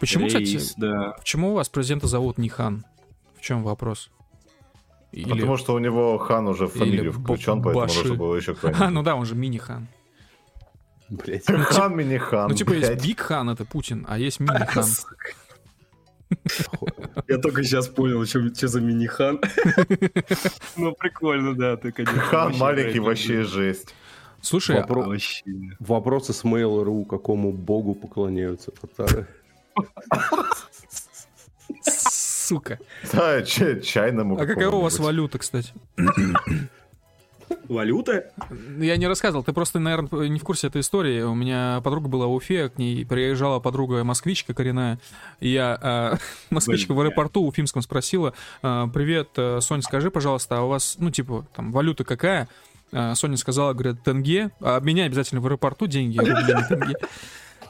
Speaker 3: Почему, Рейс, кстати, да. почему у вас президента зовут не Хан? В чем вопрос?
Speaker 4: Или... Потому что у него Хан уже в фамилию Или включен, поэтому Баши. нужно было еще кто-нибудь.
Speaker 3: А, ну да, он же мини-хан.
Speaker 4: Блять. Хан мини-хан.
Speaker 3: Ну, типа, есть Биг Хан, это Путин, а есть мини-хан.
Speaker 2: Я только сейчас понял, что, что за мини-хан. Ну, прикольно, да. Ты,
Speaker 4: конечно, хан маленький вообще жесть.
Speaker 3: Слушай,
Speaker 1: Вопро... а... вопросы с Mail.ru, какому богу поклоняются татары?
Speaker 3: Сука.
Speaker 4: Да, чайному.
Speaker 3: А какая у вас валюта, кстати?
Speaker 2: Валюта?
Speaker 3: Я не рассказывал, ты просто, наверное, не в курсе этой истории. У меня подруга была в Уфе, к ней приезжала подруга москвичка коренная. И я э, москвичка в аэропорту уфимском спросила, э, привет, э, Соня, скажи, пожалуйста, а у вас, ну, типа, там, валюта какая? Э, Соня сказала, говорит, тенге, а обменяй обязательно в аэропорту деньги, тенге.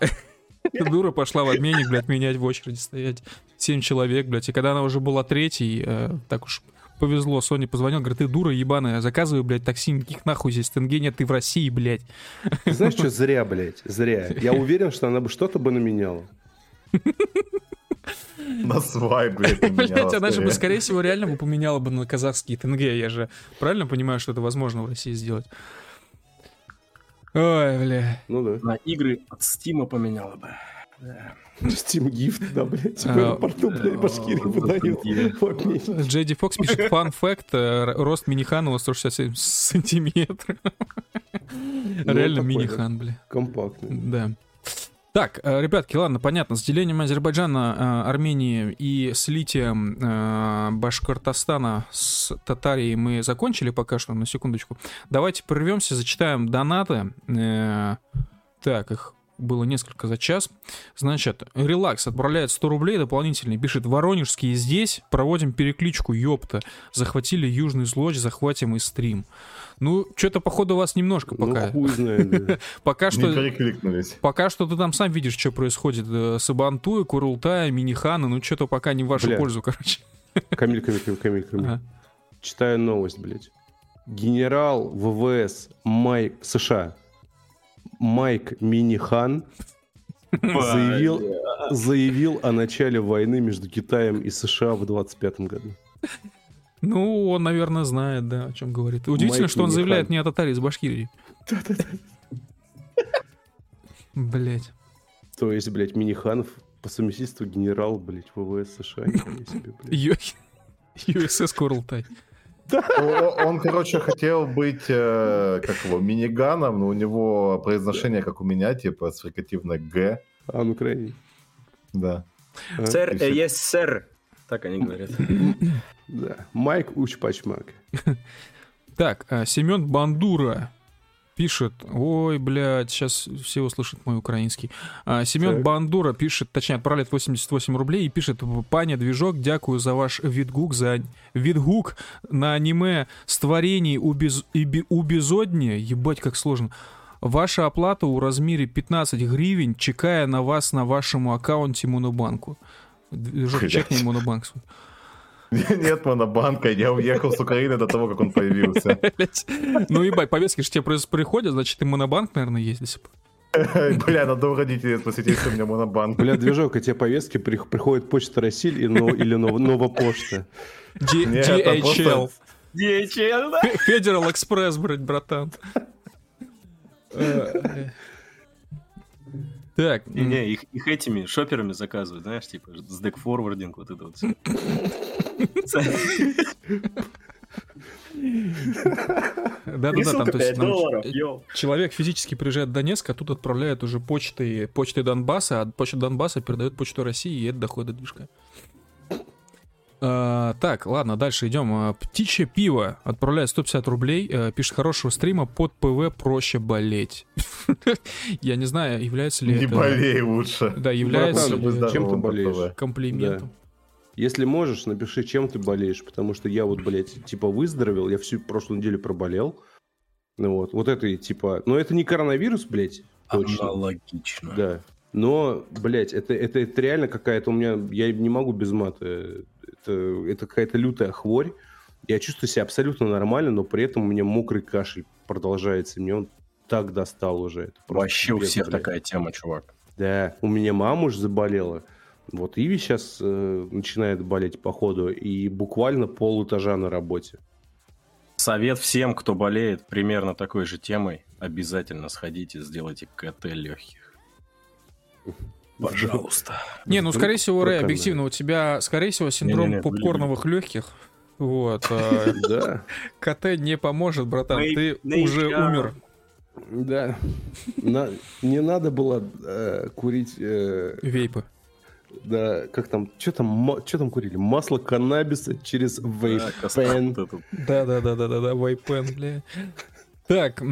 Speaker 3: Дура пошла в обменник, блядь, менять в очереди стоять. Семь человек, блядь. И когда она уже была третьей, э, так уж повезло, Соня позвонил, говорит, ты дура ебаная, заказывай, блядь, такси, никаких нахуй здесь тенге нет, ты в России, блядь.
Speaker 1: Ты знаешь, что зря, блядь, зря. Я уверен, что она бы что-то бы наменяла.
Speaker 4: На свай, блядь,
Speaker 3: Блядь, она же бы, скорее всего, реально бы поменяла бы на казахские тенге. Я же правильно понимаю, что это возможно в России сделать? Ой, бля.
Speaker 2: Ну да. На игры от Стима поменяла бы.
Speaker 1: Steam Gift, да, блядь, в аэропорту, блядь, Башкирии выдают.
Speaker 3: Джейди Фокс пишет, фан факт, э, рост минихана 167 сантиметров. Ну, Реально минихан, бля.
Speaker 1: Компактный.
Speaker 3: Да. Так, э, ребятки, ладно, понятно. С делением Азербайджана, э, Армении и слитием Башкортостана с Татарией мы закончили пока что, на секундочку. Давайте прервемся, зачитаем донаты. Так, их было несколько за час. Значит, релакс отправляет 100 рублей дополнительно, пишет, Воронежские здесь, проводим перекличку, ёпта. Захватили Южный Злоч, захватим и стрим. Ну, что-то, походу, у вас немножко ну, пока.
Speaker 1: Ну, хуй знает,
Speaker 3: Пока что... Пока что ты там сам видишь, что происходит. Э, Сабантуя, Курултая, Минихана, ну, что-то пока не в вашу пользу, короче.
Speaker 1: Камиль, Камиль, Камиль, Камиль, Камиль. Читаю новость, блядь. Генерал ВВС Майк США Майк Минихан заявил, заявил о начале войны между Китаем и США в 25 году.
Speaker 3: Ну, он, наверное, знает, да, о чем говорит. Удивительно, Майк что он Минихан. заявляет не о татаре из Башкирии. Блять.
Speaker 1: То есть, блядь, Миниханов по совместительству генерал, блядь, ВВС США.
Speaker 3: USS Курлтай.
Speaker 4: Он, короче, хотел быть, э, как его, миниганом, но у него произношение, как у меня, типа, с фрикативной «г».
Speaker 1: А, он украинец.
Speaker 4: Да.
Speaker 2: А, сэр, э, есть сэр. Так они говорят.
Speaker 1: Да. Майк Учпачмак.
Speaker 3: Так, э, Семен Бандура пишет, ой, блядь, сейчас все услышат мой украинский. А, Семен так. Бандура пишет, точнее, отправляет 88 рублей и пишет, паня Движок, дякую за ваш видгук, за видгук на аниме створений у, без, у безодни, ебать, как сложно. Ваша оплата у размере 15 гривен, чекая на вас на вашему аккаунте Монобанку. Движок, чекни Монобанк свой.
Speaker 4: Нет монобанка, я уехал с Украины до того, как он появился.
Speaker 3: Ну ебать, повестки же тебе приходят, значит, ты монобанк, наверное, есть до сих пор.
Speaker 4: Бля, надо у родителей спросить, есть у меня монобанк.
Speaker 1: Бля, движок, эти повестки приходят Почта России или Новопошта.
Speaker 3: DHL. DHL, да? Federal Express, блядь, братан.
Speaker 2: Так. Не, не их, их этими шоперами заказывают, знаешь, типа с декфорвардинг, вот это вот все.
Speaker 3: Да-да-да, там, то есть, человек физически приезжает в Донецк, а тут отправляет уже почтой, почтой Донбасса, а почта Донбасса передает почту России, и это доходит до движка. А, так, ладно, дальше идем. А, птичье пиво отправляет 150 рублей. А, пишет хорошего стрима под ПВ проще болеть. Я не знаю, является ли
Speaker 4: не это... Не болей лучше.
Speaker 3: Да, является ли
Speaker 1: чем ты болеешь?
Speaker 3: комплиментом.
Speaker 1: Если можешь, напиши, чем ты болеешь, потому что я вот, блядь, типа выздоровел, я всю прошлую неделю проболел. Ну вот, вот это типа, но это не коронавирус, блядь,
Speaker 2: точно. Аналогично.
Speaker 1: Да. Но, блядь, это, это, это реально какая-то у меня, я не могу без мата. Это, это какая-то лютая хворь. Я чувствую себя абсолютно нормально, но при этом у меня мокрый кашель продолжается. Мне он так достал уже. Это
Speaker 2: Вообще у всех блядь. такая тема, чувак.
Speaker 1: Да, у меня мама уже заболела. Вот Иви сейчас э, начинает болеть по ходу, и буквально пол этажа на работе.
Speaker 2: Совет всем, кто болеет примерно такой же темой, обязательно сходите, сделайте КТ легких. Пожалуйста.
Speaker 3: Не, ну, скорее всего, Рэй, объективно, у тебя, скорее всего, синдром не, попкорновых легких. Вот. А, да. КТ не поможет, братан, ты уже умер.
Speaker 1: Да. Не надо было э, курить... Э,
Speaker 3: Вейпы.
Speaker 1: Да, как там, что там, что там курили? Масло каннабиса через вейпен.
Speaker 3: Да, да, да, да, да, да, вейпен, бля. Так,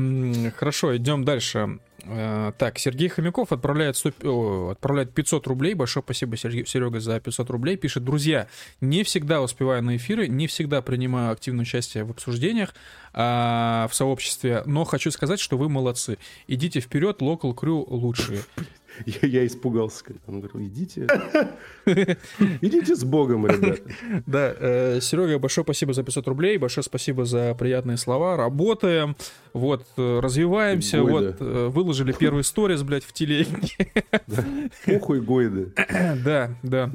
Speaker 3: хорошо, идем дальше. Э, так, Сергей Хомяков отправляет, 100, о, отправляет 500 рублей. Большое спасибо, Серега, за 500 рублей. Пишет, друзья, не всегда успеваю на эфиры, не всегда принимаю активное участие в обсуждениях а, в сообществе, но хочу сказать, что вы молодцы. Идите вперед, Local Crew лучшие.
Speaker 1: Я, я испугался, когда он говорил, идите, идите с Богом, ребята.
Speaker 3: Да, э, Серега, большое спасибо за 500 рублей, большое спасибо за приятные слова, работаем, вот, э, развиваемся, вот, э, выложили первый сторис, блядь, в телеге.
Speaker 1: Похуй гойды.
Speaker 3: Да, да.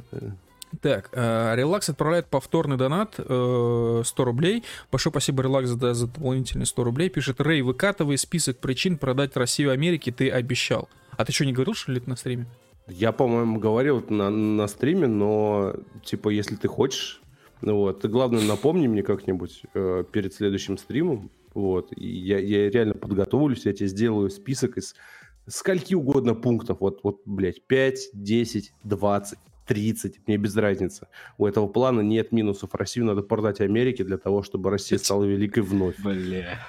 Speaker 3: Так, э, Релакс отправляет повторный донат э, 100 рублей. Большое спасибо, Релакс, за, за дополнительные 100 рублей. Пишет, Рэй, выкатывай список причин продать Россию Америке, ты обещал. А ты что, не говорил, что ли, на стриме?
Speaker 1: Я, по-моему, говорил на, на стриме, но, типа, если ты хочешь, ну вот, ты, главное, напомни мне как-нибудь э, перед следующим стримом, вот, и я, я реально подготовлюсь, я тебе сделаю список из скольки угодно пунктов, вот, вот, блядь, 5, 10, 20, 30, мне без разницы. У этого плана нет минусов. Россию надо продать Америке для того, чтобы Россия стала великой вновь.
Speaker 2: Бля.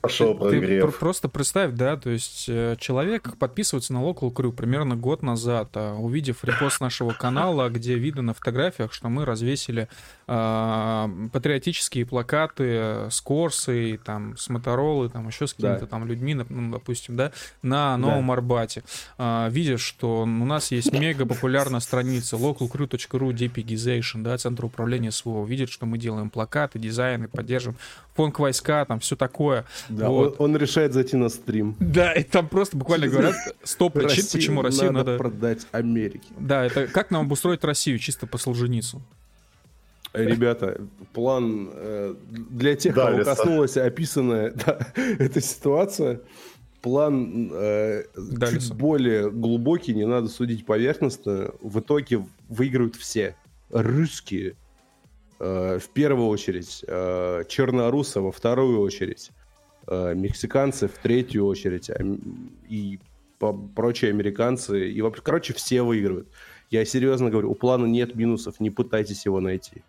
Speaker 4: Пошел прогрев.
Speaker 3: Ты просто представь, да, то есть э, человек подписывается на Local Crew примерно год назад, а, увидев репост нашего канала, где видно на фотографиях, что мы развесили патриотические плакаты с Корсой, там, с Моторолы, там, еще с какими-то да. там людьми, ну, допустим, да, на Новом да. Арбате. Видишь, что у нас есть мега популярная страница localcrew.ru depigization, да, Центр управления СВО, видит, что мы делаем плакаты, дизайны, поддерживаем фонг войска, там все такое.
Speaker 1: Да, вот. он, он решает зайти на стрим.
Speaker 3: Да, и там просто буквально говорят 100 причин, Россию почему Россию надо...
Speaker 1: надо продать Америке.
Speaker 3: Да, это как нам обустроить Россию чисто по Солженицу.
Speaker 1: Ребята, план э, для тех, да, кого коснулась описанная да, эта ситуация, план э, да, чуть леса. более глубокий, не надо судить поверхностно. В итоге выиграют все. Русские, Э, в первую очередь, э, чернорусы во вторую очередь, э, мексиканцы в третью очередь, и прочие американцы, и, короче, все выигрывают. Я серьезно говорю, у плана нет минусов, не пытайтесь его найти.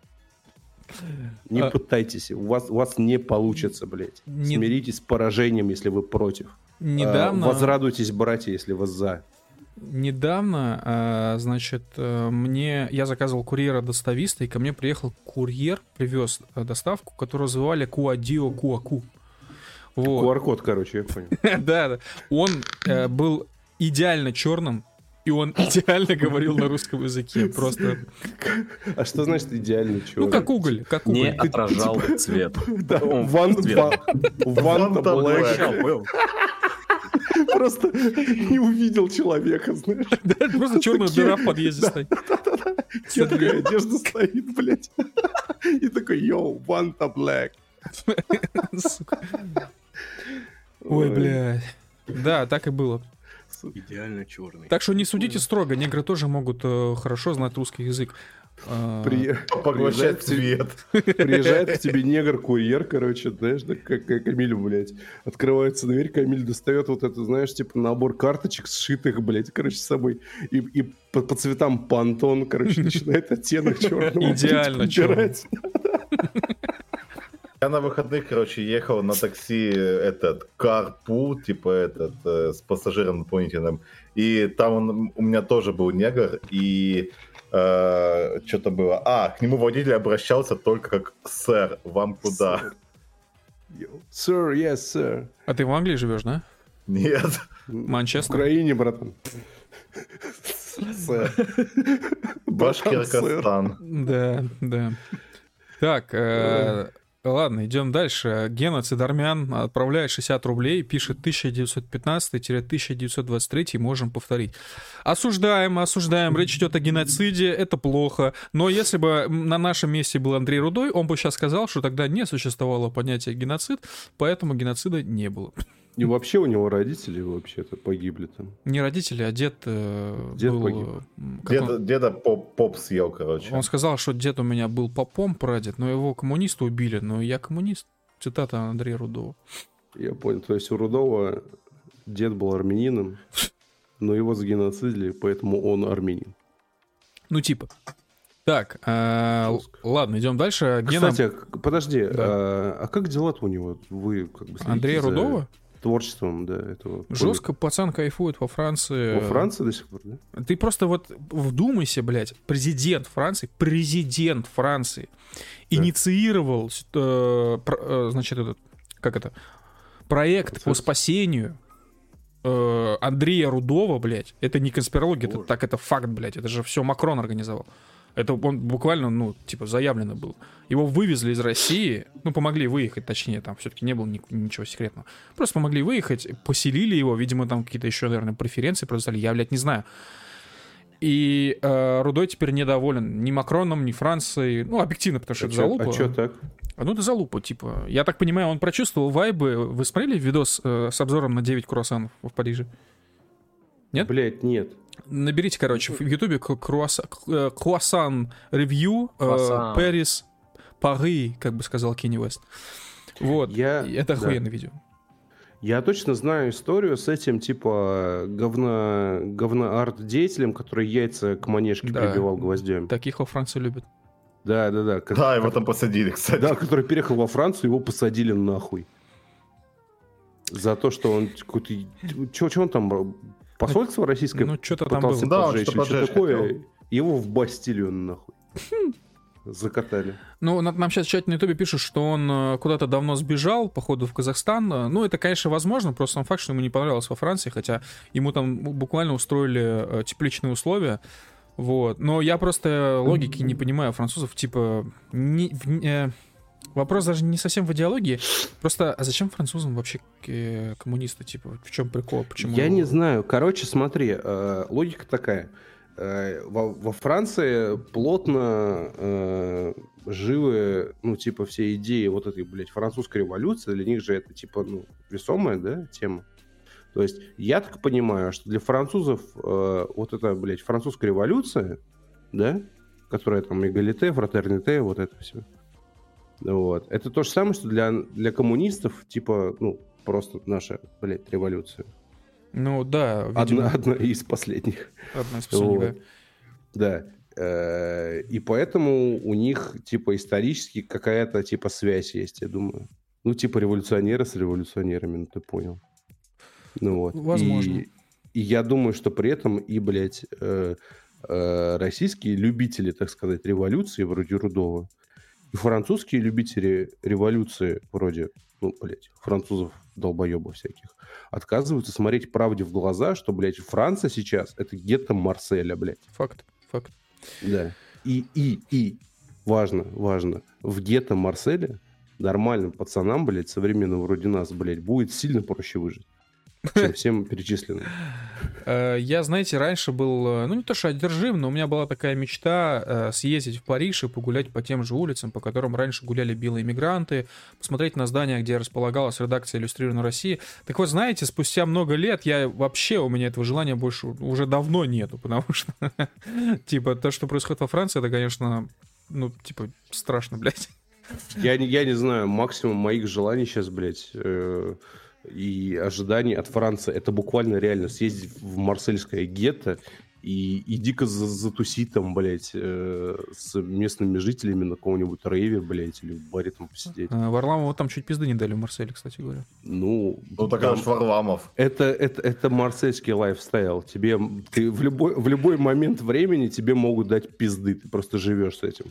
Speaker 1: Не а... пытайтесь, у вас, у вас не получится, блядь. Не... Смиритесь с поражением, если вы против.
Speaker 3: Недавно...
Speaker 1: Возрадуйтесь, братья, если вы за
Speaker 3: недавно, а, значит, э, мне я заказывал курьера-достависта, и ко мне приехал курьер, привез э, доставку, которую звали Куадио Куаку.
Speaker 1: Вот. QR-код, короче, я понял.
Speaker 3: да, да. Он э, был идеально черным, и он идеально говорил на русском языке. Просто.
Speaker 1: А что значит идеально черный?
Speaker 3: Ну, как уголь, как уголь.
Speaker 2: Не отражал цвет.
Speaker 1: Да, ванта был. Просто не увидел человека, знаешь.
Speaker 3: Да, просто черная дыра в подъезде стоит.
Speaker 1: Такая одежда стоит, блядь. И такой, йоу, ванта black.
Speaker 3: Ой, блядь. Да, так и было.
Speaker 2: Идеально черный.
Speaker 3: Так что не судите строго, негры тоже могут э, хорошо знать русский язык.
Speaker 4: А, При... Поглощать цвет.
Speaker 1: Приезжает к тебе негр-курьер, короче, знаешь, да, как, как Камиль, блядь. Открывается дверь, Камиль достает вот это, знаешь, типа набор карточек, сшитых, блядь, короче, с собой. И, и по, по цветам пантон, короче, начинает оттенок черного.
Speaker 3: Идеально черный.
Speaker 4: Я на выходных, короче, ехал на такси этот карпу, типа этот, э, с пассажиром дополнительным. И там он, у меня тоже был негр, и э, что-то было. А, к нему водитель обращался только как «Сэр, вам куда?»
Speaker 1: «Сэр, yes, sir».
Speaker 3: А ты в Англии живешь, да?
Speaker 4: Нет.
Speaker 3: Манчестер?
Speaker 1: В Украине, братан.
Speaker 4: Сэр. Башкиркостан.
Speaker 3: Да, да. Так, э, Ладно, идем дальше. Геноцид армян отправляет 60 рублей, пишет 1915-1923, можем повторить. Осуждаем, осуждаем, речь идет о геноциде, это плохо. Но если бы на нашем месте был Андрей Рудой, он бы сейчас сказал, что тогда не существовало понятия геноцид, поэтому геноцида не было.
Speaker 1: И вообще у него родители вообще-то погибли там.
Speaker 3: Не родители, а дед, э, дед был... Погиб.
Speaker 4: Деда, он... деда поп, поп съел, короче.
Speaker 3: Он сказал, что дед у меня был попом, прадед, но его коммунисты убили, но я коммунист. Цитата Андрея Рудова.
Speaker 1: Я понял. То есть у Рудова дед был армянином, но его сгеноцидили, поэтому он армянин.
Speaker 3: Ну, типа. Так, э, ладно, идем дальше.
Speaker 1: Гена... Кстати, подожди, да. а, а как дела-то у него? Вы как бы
Speaker 3: Андрея за...
Speaker 1: Творчеством, да, этого.
Speaker 3: Жестко пацан кайфует во Франции.
Speaker 1: Во Франции до сих пор, да?
Speaker 3: Ты просто вот вдумайся, блядь, президент Франции, президент Франции да. инициировал, э, э, значит, этот, как это, проект Процесс. по спасению э, Андрея Рудова, блядь. Это не конспирология, это, так это факт, блядь. Это же все Макрон организовал. Это он буквально, ну, типа, заявлено был. Его вывезли из России, ну, помогли выехать, точнее, там все-таки не было ни, ничего секретного. Просто помогли выехать, поселили его, видимо, там какие-то еще, наверное, преференции предоставили, я, блядь, не знаю. И э, Рудой теперь недоволен ни Макроном, ни Францией. Ну, объективно, потому что а это залупа.
Speaker 1: А что так?
Speaker 3: А ну, это залупа, типа. Я так понимаю, он прочувствовал вайбы. Вы смотрели видос э, с обзором на 9 круассанов в Париже? Нет?
Speaker 1: Блять, нет.
Speaker 3: Наберите, короче, в Ютубе круассан ревью Пэрис Пары, как бы сказал Кенни Уэст. Вот. Я... Это охуенное да. видео.
Speaker 1: Я точно знаю историю с этим, типа, говно, говно-арт-деятелем, который яйца к манежке да. прибивал гвоздем.
Speaker 3: Таких во Франции любят.
Speaker 1: Да, да, да.
Speaker 4: Как, да, его там посадили, кстати.
Speaker 1: Да, который переехал во Францию, его посадили нахуй. За то, что он какой-то... Чего он там посольство российское
Speaker 3: ну, что-то там было.
Speaker 1: Да, поджечь, что, что такое, хотел. его в Бастилию нахуй. Закатали.
Speaker 3: Ну, нам сейчас в чате на Ютубе пишут, что он э, куда-то давно сбежал, походу, в Казахстан. Ну, это, конечно, возможно, просто сам факт, что ему не понравилось во Франции, хотя ему там буквально устроили э, тепличные условия. Вот. Но я просто логики не понимаю французов, типа, не, э, Вопрос даже не совсем в идеологии. Просто, а зачем французам вообще э, коммунисты? Типа, в чем прикол? Почему?
Speaker 1: Я не знаю. Короче, смотри, э, логика такая. Э, во, во Франции плотно э, живы, ну, типа, все идеи вот этой, блядь, французской революции. Для них же это, типа, ну, весомая, да, тема. То есть я так понимаю, что для французов э, вот эта, блядь, французская революция, да, которая там эгалите, фратерните, вот это все, вот. Это то же самое, что для, для коммунистов, типа, ну, просто наша, блядь, революция.
Speaker 3: Ну, да.
Speaker 1: Видимо... Одна, одна из последних.
Speaker 3: Одна из последних, вот.
Speaker 1: да. Да. Э, и поэтому у них, типа, исторически какая-то, типа, связь есть, я думаю. Ну, типа, революционеры с революционерами, ну, ты понял. Ну, вот.
Speaker 3: Возможно.
Speaker 1: И, и я думаю, что при этом и, блядь, э, э, российские любители, так сказать, революции, вроде Рудова, И французские любители революции, вроде, ну, блядь, французов долбоебов всяких, отказываются смотреть правде в глаза, что, блядь, Франция сейчас это гетто Марселя, блядь.
Speaker 3: Факт, факт.
Speaker 1: Да. И, и, и, важно, важно, в гетто Марселя нормальным пацанам, блядь, современным вроде нас, блядь, будет сильно проще выжить чем всем перечисленным.
Speaker 3: Э, я, знаете, раньше был, э, ну не то что одержим, но у меня была такая мечта э, съездить в Париж и погулять по тем же улицам, по которым раньше гуляли белые мигранты, посмотреть на здание, где располагалась редакция иллюстрированной России. Так вот, знаете, спустя много лет я вообще, у меня этого желания больше уже давно нету, потому что, типа, то, что происходит во Франции, это, конечно, ну, типа, страшно, блядь.
Speaker 1: Я не, я не знаю, максимум моих желаний сейчас, блядь, и ожиданий от Франции. Это буквально реально съездить в марсельское гетто и, и дико затусить там, блядь, э, с местными жителями на каком-нибудь рейве, блядь, или в баре там посидеть. А,
Speaker 3: Варламову там чуть пизды не дали в Марселе, кстати говоря.
Speaker 1: Ну,
Speaker 4: ну такая уж Варламов.
Speaker 1: Это, это, это марсельский лайфстайл. Тебе ты в, любой, в любой момент времени тебе могут дать пизды. Ты просто живешь с этим.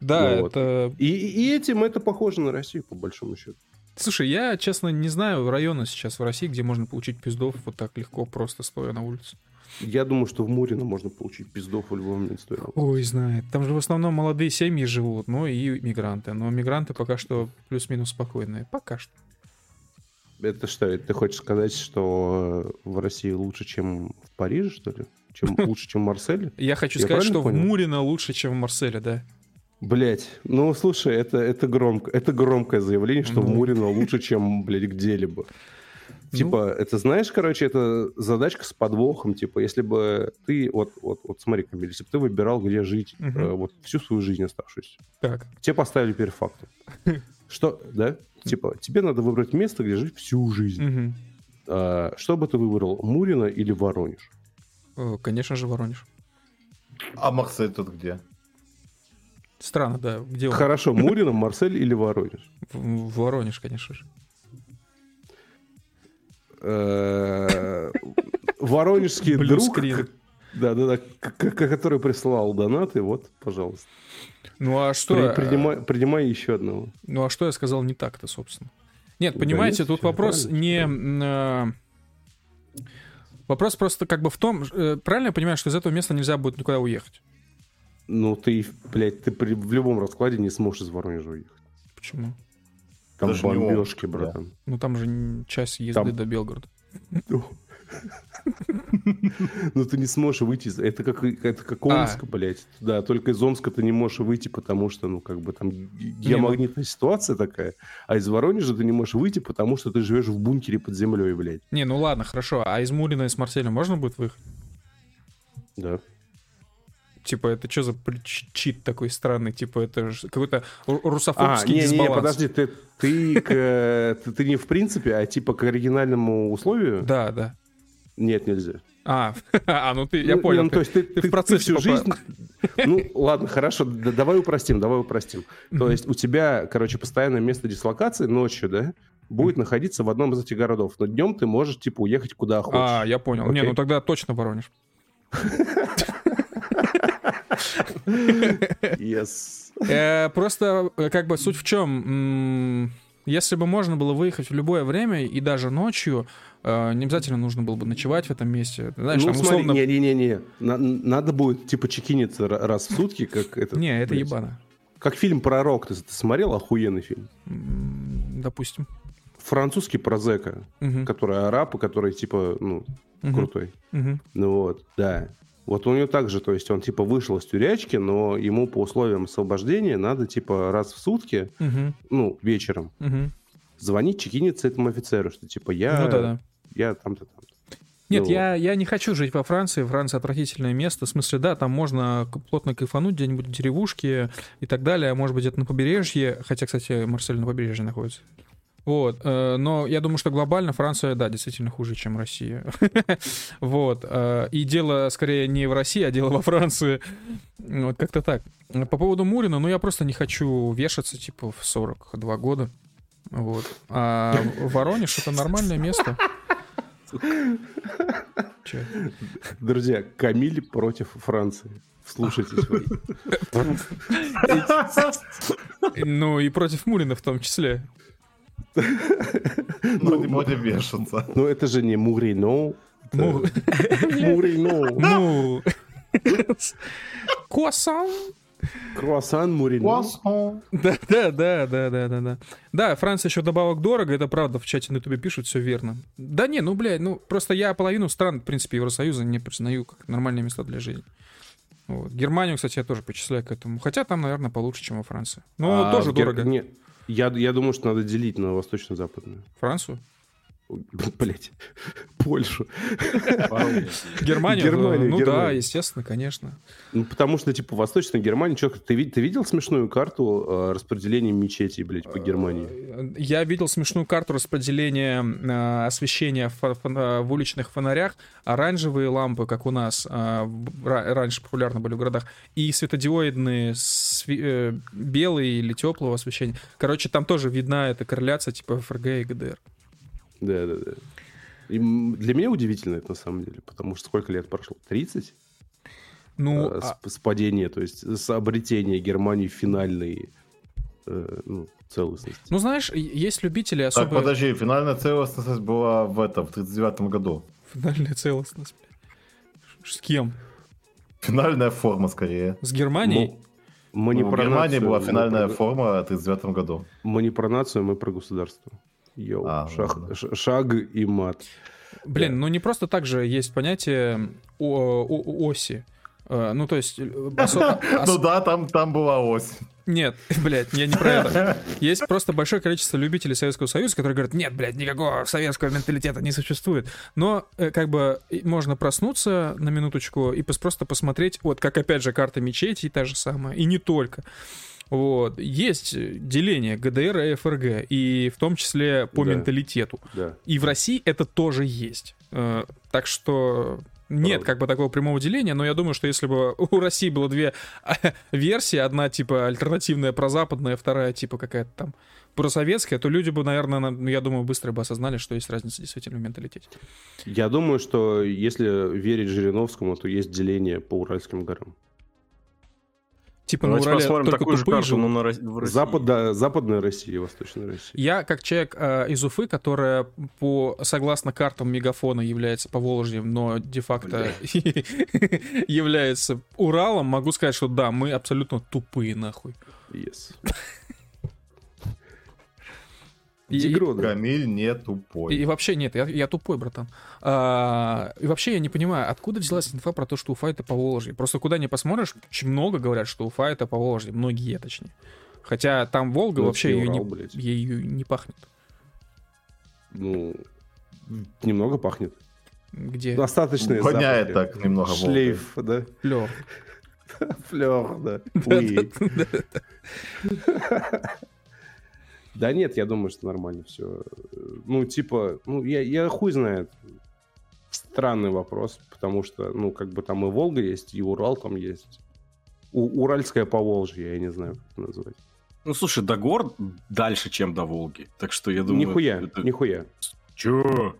Speaker 3: Да, ну, это...
Speaker 1: Вот. И, и этим это похоже на Россию, по большому счету.
Speaker 3: Слушай, я, честно, не знаю района сейчас в России, где можно получить пиздов вот так легко, просто стоя на улице.
Speaker 1: Я думаю, что в Мурино можно получить пиздов в любом месте.
Speaker 3: Ой, знает. Там же в основном молодые семьи живут, но и мигранты. Но мигранты пока что плюс-минус спокойные. Пока что.
Speaker 1: Это что, ты хочешь сказать, что в России лучше, чем в Париже, что ли? Чем лучше, чем в Марселе?
Speaker 3: Я хочу сказать, что в Мурино лучше, чем в Марселе, да.
Speaker 1: Блять, ну слушай, это, это, громко, это громкое заявление, что ну... в Мурино лучше, чем, блядь, где-либо. Ну... Типа, это знаешь, короче, это задачка с подвохом. Типа, если бы ты, вот, вот, вот смотри, Камиль, если бы ты выбирал, где жить угу. э, вот всю свою жизнь оставшуюся, так. тебе поставили перед фактом. Что, да? Типа, тебе надо выбрать место, где жить всю жизнь. Угу. А, что бы ты выбрал, Мурино или Воронеж?
Speaker 3: Конечно же, Воронеж.
Speaker 4: А Марсель тут где?
Speaker 3: Странно, да. Где он?
Speaker 1: Хорошо, Мурино, Марсель или Воронеж?
Speaker 3: В Воронеж, конечно же.
Speaker 1: Э, воронежский друг, да, да, да, который прислал донаты, вот, пожалуйста.
Speaker 3: Ну а что?
Speaker 1: Принимай, принимай еще одного.
Speaker 3: Ну а что я сказал не так-то, собственно? Нет, понимаете, тут вопрос не... Э, вопрос просто как бы в том, э, правильно я понимаю, что из этого места нельзя будет никуда уехать?
Speaker 1: Ну, ты, блядь, ты при, в любом раскладе не сможешь из Воронежа уехать.
Speaker 3: Почему?
Speaker 1: Там Даже бомбежки, братан. Да.
Speaker 3: Ну, там же часть езды там... до Белгорода.
Speaker 1: Ну, ты не сможешь выйти. Это как, это как Омск, а. блядь. Да, только из Омска ты не можешь выйти, потому что, ну, как бы там геомагнитная ситуация такая. А из Воронежа ты не можешь выйти, потому что ты живешь в бункере под землей, блядь.
Speaker 3: Не, ну ладно, хорошо. А из Мурина и с Марселя можно будет выехать?
Speaker 1: Да.
Speaker 3: Типа, это что за чит такой странный? Типа, это какой-то русофобский а, не, дисбаланс. Не,
Speaker 1: подожди, ты, ты, к, ты, ты не в принципе, а типа к оригинальному условию?
Speaker 3: Да, да.
Speaker 1: Нет, нельзя.
Speaker 3: А, а ну ты, я ну, понял. Ну,
Speaker 1: ты, то есть ты, ты, ты в процессе всю жизнь... Ну, ладно, хорошо, да, давай упростим, давай упростим. То есть у тебя, короче, постоянное место дислокации ночью, да, будет находиться в одном из этих городов. Но днем ты можешь, типа, уехать куда хочешь.
Speaker 3: А, я понял. Okay? Не, ну тогда точно Воронеж.
Speaker 1: Yes.
Speaker 3: Э, просто, э, как бы, суть в чем? Если бы можно было выехать в любое время и даже ночью, э, не обязательно нужно было бы ночевать в этом месте.
Speaker 1: Знаешь, ну, смотри, условно... не-не-не, надо будет, типа, чекиниться раз в сутки, как это...
Speaker 3: Не, это ебано.
Speaker 1: Как фильм «Пророк». Ты, ты смотрел? Охуенный фильм.
Speaker 3: Допустим.
Speaker 1: Французский про зэка, угу. который араб, который, типа, ну, угу. крутой. Угу. Ну вот, да. Вот у него также, то есть он типа вышел из тюрячки, но ему по условиям освобождения надо типа раз в сутки, угу. ну, вечером, угу. звонить, чекиниться этому офицеру, что типа я, ну, да, да. я там-то там.
Speaker 3: Нет, ну, я, я не хочу жить во Франции. Франция отвратительное место. В смысле, да, там можно плотно кайфануть где-нибудь в деревушке и так далее. Может быть, где-то на побережье. Хотя, кстати, Марсель на побережье находится. Вот, э, но я думаю, что глобально Франция, да, действительно хуже, чем Россия. вот, э, и дело скорее не в России, а дело во Франции. Вот, как-то так. По поводу Мурина, ну, я просто не хочу вешаться, типа, в 42 года. Вот. А Воронеж — это нормальное место.
Speaker 1: Друзья, Камиль против Франции. Слушайте.
Speaker 3: Ну и против Мурина в том числе.
Speaker 4: Ну, не будем вешаться.
Speaker 1: Ну, это же не Мурино.
Speaker 3: Мурино. Ну. Круассан.
Speaker 1: Круассан Мурино.
Speaker 3: Да, да, да, да, да, да, да. Да, Франция еще добавок дорого, это правда, в чате на ютубе пишут, все верно. Да не, ну, блядь, ну, просто я половину стран, в принципе, Евросоюза не признаю как нормальные места для жизни. Вот. Германию, кстати, я тоже причисляю к этому. Хотя там, наверное, получше, чем во Франции. Но а, тоже Гер... дорого.
Speaker 1: Нет, я, я думаю, что надо делить на восточно-западную.
Speaker 3: Францию?
Speaker 1: Блять, Польшу.
Speaker 3: Германию? Германию, ну Германию. да, естественно, конечно.
Speaker 1: Ну, потому что, типа, Восточная Германия, что, ты, ты видел смешную карту э, распределения мечетей, блядь, по Германии? Э,
Speaker 3: я видел смешную карту распределения э, освещения в, в, в уличных фонарях, оранжевые лампы, как у нас э, раньше популярны были в городах, и светодиоидные сви, э, белые или теплого освещения. Короче, там тоже видна эта корреляция, типа ФРГ и ГДР.
Speaker 1: Да, да, да. И для меня удивительно это на самом деле, потому что сколько лет прошло? 30? Ну, а... с, а с падения, то есть с обретения Германии финальной э, ну, целостности.
Speaker 3: Ну, знаешь, есть любители особо...
Speaker 4: Так, подожди, финальная целостность была в этом, в 39 году.
Speaker 3: Финальная целостность, блядь. С кем?
Speaker 4: Финальная форма, скорее.
Speaker 3: С Германией?
Speaker 4: Ну, мы не ну, про в Германии нацию, была финальная про... форма в 1939 году.
Speaker 1: Мы не про нацию, мы про государство. Йоу, а, шаг, шаг и мат.
Speaker 3: Блин, да. ну не просто так же есть понятие о, о, оси. Э, ну, то есть... Э,
Speaker 4: ну да, там, там была ось.
Speaker 3: Нет, блядь, я не про это. Есть просто большое количество любителей Советского Союза, которые говорят, нет, блядь, никакого советского менталитета не существует. Но э, как бы можно проснуться на минуточку и просто посмотреть, вот как опять же карта мечети та же самая, и не только. Вот. Есть деление ГДР и ФРГ, и в том числе по да. менталитету.
Speaker 1: Да.
Speaker 3: И в России это тоже есть. Э, так что нет как бы такого прямого деления, но я думаю, что если бы у России было две версии, одна типа альтернативная прозападная, вторая типа какая-то там просоветская, то люди бы, наверное, я думаю, быстро бы осознали, что есть разница действительно в менталитете.
Speaker 1: Я думаю, что если верить Жириновскому, то есть деление по Уральским горам.
Speaker 3: Типа Давайте на Урале посмотрим только такую же карту,
Speaker 1: живут. но на, в России. Запад, да, западная Россия и Восточная Россия.
Speaker 3: Я, как человек э, из Уфы, которая, по, согласно картам Мегафона, является Поволжьем, но де-факто является Уралом, могу сказать, что да, мы абсолютно тупые, нахуй.
Speaker 1: Yes.
Speaker 4: И, Камиль не тупой.
Speaker 3: И, и вообще нет, я, я тупой, братан. А, и вообще я не понимаю, откуда взялась инфа про то, что Уфа это Поволжье. Просто куда не посмотришь, очень много говорят, что Уфа это Поволжье. Многие, точнее. Хотя там Волга ну, вообще ее, не, ею не пахнет.
Speaker 1: Ну, немного пахнет.
Speaker 3: Где?
Speaker 1: Достаточно.
Speaker 4: Воняет так немного.
Speaker 1: Шлейф, да?
Speaker 3: Флёр.
Speaker 1: Флёр, да. Да нет, я думаю, что нормально все. Ну, типа, ну, я, я хуй знает. Странный вопрос, потому что, ну, как бы там и Волга есть, и Урал там есть. У, Уральское Поволжье, я не знаю, как это назвать.
Speaker 2: Ну, слушай, до гор дальше, чем до Волги. Так что я думаю...
Speaker 1: Нихуя, это... нихуя.
Speaker 2: Чё?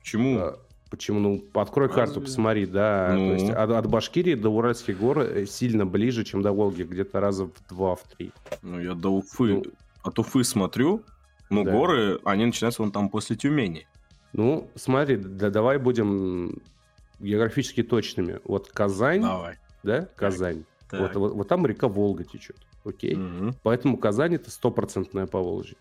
Speaker 2: Почему?
Speaker 1: А, почему? Ну, открой Разве? карту, посмотри, да. Ну. То есть от, от Башкирии до Уральских гор э, сильно ближе, чем до Волги, где-то раза в два, в три.
Speaker 2: Ну, я до Уфы... Ну, от Уфы смотрю, ну, да. горы, они начинаются вон там после Тюмени.
Speaker 1: Ну, смотри, да, давай будем географически точными. Вот Казань, давай. да, Казань. Так. Вот, вот, вот там река Волга течет, окей? Угу. Поэтому Казань это стопроцентное Поволжье.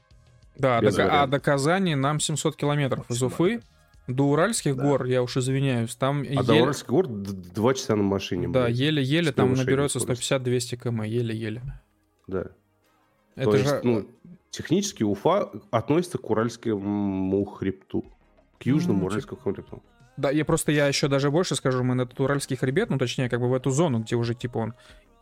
Speaker 3: Да, до, а до Казани нам 700 километров из Уфы. До Уральских да. гор, я уж извиняюсь, там... А
Speaker 1: еле... до Уральских гор два часа на машине.
Speaker 3: Да, еле-еле там наберется 150-200 км, еле-еле.
Speaker 1: Да. Это То же... есть, ну, технически Уфа относится к Уральскому хребту, к южному mm, Уральскому хребту.
Speaker 3: Да, я просто я еще даже больше скажу, мы на этот Уральский хребет, ну точнее как бы в эту зону, где уже типа он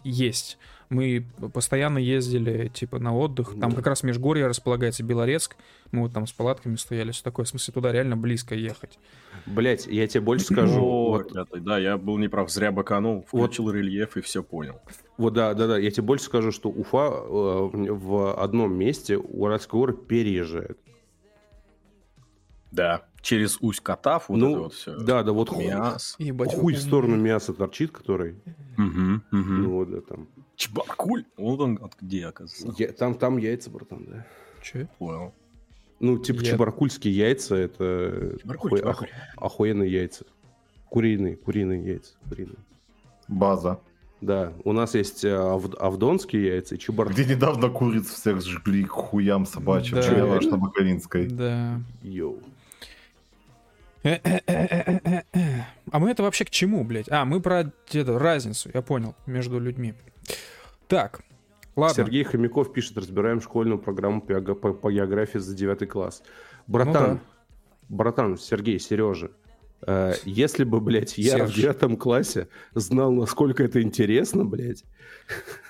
Speaker 3: есть. Мы постоянно ездили, типа, на отдых. Там как раз Межгорье располагается, Белорецк. Мы вот там с палатками стояли, все такое. В смысле, туда реально близко ехать.
Speaker 1: Блять, я тебе больше скажу.
Speaker 2: вот, да, я был неправ, зря баканул, включил вот. рельеф и все понял.
Speaker 1: Вот, да, да, да. Я тебе больше скажу, что Уфа э, в одном месте Уральские горы переезжает.
Speaker 2: Да, через усть катав, вот
Speaker 1: ну,
Speaker 2: это вот все.
Speaker 1: Да, да, вот
Speaker 2: мясо.
Speaker 1: Ебать, хуй в сторону мяса торчит, который.
Speaker 2: Угу, угу.
Speaker 1: Ну вот, да, там.
Speaker 2: Чебаркуль? Вот он где, оказывается.
Speaker 1: Я, там, там яйца, братан, да.
Speaker 2: Че? Понял.
Speaker 1: Ну, типа Я... чебаркульские яйца, это
Speaker 2: чебаркуль, оху... чебаркуль.
Speaker 1: охуенные яйца. Куриные, куриные яйца. Куриные.
Speaker 4: База.
Speaker 1: Да, у нас есть э, ав- авдонские яйца и чебар.
Speaker 4: Где недавно куриц всех сжгли к хуям собачьим, да. Чего на Бакаринской.
Speaker 3: Да.
Speaker 1: Йоу.
Speaker 3: А мы это вообще к чему, блядь? А, мы про это, разницу, я понял, между людьми. Так, ладно.
Speaker 1: Сергей Хомяков пишет, разбираем школьную программу по, географии за 9 класс. Братан, ну, да. братан, Сергей, Сережа, э, если бы, блядь, я Серж. в девятом классе знал, насколько это интересно, блядь,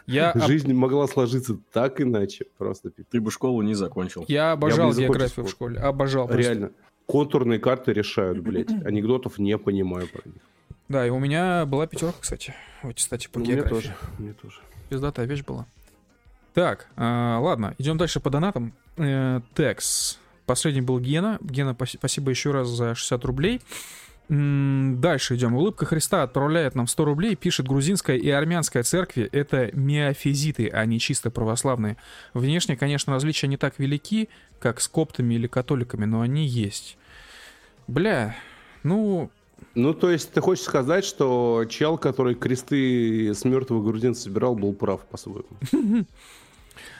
Speaker 1: я жизнь об... могла сложиться так иначе. Просто
Speaker 2: ты бы школу не закончил.
Speaker 3: Я обожал я географию в школе, обожал.
Speaker 1: Просто. Реально контурные карты решают, блядь. Анекдотов не понимаю про них.
Speaker 3: Да, и у меня была пятерка, кстати. Вот, кстати, по ну, географии.
Speaker 1: Мне тоже, мне тоже.
Speaker 3: Пиздатая вещь была. Так, э, ладно, идем дальше по донатам. Э, текс. Последний был Гена. Гена, спасибо еще раз за 60 рублей. Дальше идем. Улыбка Христа отправляет нам 100 рублей, пишет грузинская и армянская церкви — это миофизиты, а не чисто православные. Внешне, конечно, различия не так велики, как с коптами или католиками, но они есть. Бля, ну...
Speaker 1: Ну, то есть ты хочешь сказать, что чел, который кресты с мертвых грузинцев собирал, был прав по-своему?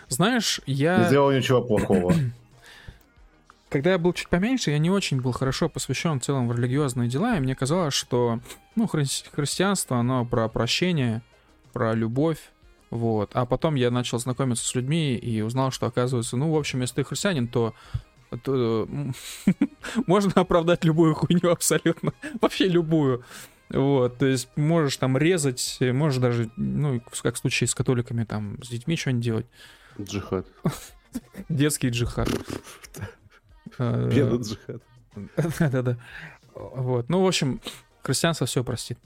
Speaker 3: Знаешь, я...
Speaker 4: Не сделал ничего плохого.
Speaker 3: Когда я был чуть поменьше, я не очень был хорошо посвящен в целом в религиозные дела, и мне казалось, что ну, хри- христианство, оно про прощение, про любовь, вот. А потом я начал знакомиться с людьми и узнал, что оказывается, ну, в общем, если ты христианин, то то, можно оправдать любую хуйню абсолютно. Вообще любую. Вот, то есть можешь там резать, можешь даже, ну, как в случае с католиками, там, с детьми что-нибудь делать.
Speaker 1: Джихад.
Speaker 3: Детский джихад.
Speaker 1: Бедный джихад.
Speaker 3: Да-да-да. Вот, ну, в общем, христианство все простит.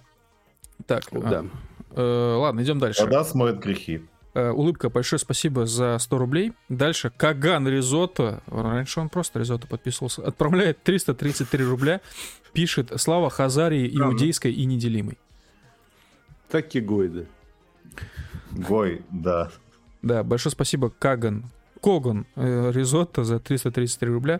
Speaker 3: Так,
Speaker 1: да.
Speaker 3: Э, ладно, идем дальше.
Speaker 4: Тогда смоет грехи.
Speaker 3: Э, улыбка, большое спасибо за 100 рублей. Дальше Каган Ризотто, раньше он просто Ризотто подписывался, отправляет 333 рубля, пишет «Слава Хазарии, иудейской и неделимой».
Speaker 1: Так и Гой, да.
Speaker 4: Гой, да.
Speaker 3: Да, большое спасибо Каган, Коган э, Ризотто за 333 рубля.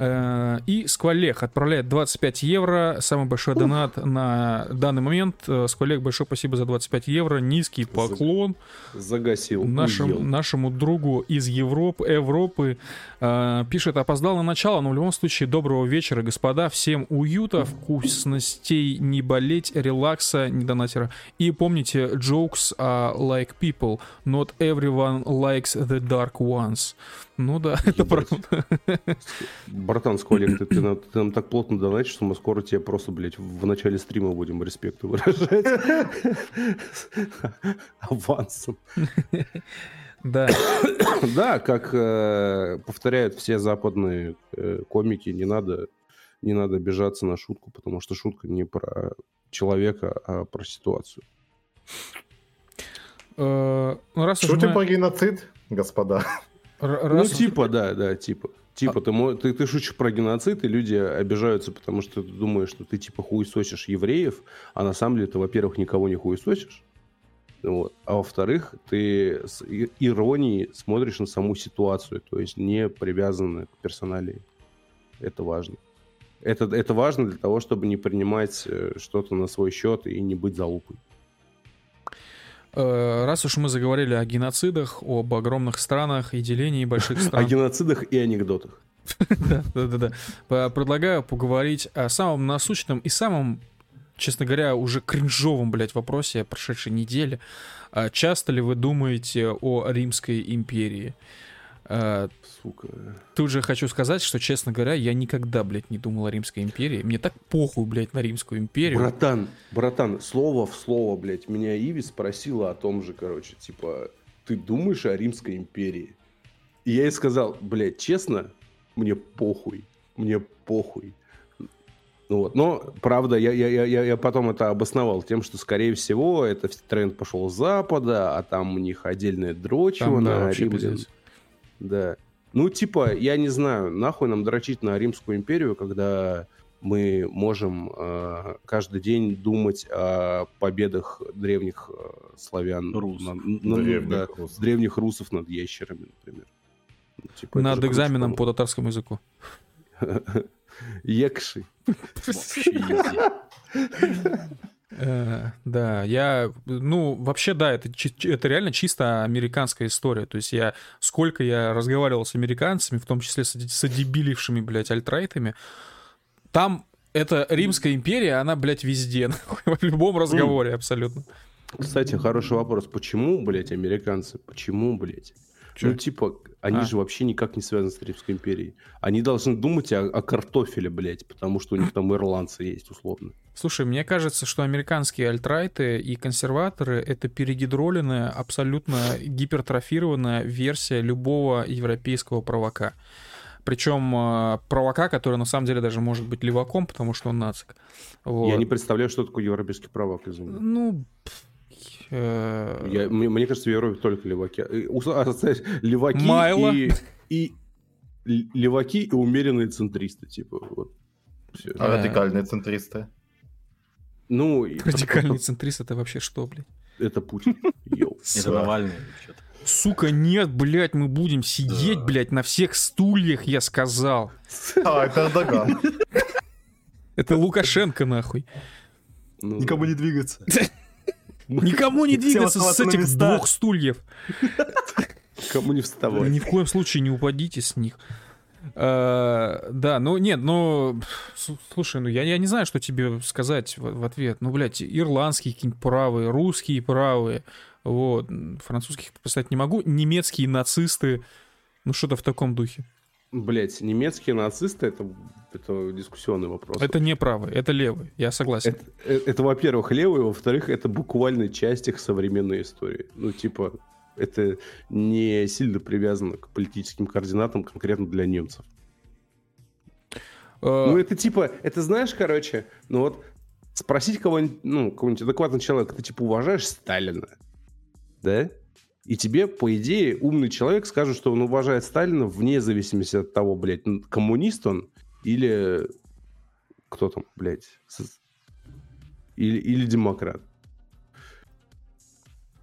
Speaker 3: Э, и Сквалех отправляет 25 евро. Самый большой донат на данный момент. Э, Сквалех, большое спасибо за 25 евро. Низкий поклон.
Speaker 1: Загасил.
Speaker 3: Нашему, нашему другу из Европы, Европы. Э, пишет, опоздал на начало, но в любом случае доброго вечера, господа. Всем уюта, вкусностей, не болеть, релакса, не донатера. И помните, jokes are like people. Not everyone likes the dark ones. Ну да, это правда.
Speaker 1: Братан, Сколик, ты, ты, нам, ты нам так плотно донатишь, что мы скоро тебе просто, блядь, в начале стрима будем респект выражать. Авансом.
Speaker 3: Да.
Speaker 1: Да, как э, повторяют все западные э, комики, не надо, не надо обижаться на шутку, потому что шутка не про человека, а про ситуацию.
Speaker 3: Э, ну, раз
Speaker 4: Шутим мы... про геноцид, господа.
Speaker 1: Ну, типа, да, да, типа. Типа, ты, ты, ты шутишь про геноцид, и люди обижаются, потому что ты думаешь, что ты типа хуесосишь евреев, а на самом деле ты, во-первых, никого не хуесосишь, вот. а во-вторых, ты с иронией смотришь на саму ситуацию, то есть не привязаны к персоналии. Это важно. Это, это важно для того, чтобы не принимать э, что-то на свой счет и не быть залупой.
Speaker 3: Э, раз уж мы заговорили о геноцидах, об огромных странах и делении больших стран...
Speaker 1: О геноцидах и анекдотах.
Speaker 3: Да, да, да. Предлагаю поговорить о самом насущном и самом, честно говоря, уже кринжовом, блядь, вопросе прошедшей недели. А часто ли вы думаете о Римской империи? А, сука. Тут же хочу сказать, что, честно говоря, я никогда, блядь, не думал о Римской империи. Мне так похуй, блядь, на Римскую империю.
Speaker 1: Братан, братан, слово в слово, блядь, меня Иви спросила о том же, короче, типа, ты думаешь о Римской империи? И я ей сказал, блядь, честно, мне похуй, мне похуй. Ну вот. Но, правда, я, я, я, я потом это обосновал тем, что, скорее всего, это тренд пошел с Запада, а там у них отдельное дрочево там, на да, Рим. Да. Ну, типа, я не знаю, нахуй нам дрочить на Римскую империю, когда мы можем э, каждый день думать о победах древних э, славян.
Speaker 2: Рус.
Speaker 1: На, на, древних, да, русов. древних русов над ящерами, например.
Speaker 3: Ну, типа, над экзаменом по татарскому языку.
Speaker 1: Екши.
Speaker 3: Э, да, я, ну, вообще, да, это, это реально чисто американская история. То есть я, сколько я разговаривал с американцами, в том числе с, с одебилившими, блядь, альтрайтами, там эта Римская империя, она, блядь, везде, в любом разговоре абсолютно.
Speaker 1: Кстати, хороший вопрос. Почему, блядь, американцы? Почему, блядь? Че? Ну, типа, они а. же вообще никак не связаны с Римской империей. Они должны думать о, о картофеле, блядь, потому что у них там ирландцы есть, условно.
Speaker 3: Слушай, мне кажется, что американские альтрайты и консерваторы — это перегидроленная, абсолютно гипертрофированная версия любого европейского провока. Причем э, провока, который на самом деле даже может быть леваком, потому что он нацик.
Speaker 1: Вот. Я не представляю, что такое европейский провок, извини.
Speaker 3: Ну,
Speaker 1: Я, мне, мне кажется, в Европе только леваки. Э, леваки
Speaker 3: Майло.
Speaker 1: и, и леваки и умеренные центристы, типа. Вот.
Speaker 4: Все. А радикальные центристы?
Speaker 1: Ну,
Speaker 3: радикальный это, центрист это вообще что, блядь?
Speaker 1: Это Путин.
Speaker 2: Это Навальный.
Speaker 3: Сука, нет, блядь, мы будем сидеть, блядь, на всех стульях, я сказал.
Speaker 4: А, это Эрдоган.
Speaker 3: Это Лукашенко, нахуй.
Speaker 2: Ну Никому не двигаться.
Speaker 3: Никому не двигаться с этих двух стульев.
Speaker 1: Кому не вставать.
Speaker 3: Ни в коем случае не упадите с них. Uh, да, ну нет, ну слушай, ну я, я не знаю, что тебе сказать в, в ответ. Ну, блядь, ирландские какие-нибудь правые, русские правые, вот, французских представить не могу, немецкие нацисты, ну что-то в таком духе.
Speaker 1: Блять, немецкие нацисты это, это дискуссионный вопрос.
Speaker 3: Это не правый, это левый, я согласен.
Speaker 1: Это, это, это во-первых, левый, во-вторых, это буквально часть их современной истории. Ну, типа, это не сильно привязано к политическим координатам конкретно для немцев. Uh... Ну, это типа, это знаешь, короче, ну вот спросить кого-нибудь, ну, какого-нибудь адекватного человека, ты типа уважаешь Сталина, да? И тебе, по идее, умный человек скажет, что он уважает Сталина вне зависимости от того, блядь, коммунист он или кто там, блядь, или, или демократ.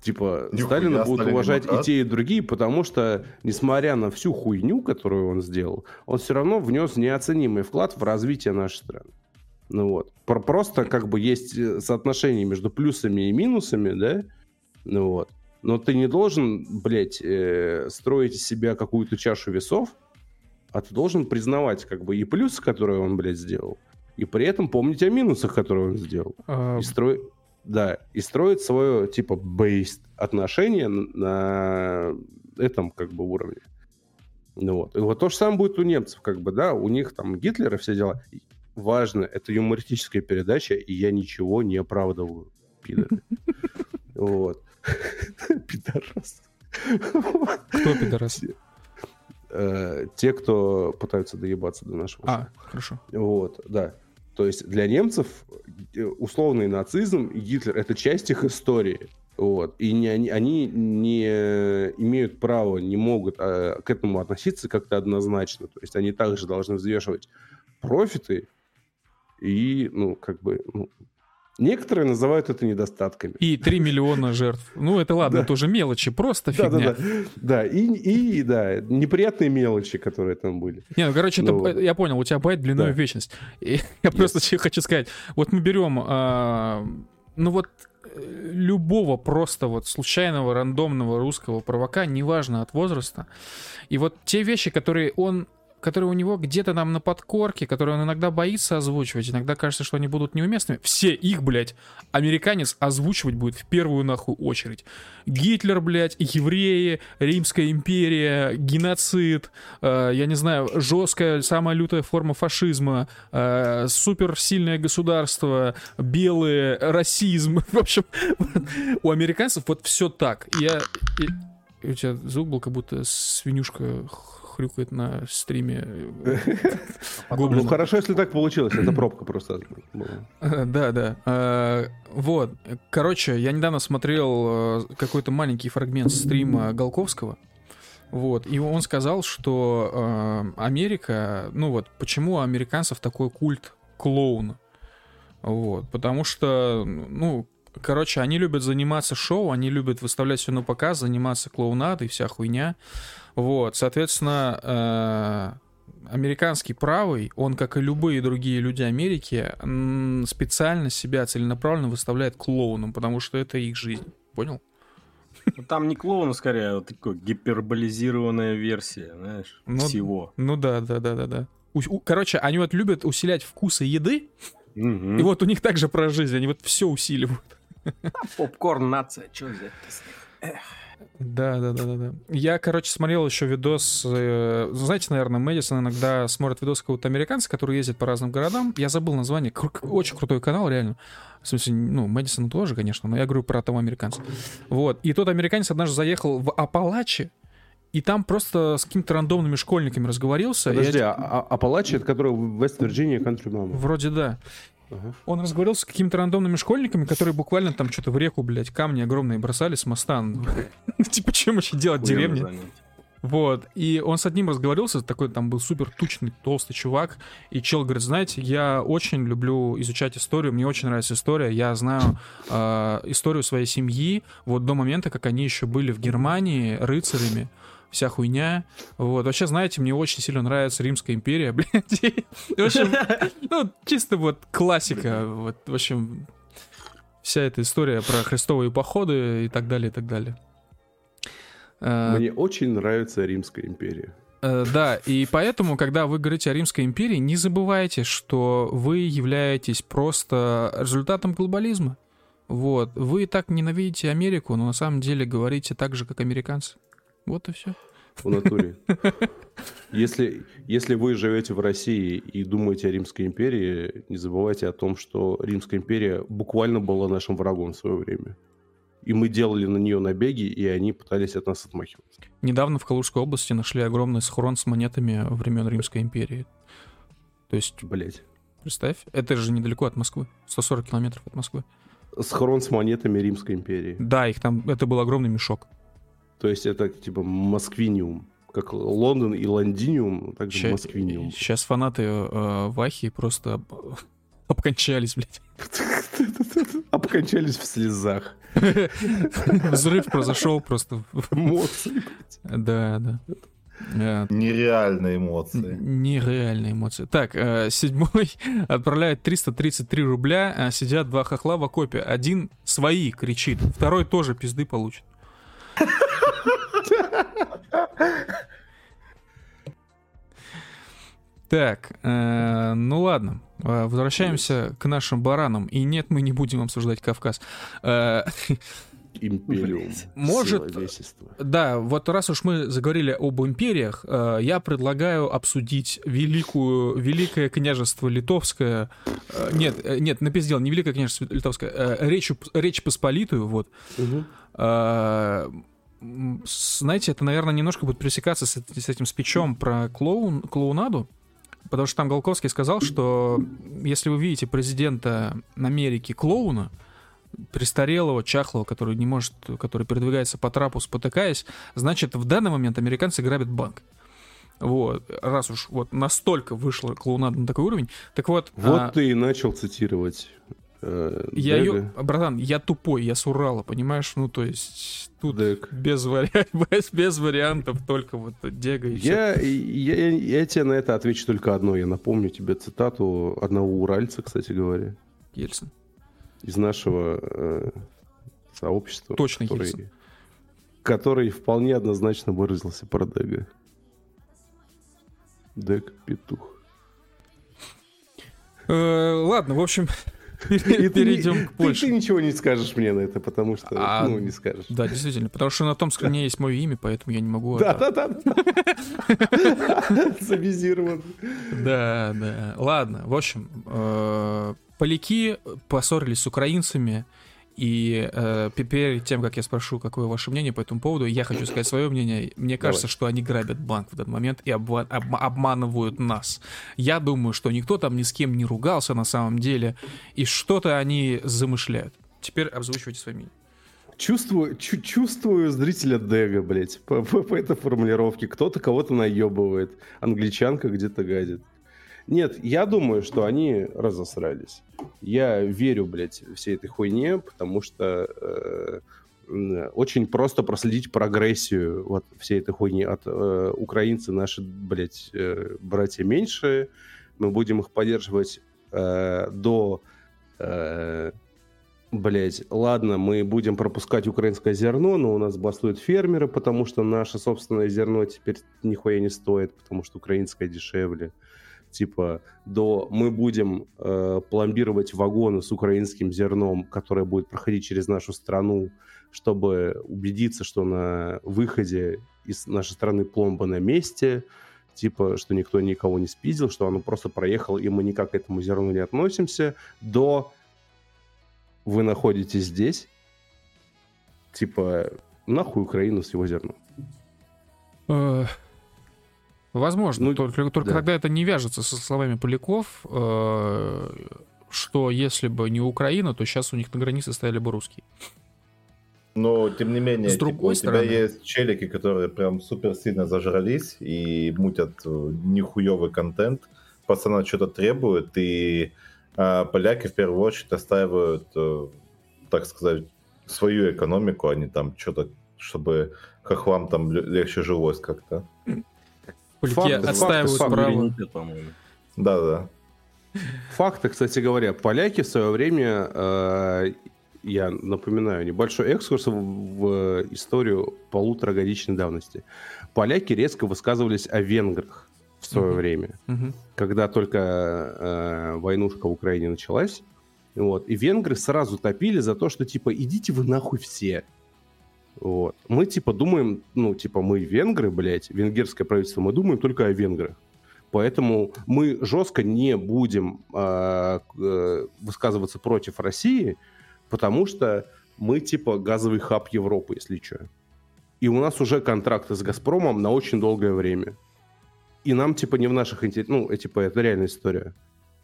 Speaker 1: Типа, Нихуя, Сталина будут уважать демократ. и те, и другие, потому что, несмотря на всю хуйню, которую он сделал, он все равно внес неоценимый вклад в развитие нашей страны. Ну вот. Просто как бы есть э, соотношение между плюсами и минусами, да? Ну вот. Но ты не должен, блядь, э, строить из себя какую-то чашу весов, а ты должен признавать как бы и плюсы, которые он, блядь, сделал, и при этом помнить о минусах, которые он сделал. А... И строить... Да, и строить свое, типа, based отношение на этом, как бы, уровне. Ну вот. И вот то же самое будет у немцев, как бы, да, у них там Гитлер и все дела. Важно, это юмористическая передача, и я ничего не оправдываю, пидоры. Вот.
Speaker 3: Пидорас. Кто пидорас?
Speaker 1: Э, те, кто пытаются доебаться до нашего.
Speaker 3: А, хорошо.
Speaker 1: Вот, да. То есть для немцев э, условный нацизм и Гитлер это часть их истории. Вот. И не, они, они не имеют права, не могут а, к этому относиться как-то однозначно. То есть они также должны взвешивать профиты и, ну, как бы, ну, Некоторые называют это недостатками.
Speaker 3: И 3 миллиона жертв. Ну, это ладно, это уже мелочи, просто фигня.
Speaker 1: Да, да, и, да, неприятные мелочи, которые там были.
Speaker 3: Не, ну, короче, ну, я понял, у тебя байт длиной в вечность. Я просто хочу сказать, вот мы берем, а, ну вот, э, любого просто вот случайного, рандомного русского провока, неважно от возраста, и вот те вещи, которые он которые у него где-то там на подкорке, которые он иногда боится озвучивать, иногда кажется, что они будут неуместными, все их, блядь, американец озвучивать будет в первую нахуй очередь. Гитлер, блядь, евреи, Римская империя, геноцид, э, я не знаю, жесткая, самая лютая форма фашизма, э, суперсильное государство, белые, расизм. В общем, у американцев вот все так. Я... У тебя звук был, как будто свинюшка хрюкает на стриме.
Speaker 1: Ну хорошо, если так получилось, это пробка просто.
Speaker 3: Да, да. А, вот. Короче, я недавно смотрел э, какой-то маленький фрагмент стрима Голковского. Вот, и он сказал, что э, Америка, ну вот, почему у американцев такой культ клоуна? Вот, потому что, ну, короче, они любят заниматься шоу, они любят выставлять все на показ, заниматься клоунадой, вся хуйня. Вот, соответственно, э, американский правый, он, как и любые другие люди Америки, специально себя целенаправленно выставляет клоуном, потому что это их жизнь. Понял?
Speaker 2: Ну, там не клоун, скорее, а вот такая гиперболизированная версия, знаешь, ну, всего.
Speaker 3: Ну да, да, да, да, да. Короче, они вот любят усилять вкусы еды, угу. и вот у них также про жизнь, они вот все усиливают.
Speaker 2: Попкорн нация, что взять
Speaker 3: Да, да, да, да, да. Я, короче, смотрел еще видос. Э, знаете, наверное, Мэдисон иногда смотрит видос какого-то американца, который ездит по разным городам. Я забыл название. Кру- очень крутой канал, реально. В смысле, ну, Мэдисон тоже, конечно, но я говорю про того американца. Вот. И тот американец однажды заехал в Апалачи, и там просто с какими-то рандомными школьниками разговорился.
Speaker 1: Подожди, я... а, а Апалачи это который в Вест-Вирджинии, кантри мама?
Speaker 3: Вроде да. Он разговаривал с какими-то рандомными школьниками, которые буквально там что-то в реку, блядь, камни огромные бросали с моста. Типа, чем еще делать в деревне? Вот. И он с одним разговаривался, такой там был супер тучный, толстый чувак. И чел говорит, знаете, я очень люблю изучать историю, мне очень нравится история. Я знаю э, историю своей семьи вот до момента, как они еще были в Германии рыцарями вся хуйня. Вот. Вообще, знаете, мне очень сильно нравится Римская империя, блядь. В общем, ну, чисто вот классика. Вот, в общем, вся эта история про христовые походы и так далее, и так далее.
Speaker 1: А, мне очень нравится Римская империя.
Speaker 3: Э, да, и поэтому, когда вы говорите о Римской империи, не забывайте, что вы являетесь просто результатом глобализма. Вот. Вы так ненавидите Америку, но на самом деле говорите так же, как американцы. Вот и все.
Speaker 1: В натуре. Если, если вы живете в России и думаете о Римской империи, не забывайте о том, что Римская империя буквально была нашим врагом в свое время. И мы делали на нее набеги, и они пытались от нас отмахиваться.
Speaker 3: Недавно в Калужской области нашли огромный схрон с монетами времен Римской империи. То есть...
Speaker 1: Блять.
Speaker 3: Представь, это же недалеко от Москвы. 140 километров от Москвы.
Speaker 1: Схрон с монетами Римской империи.
Speaker 3: Да, их там, это был огромный мешок.
Speaker 1: То есть это типа москвиниум. Как Лондон и Лондиниум, также сейчас, москвиниум.
Speaker 3: Сейчас фанаты э, Вахи просто обкончались, блядь.
Speaker 1: Обкончались в слезах.
Speaker 3: Взрыв произошел просто. Эмоции. Да, да.
Speaker 4: Yeah. Нереальные эмоции.
Speaker 3: Нереальные эмоции. Так, э, седьмой отправляет 333 рубля, а сидят два хохла в окопе. Один свои кричит, второй тоже пизды получит. Так, э, ну ладно, э, возвращаемся к нашим баранам. И нет, мы не будем обсуждать Кавказ. Э,
Speaker 1: Империум.
Speaker 3: Может, да, вот раз уж мы заговорили об империях, э, я предлагаю обсудить великую, великое княжество литовское, э, нет, э, нет, напиздел, не великое княжество литовское, э, речь, речь Посполитую, вот. Угу. Э, знаете, это, наверное, немножко будет пересекаться с, с этим спичом про клоун, клоунаду, потому что там Голковский сказал, что если вы видите президента Америки клоуна, престарелого, чахлого, который не может, который передвигается по трапу, спотыкаясь, значит, в данный момент американцы грабят банк. Вот, раз уж вот настолько вышла клоунада на такой уровень. Так вот...
Speaker 1: Вот а... ты и начал цитировать
Speaker 3: Э, я ее, братан, я тупой, я с Урала, понимаешь? Ну, то есть тут без, вари... без, без вариантов, только вот Дега и
Speaker 1: я, все. Я, я, я тебе на это отвечу только одно. Я напомню тебе цитату одного уральца, кстати говоря.
Speaker 3: Ельцин.
Speaker 1: Из нашего э, сообщества.
Speaker 3: Точно который, Ельцин.
Speaker 1: Который вполне однозначно выразился про Дега. Дег петух.
Speaker 3: Э, ладно, в общем, Перейдем к Польше.
Speaker 1: Ты ничего не скажешь мне на это, потому что, а, ну, не скажешь.
Speaker 3: Да, действительно, потому что на том скрине есть мое имя, поэтому я не могу...
Speaker 1: Да, да, да. Завизирован.
Speaker 3: Да, да. Ладно, в общем, э, поляки поссорились с украинцами, и э, перед тем, как я спрошу, какое ваше мнение по этому поводу, я хочу сказать свое мнение. Мне кажется, Давай. что они грабят банк в этот момент и обма- об- обманывают нас. Я думаю, что никто там ни с кем не ругался на самом деле, и что-то они замышляют. Теперь обзвучивайте свое мнение.
Speaker 1: чувствую, чу- чувствую зрителя Дега, блядь, по, по, по этой формулировке. Кто-то кого-то наебывает. Англичанка где-то гадит. Нет, я думаю, что они разосрались. Я верю, блядь, всей этой хуйне, потому что э, очень просто проследить прогрессию вот всей этой хуйни. От э, украинцы наши, блядь, э, братья меньшие. Мы будем их поддерживать э, до... Э, Блять, ладно, мы будем пропускать украинское зерно, но у нас бастуют фермеры, потому что наше собственное зерно теперь нихуя не стоит, потому что украинское дешевле. Типа, до мы будем э, пломбировать вагоны с украинским зерном, которое будет проходить через нашу страну, чтобы убедиться, что на выходе из нашей страны пломба на месте, типа, что никто никого не спиздил, что оно просто проехало, и мы никак к этому зерну не относимся, до вы находитесь здесь, типа, нахуй Украину с его зерном.
Speaker 3: Э, возможно, ну, только, только да. тогда это не вяжется со словами Поляков, э, что если бы не Украина, то сейчас у них на границе стояли бы русские.
Speaker 4: Но, тем не менее, с другой типа, стороны... у тебя есть челики, которые прям супер сильно зажрались и мутят э, нихуевый контент, пацаны что-то требуют, и а поляки в первую очередь отстаивают, э, так сказать, свою экономику, а не там что-то, чтобы хохлам там легче жилось как-то.
Speaker 3: Поляки отстаивают факт, право.
Speaker 4: Да, да.
Speaker 1: Факты, кстати говоря, поляки в свое время, э, я напоминаю, небольшой экскурс в, в историю полуторагодичной давности. Поляки резко высказывались о венграх в свое uh-huh. время, uh-huh. когда только э, войнушка в Украине началась. Вот, и венгры сразу топили за то, что типа идите вы нахуй все. Вот. Мы типа думаем, ну типа мы венгры, блядь, венгерское правительство, мы думаем только о венграх. Поэтому мы жестко не будем э, э, высказываться против России, потому что мы типа газовый хаб Европы, если что. И у нас уже контракты с Газпромом на очень долгое время и нам, типа, не в наших интересах, ну, типа, это реальная история.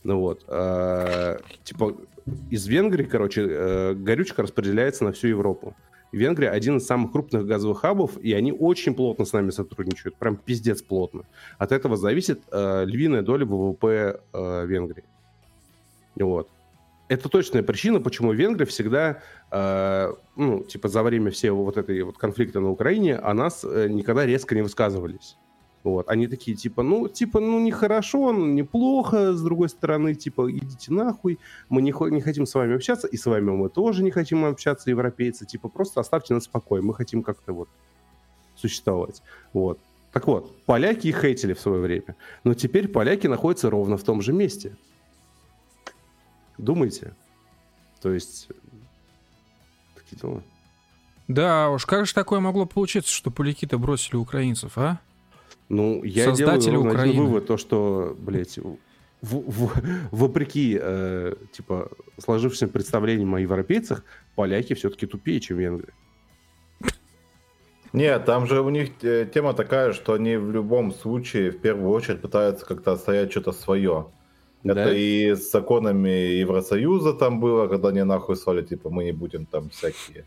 Speaker 1: Ну вот, а, типа, из Венгрии, короче, э, горючка распределяется на всю Европу. Венгрия один из самых крупных газовых хабов, и они очень плотно с нами сотрудничают, прям пиздец плотно. От этого зависит э, львиная доля ВВП э, Венгрии. Вот. Это точная причина, почему Венгрия всегда, э, ну, типа, за время всего вот этой вот конфликта на Украине о нас э, никогда резко не высказывались. Вот. Они такие, типа, ну, типа, ну, нехорошо, ну, неплохо, с другой стороны, типа, идите нахуй, мы не, не хотим с вами общаться, и с вами мы тоже не хотим общаться, европейцы, типа, просто оставьте нас в покое, мы хотим как-то вот существовать. Вот. Так вот, поляки их хейтили в свое время, но теперь поляки находятся ровно в том же месте. Думайте. То есть, такие дела.
Speaker 3: Да уж, как же такое могло получиться, что поляки-то бросили украинцев, а?
Speaker 1: Ну, я Создатели делаю Украины. один вывод, то, что, блядь, в, в, вопреки, э, типа, сложившимся представлениям о европейцах, поляки все-таки тупее, чем венгры.
Speaker 4: Нет, там же у них э, тема такая, что они в любом случае в первую очередь пытаются как-то отстоять что-то свое. Да? Это и с законами Евросоюза там было, когда они нахуй свали, типа, мы не будем там всякие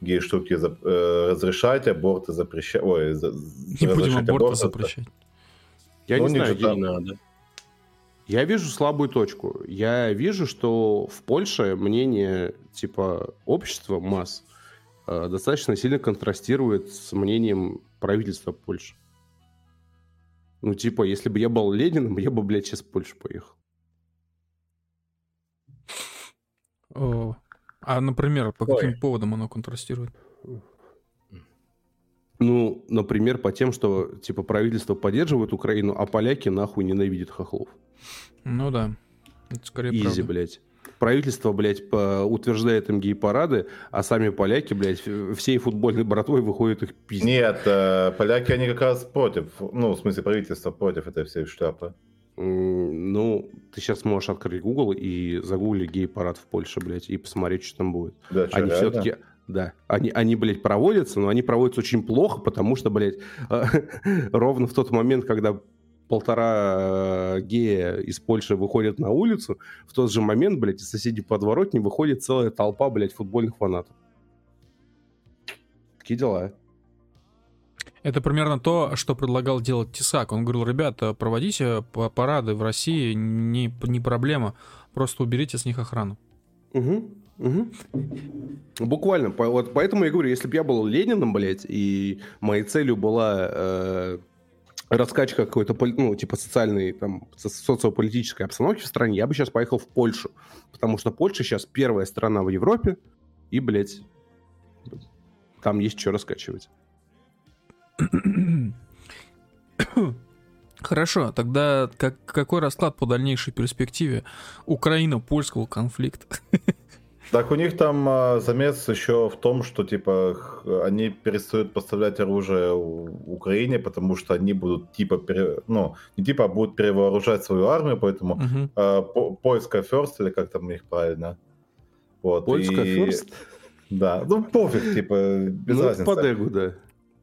Speaker 4: гей-штуки э, разрешать, аборты запрещать. Ой, за,
Speaker 3: не будем аборты, аборты запрещать.
Speaker 1: Я ну, не знаю, там... не надо. Я вижу слабую точку. Я вижу, что в Польше мнение типа общества масс э, достаточно сильно контрастирует с мнением правительства Польши. Ну, типа, если бы я был Лениным, я бы, блядь, сейчас в Польшу поехал.
Speaker 3: О, а, например, по Ой. каким поводам оно контрастирует?
Speaker 1: Ну, например, по тем, что, типа, правительство поддерживает Украину, а поляки нахуй ненавидят хохлов.
Speaker 3: Ну да.
Speaker 1: Это скорее Изи, правда. блядь. Правительство, блядь, утверждает им гей-парады, а сами поляки, блядь, всей футбольной братвой выходят их
Speaker 4: пиздить. Нет, э, поляки, они как раз против, ну, в смысле, правительство против этой всей шляпы.
Speaker 1: Ну, ты сейчас можешь открыть Google и загуглить гей-парад в Польше, блядь, и посмотреть, что там будет. Да, что, они все-таки, да, они, они, блядь, проводятся, но они проводятся очень плохо, потому что, блядь, ровно в тот момент, когда полтора э, гея из Польши выходят на улицу, в тот же момент, блядь, из соседей подворотни выходит целая толпа, блядь, футбольных фанатов. Такие дела.
Speaker 3: Это примерно то, что предлагал делать Тесак. Он говорил, ребята, проводите парады в России, не, не проблема, просто уберите с них охрану.
Speaker 1: Угу, угу. Буквально. Вот поэтому я говорю, если бы я был Лениным, блядь, и моей целью была э, раскачка какой-то, ну, типа социальной, там, социополитической обстановки в стране, я бы сейчас поехал в Польшу. Потому что Польша сейчас первая страна в Европе, и, блядь, там есть что раскачивать.
Speaker 3: Хорошо, тогда как, какой расклад по дальнейшей перспективе Украина-польского конфликта?
Speaker 4: Так у них там а, замес еще в том, что типа они перестают поставлять оружие Украине, потому что они будут типа, пере, ну, не типа, а будут перевооружать свою армию, поэтому угу. а, по, поиска first, или как там у них правильно.
Speaker 1: Вот, Поиска и... first?
Speaker 4: Да, ну пофиг, типа, без ну, разницы.
Speaker 1: по дегу, да.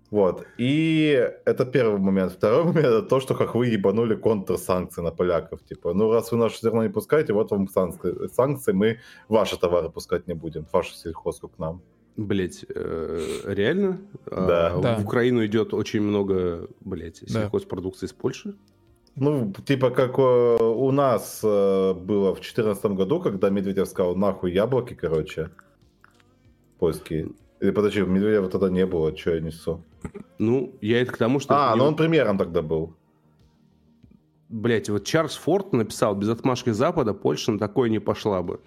Speaker 4: Вот. И это первый момент. Второй момент это то, что как вы ебанули контрсанкции на поляков. Типа, ну раз вы наше зерно не пускаете, вот вам санкции. санкции мы ваши товары пускать не будем, вашу сельхозку к нам.
Speaker 1: Блять, э, реально?
Speaker 4: Да.
Speaker 1: А,
Speaker 3: да.
Speaker 1: В Украину идет очень много, блять, сельхозпродукции да. из Польши?
Speaker 4: Ну, типа как э, у нас э, было в 2014 году, когда Медведев сказал, нахуй яблоки, короче, польские. Или подожди, Медведева тогда не было, что я несу?
Speaker 1: Ну, я это к тому, что...
Speaker 4: А, ну он премьером тогда был.
Speaker 1: Блять, вот Чарльз Форд написал, без отмашки Запада Польша на такое не пошла бы.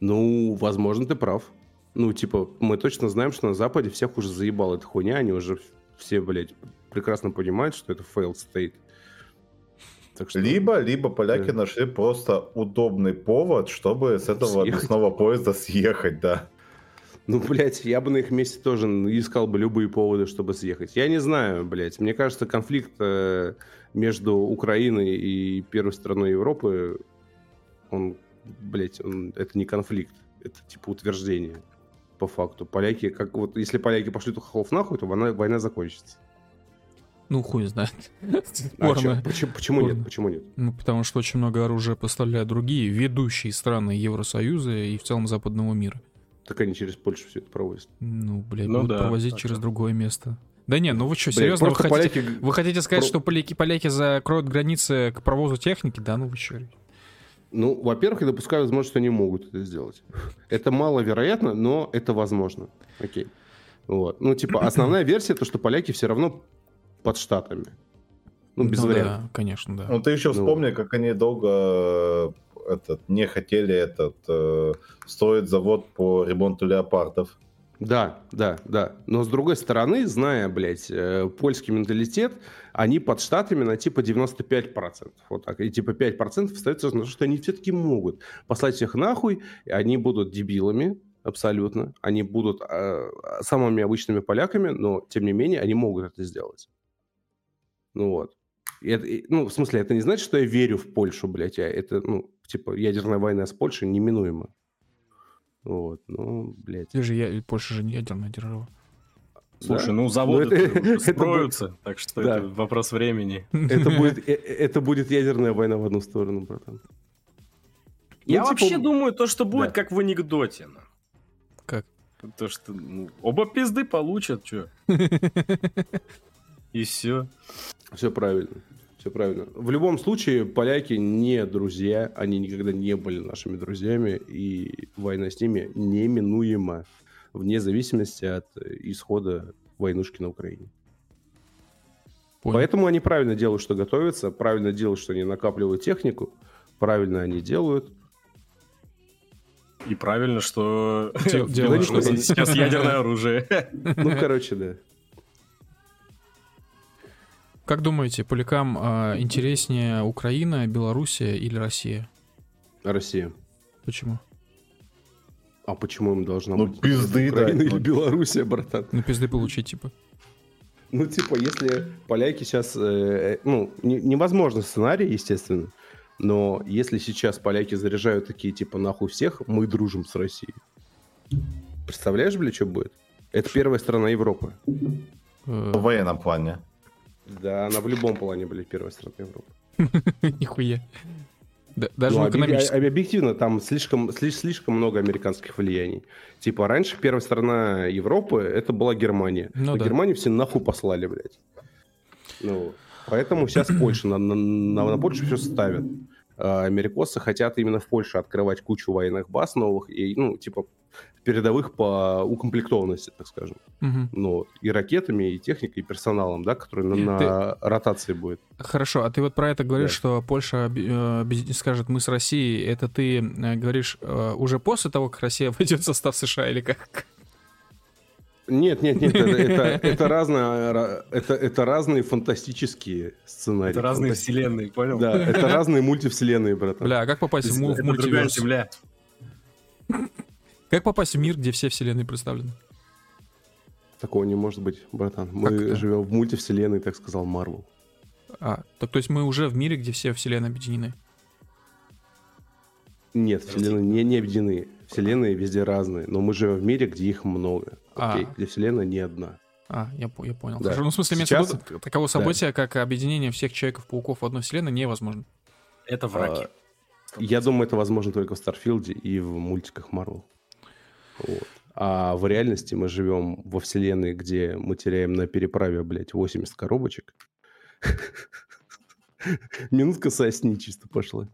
Speaker 1: Ну, возможно, ты прав. Ну, типа, мы точно знаем, что на Западе всех уже заебала эта хуйня, они уже все, блядь, прекрасно понимают, что это failed state.
Speaker 4: Так что... Либо, либо поляки да. нашли просто удобный повод, чтобы с этого съехать. поезда съехать, да.
Speaker 1: Ну, блядь, я бы на их месте тоже искал бы любые поводы, чтобы съехать. Я не знаю, блядь. Мне кажется, конфликт э, между Украиной и первой страной Европы, он, блядь, он, это не конфликт. Это типа утверждение по факту. Поляки, как вот, если поляки пошлют хохлов нахуй, то война, война закончится.
Speaker 3: Ну, хуй знает.
Speaker 1: А чё, почему, почему нет? Почему нет?
Speaker 3: Ну, потому что очень много оружия поставляют другие ведущие страны Евросоюза и в целом западного мира.
Speaker 1: Так они через Польшу все это провозят.
Speaker 3: Ну, блядь, ну, будут да, провозить через что? другое место. Да не, ну вы что, серьезно? Вы, хотите, поляки... вы хотите сказать, Про... что поляки, поляки закроют границы к провозу техники? Да, ну вы что?
Speaker 1: Ну, во-первых, я допускаю возможность, что они могут это сделать. Это маловероятно, но это возможно. Окей. Вот. Ну, типа, основная версия, то, что поляки все равно под штатами. Ну, без ну, вариантов.
Speaker 3: Да, конечно, да.
Speaker 4: Ну, ты еще вспомни, ну, как они долго этот, не хотели этот, э, строить завод по ремонту леопардов.
Speaker 1: Да, да, да. Но с другой стороны, зная, блядь, э, польский менталитет, они под штатами на типа 95%. Вот так. И типа 5% остается на то, что они все-таки могут послать всех нахуй, и они будут дебилами, абсолютно. Они будут э, самыми обычными поляками, но, тем не менее, они могут это сделать. Ну вот. И это, и, ну, в смысле, это не значит, что я верю в Польшу, блядь, а это, ну, типа, ядерная война с Польшей неминуема. Вот, ну, блядь.
Speaker 3: Ты же, я, Польша же не ядерная держава.
Speaker 2: Слушай, да. ну заводы ну, это, строятся, это, так что да. это вопрос времени.
Speaker 1: Это будет, э, это будет ядерная война в одну сторону, братан.
Speaker 2: Я ну, вообще типа... думаю, то, что будет да. как в анекдоте.
Speaker 3: Как?
Speaker 2: То, что ну, оба пизды получат, что? И все.
Speaker 1: Все правильно. Все правильно. В любом случае, поляки не друзья, они никогда не были нашими друзьями, и война с ними неминуема, вне зависимости от исхода войнушки на Украине. Понял. Поэтому они правильно делают, что готовятся, правильно делают, что они накапливают технику, правильно они делают.
Speaker 2: И правильно, что делают, что сейчас ядерное оружие.
Speaker 1: Ну, короче, да.
Speaker 3: Как думаете, полякам э, интереснее Украина, Белоруссия или Россия?
Speaker 1: Россия.
Speaker 3: Почему?
Speaker 1: А почему им должна
Speaker 4: ну,
Speaker 1: быть
Speaker 4: пизды,
Speaker 1: Украина да, или ну... Белоруссия, братан?
Speaker 3: Ну, пизды получить, типа.
Speaker 1: Ну, типа, если поляки сейчас... Э, ну, не, невозможно сценарий, естественно, но если сейчас поляки заряжают такие, типа, нахуй всех, мы дружим с Россией. Представляешь, бля, что будет? Это первая страна Европы.
Speaker 4: В военном плане.
Speaker 1: Да, она в любом плане, блядь, первая страна Европы.
Speaker 3: Нихуя.
Speaker 1: Да, даже ну, экономически. Объективно, там слишком, слишком много американских влияний. Типа, раньше первая страна Европы это была Германия. Ну, да. Германию все нахуй послали, блядь. Ну, поэтому сейчас Польша, на, на, на, на Польшу все ставят. А америкосы хотят именно в Польше открывать кучу военных баз новых и, ну, типа, передовых по укомплектованности, так скажем. Угу. Ну, и ракетами, и техникой, и персоналом, да, который на, на ты... ротации будет.
Speaker 3: Хорошо, а ты вот про это говоришь, да. что Польша э, скажет, мы с Россией, это ты э, говоришь э, уже после того, как Россия войдет в состав США или как?
Speaker 1: Нет, нет, нет, это, это, это, разные, это, это разные фантастические сценарии. Это
Speaker 2: разные
Speaker 1: Фантаст...
Speaker 2: вселенные, понял?
Speaker 1: Да, это разные мультивселенные, братан.
Speaker 3: Бля, а как попасть в, в мультиверс? Земля. Как попасть в мир, где все вселенные представлены?
Speaker 1: Такого не может быть, братан. Мы живем в мультивселенной, так сказал Марвел.
Speaker 3: А, так то есть мы уже в мире, где все вселенные объединены?
Speaker 1: Нет, вселенные не, не объединены. Вселенные везде разные, но мы живем в мире, где их много. А. Окей, где вселенная не одна.
Speaker 3: А, я, я понял. Да. Хорошо, ну, в смысле, Сейчас... виду, такого события, да. как объединение всех Человеков-пауков в одной вселенной, невозможно.
Speaker 2: Это враги.
Speaker 1: А, я думаю, это возможно только в Старфилде и в мультиках Марвел. Вот. А в реальности мы живем во вселенной, где мы теряем на переправе, блядь, 80 коробочек. Минутка сосни чисто пошла.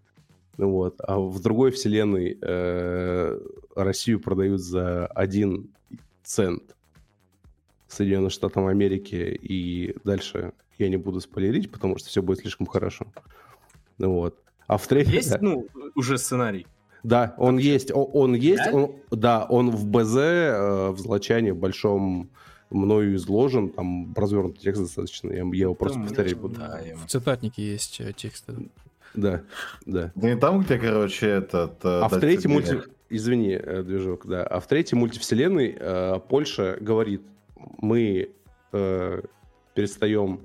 Speaker 1: Вот. А в другой вселенной э, Россию продают за один цент Соединенным Штатам Америки. И дальше я не буду спойлерить, потому что все будет слишком хорошо. Вот. А в третьем...
Speaker 2: Есть, ну, уже сценарий?
Speaker 1: Да, он Вообще? есть, он, он есть, да? он, да, он в БЗ, э, в злочане большом мною изложен, там развернутый текст достаточно, я, я его просто повторять буду. Да,
Speaker 3: в цитатнике есть э, тексты.
Speaker 1: Да, да.
Speaker 4: Да не там, где, короче, этот...
Speaker 1: Э, а в третьем мульти... Извини, э, движок, да. А в третьей мультивселенной э, Польша говорит, мы э, перестаем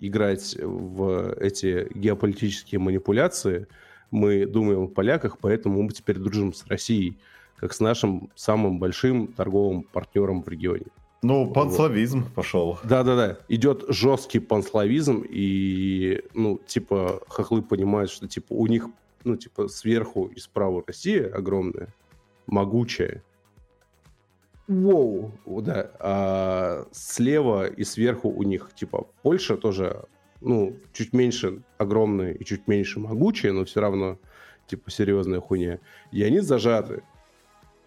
Speaker 1: играть в эти геополитические манипуляции, мы думаем о поляках, поэтому мы теперь дружим с Россией, как с нашим самым большим торговым партнером в регионе.
Speaker 4: Ну, панславизм вот. пошел.
Speaker 1: Да-да-да, идет жесткий панславизм, и, ну, типа, хохлы понимают, что, типа, у них, ну, типа, сверху и справа Россия огромная, могучая. Воу, да. А слева и сверху у них, типа, Польша тоже ну, чуть меньше огромные и чуть меньше могучие, но все равно, типа, серьезная хуйня. И они зажаты.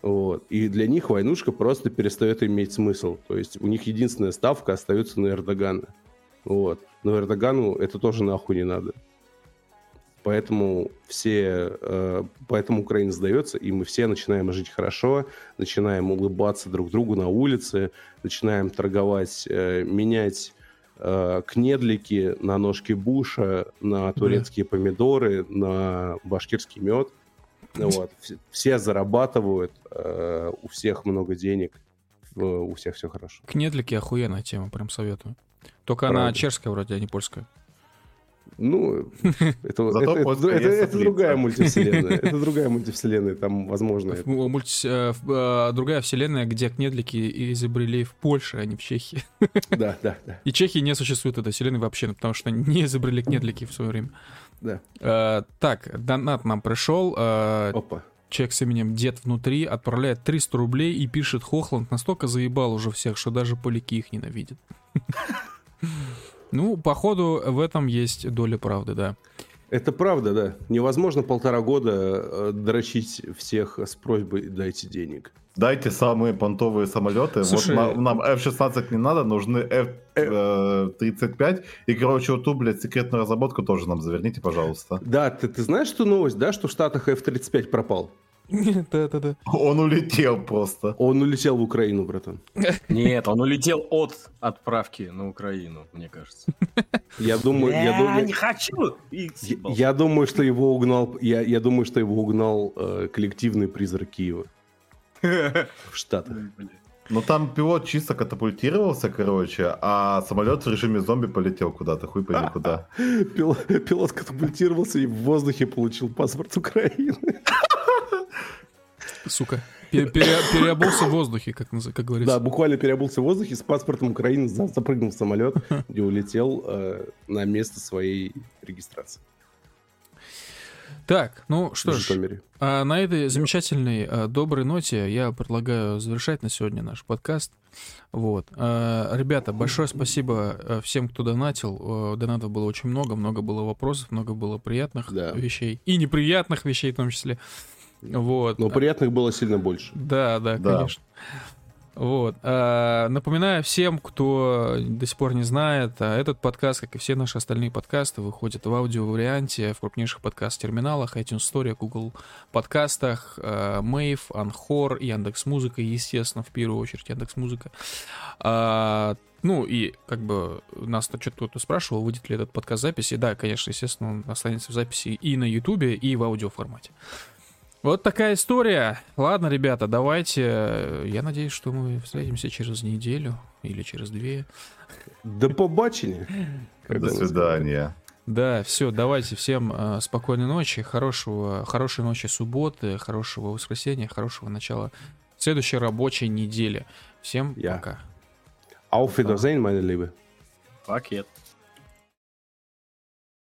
Speaker 1: Вот. И для них войнушка просто перестает иметь смысл. То есть у них единственная ставка остается на Эрдогана. Вот. Но Эрдогану это тоже нахуй не надо. Поэтому все, э, поэтому Украина сдается, и мы все начинаем жить хорошо, начинаем улыбаться друг другу на улице, начинаем торговать, э, менять э, кнедлики на ножки буша, на турецкие помидоры, на башкирский мед. Вот. Все зарабатывают, э, у всех много денег, у всех все хорошо.
Speaker 3: Кнедлики охуенная тема, прям советую. Только Правда. она чешская вроде, а не польская.
Speaker 1: Ну, это, это, это, это, это другая мультивселенная. Это другая мультивселенная, там возможно.
Speaker 3: Мульти, э, э, другая вселенная, где кнедлики изобрели в Польше, а не в Чехии.
Speaker 1: Да, да, да.
Speaker 3: И Чехии не существует этой вселенной вообще, потому что не изобрели кнедлики в свое время.
Speaker 1: Да.
Speaker 3: Э, так, донат нам пришел. Э, Опа. Человек с именем Дед внутри отправляет 300 рублей и пишет, Хохланд настолько заебал уже всех, что даже поляки их ненавидят. Ну, походу, в этом есть доля правды, да.
Speaker 1: Это правда, да. Невозможно полтора года э, дрочить всех с просьбой «дайте денег».
Speaker 4: Дайте самые понтовые самолеты. Слушай, вот нам, F-16 не надо, нужны F-35. Э, и, короче, вот ту, блядь, секретную разработку тоже нам заверните, пожалуйста.
Speaker 1: Да, ты, ты знаешь, что новость, да, что в Штатах F-35 пропал?
Speaker 3: Да-да-да.
Speaker 4: Он улетел просто.
Speaker 1: Он улетел в Украину, братан.
Speaker 2: Нет, он улетел от отправки на Украину, мне кажется.
Speaker 1: Я думаю, я думаю,
Speaker 2: не хочу.
Speaker 1: Я думаю, что его угнал, я, я думаю, что его угнал э, коллективный призрак Киева в Штатах.
Speaker 4: Ну там пилот чисто катапультировался, короче, а самолет в режиме зомби полетел куда-то, хуй пойми куда.
Speaker 1: Пилот, пилот катапультировался и в воздухе получил паспорт Украины.
Speaker 3: Сука. Пере, переобулся в воздухе, как, как говорится.
Speaker 1: Да, буквально переобулся в воздухе с паспортом Украины, запрыгнул в самолет и улетел э, на место своей регистрации.
Speaker 3: Так, ну что ж, а на этой замечательной, а, доброй ноте я предлагаю завершать на сегодня наш подкаст. Вот. А, ребята, большое спасибо всем, кто донатил. Донатов было очень много, много было вопросов, много было приятных да. вещей. И неприятных вещей в том числе. Вот.
Speaker 1: Но приятных было сильно больше.
Speaker 3: Да, да, да. конечно. Вот. А, напоминаю всем, кто до сих пор не знает, а этот подкаст, как и все наши остальные подкасты, выходит в аудио-варианте в крупнейших подкаст-терминалах, iTunes Store, Google подкастах, а, Mave, Anchor, Яндекс Музыка, естественно, в первую очередь Яндекс Музыка. А, ну и как бы нас что-то кто-то спрашивал, выйдет ли этот подкаст записи. Да, конечно, естественно, он останется в записи и на Ютубе, и в аудиоформате. Вот такая история. Ладно, ребята, давайте. Я надеюсь, что мы встретимся через неделю или через две.
Speaker 1: До побачення.
Speaker 4: До свидания.
Speaker 3: Да, все, давайте всем э, спокойной ночи, хорошего, хорошей ночи субботы, хорошего воскресенья, хорошего начала следующей рабочей недели. Всем ja. пока.
Speaker 1: Auf Wiedersehen, meine Liebe.
Speaker 2: Пакет.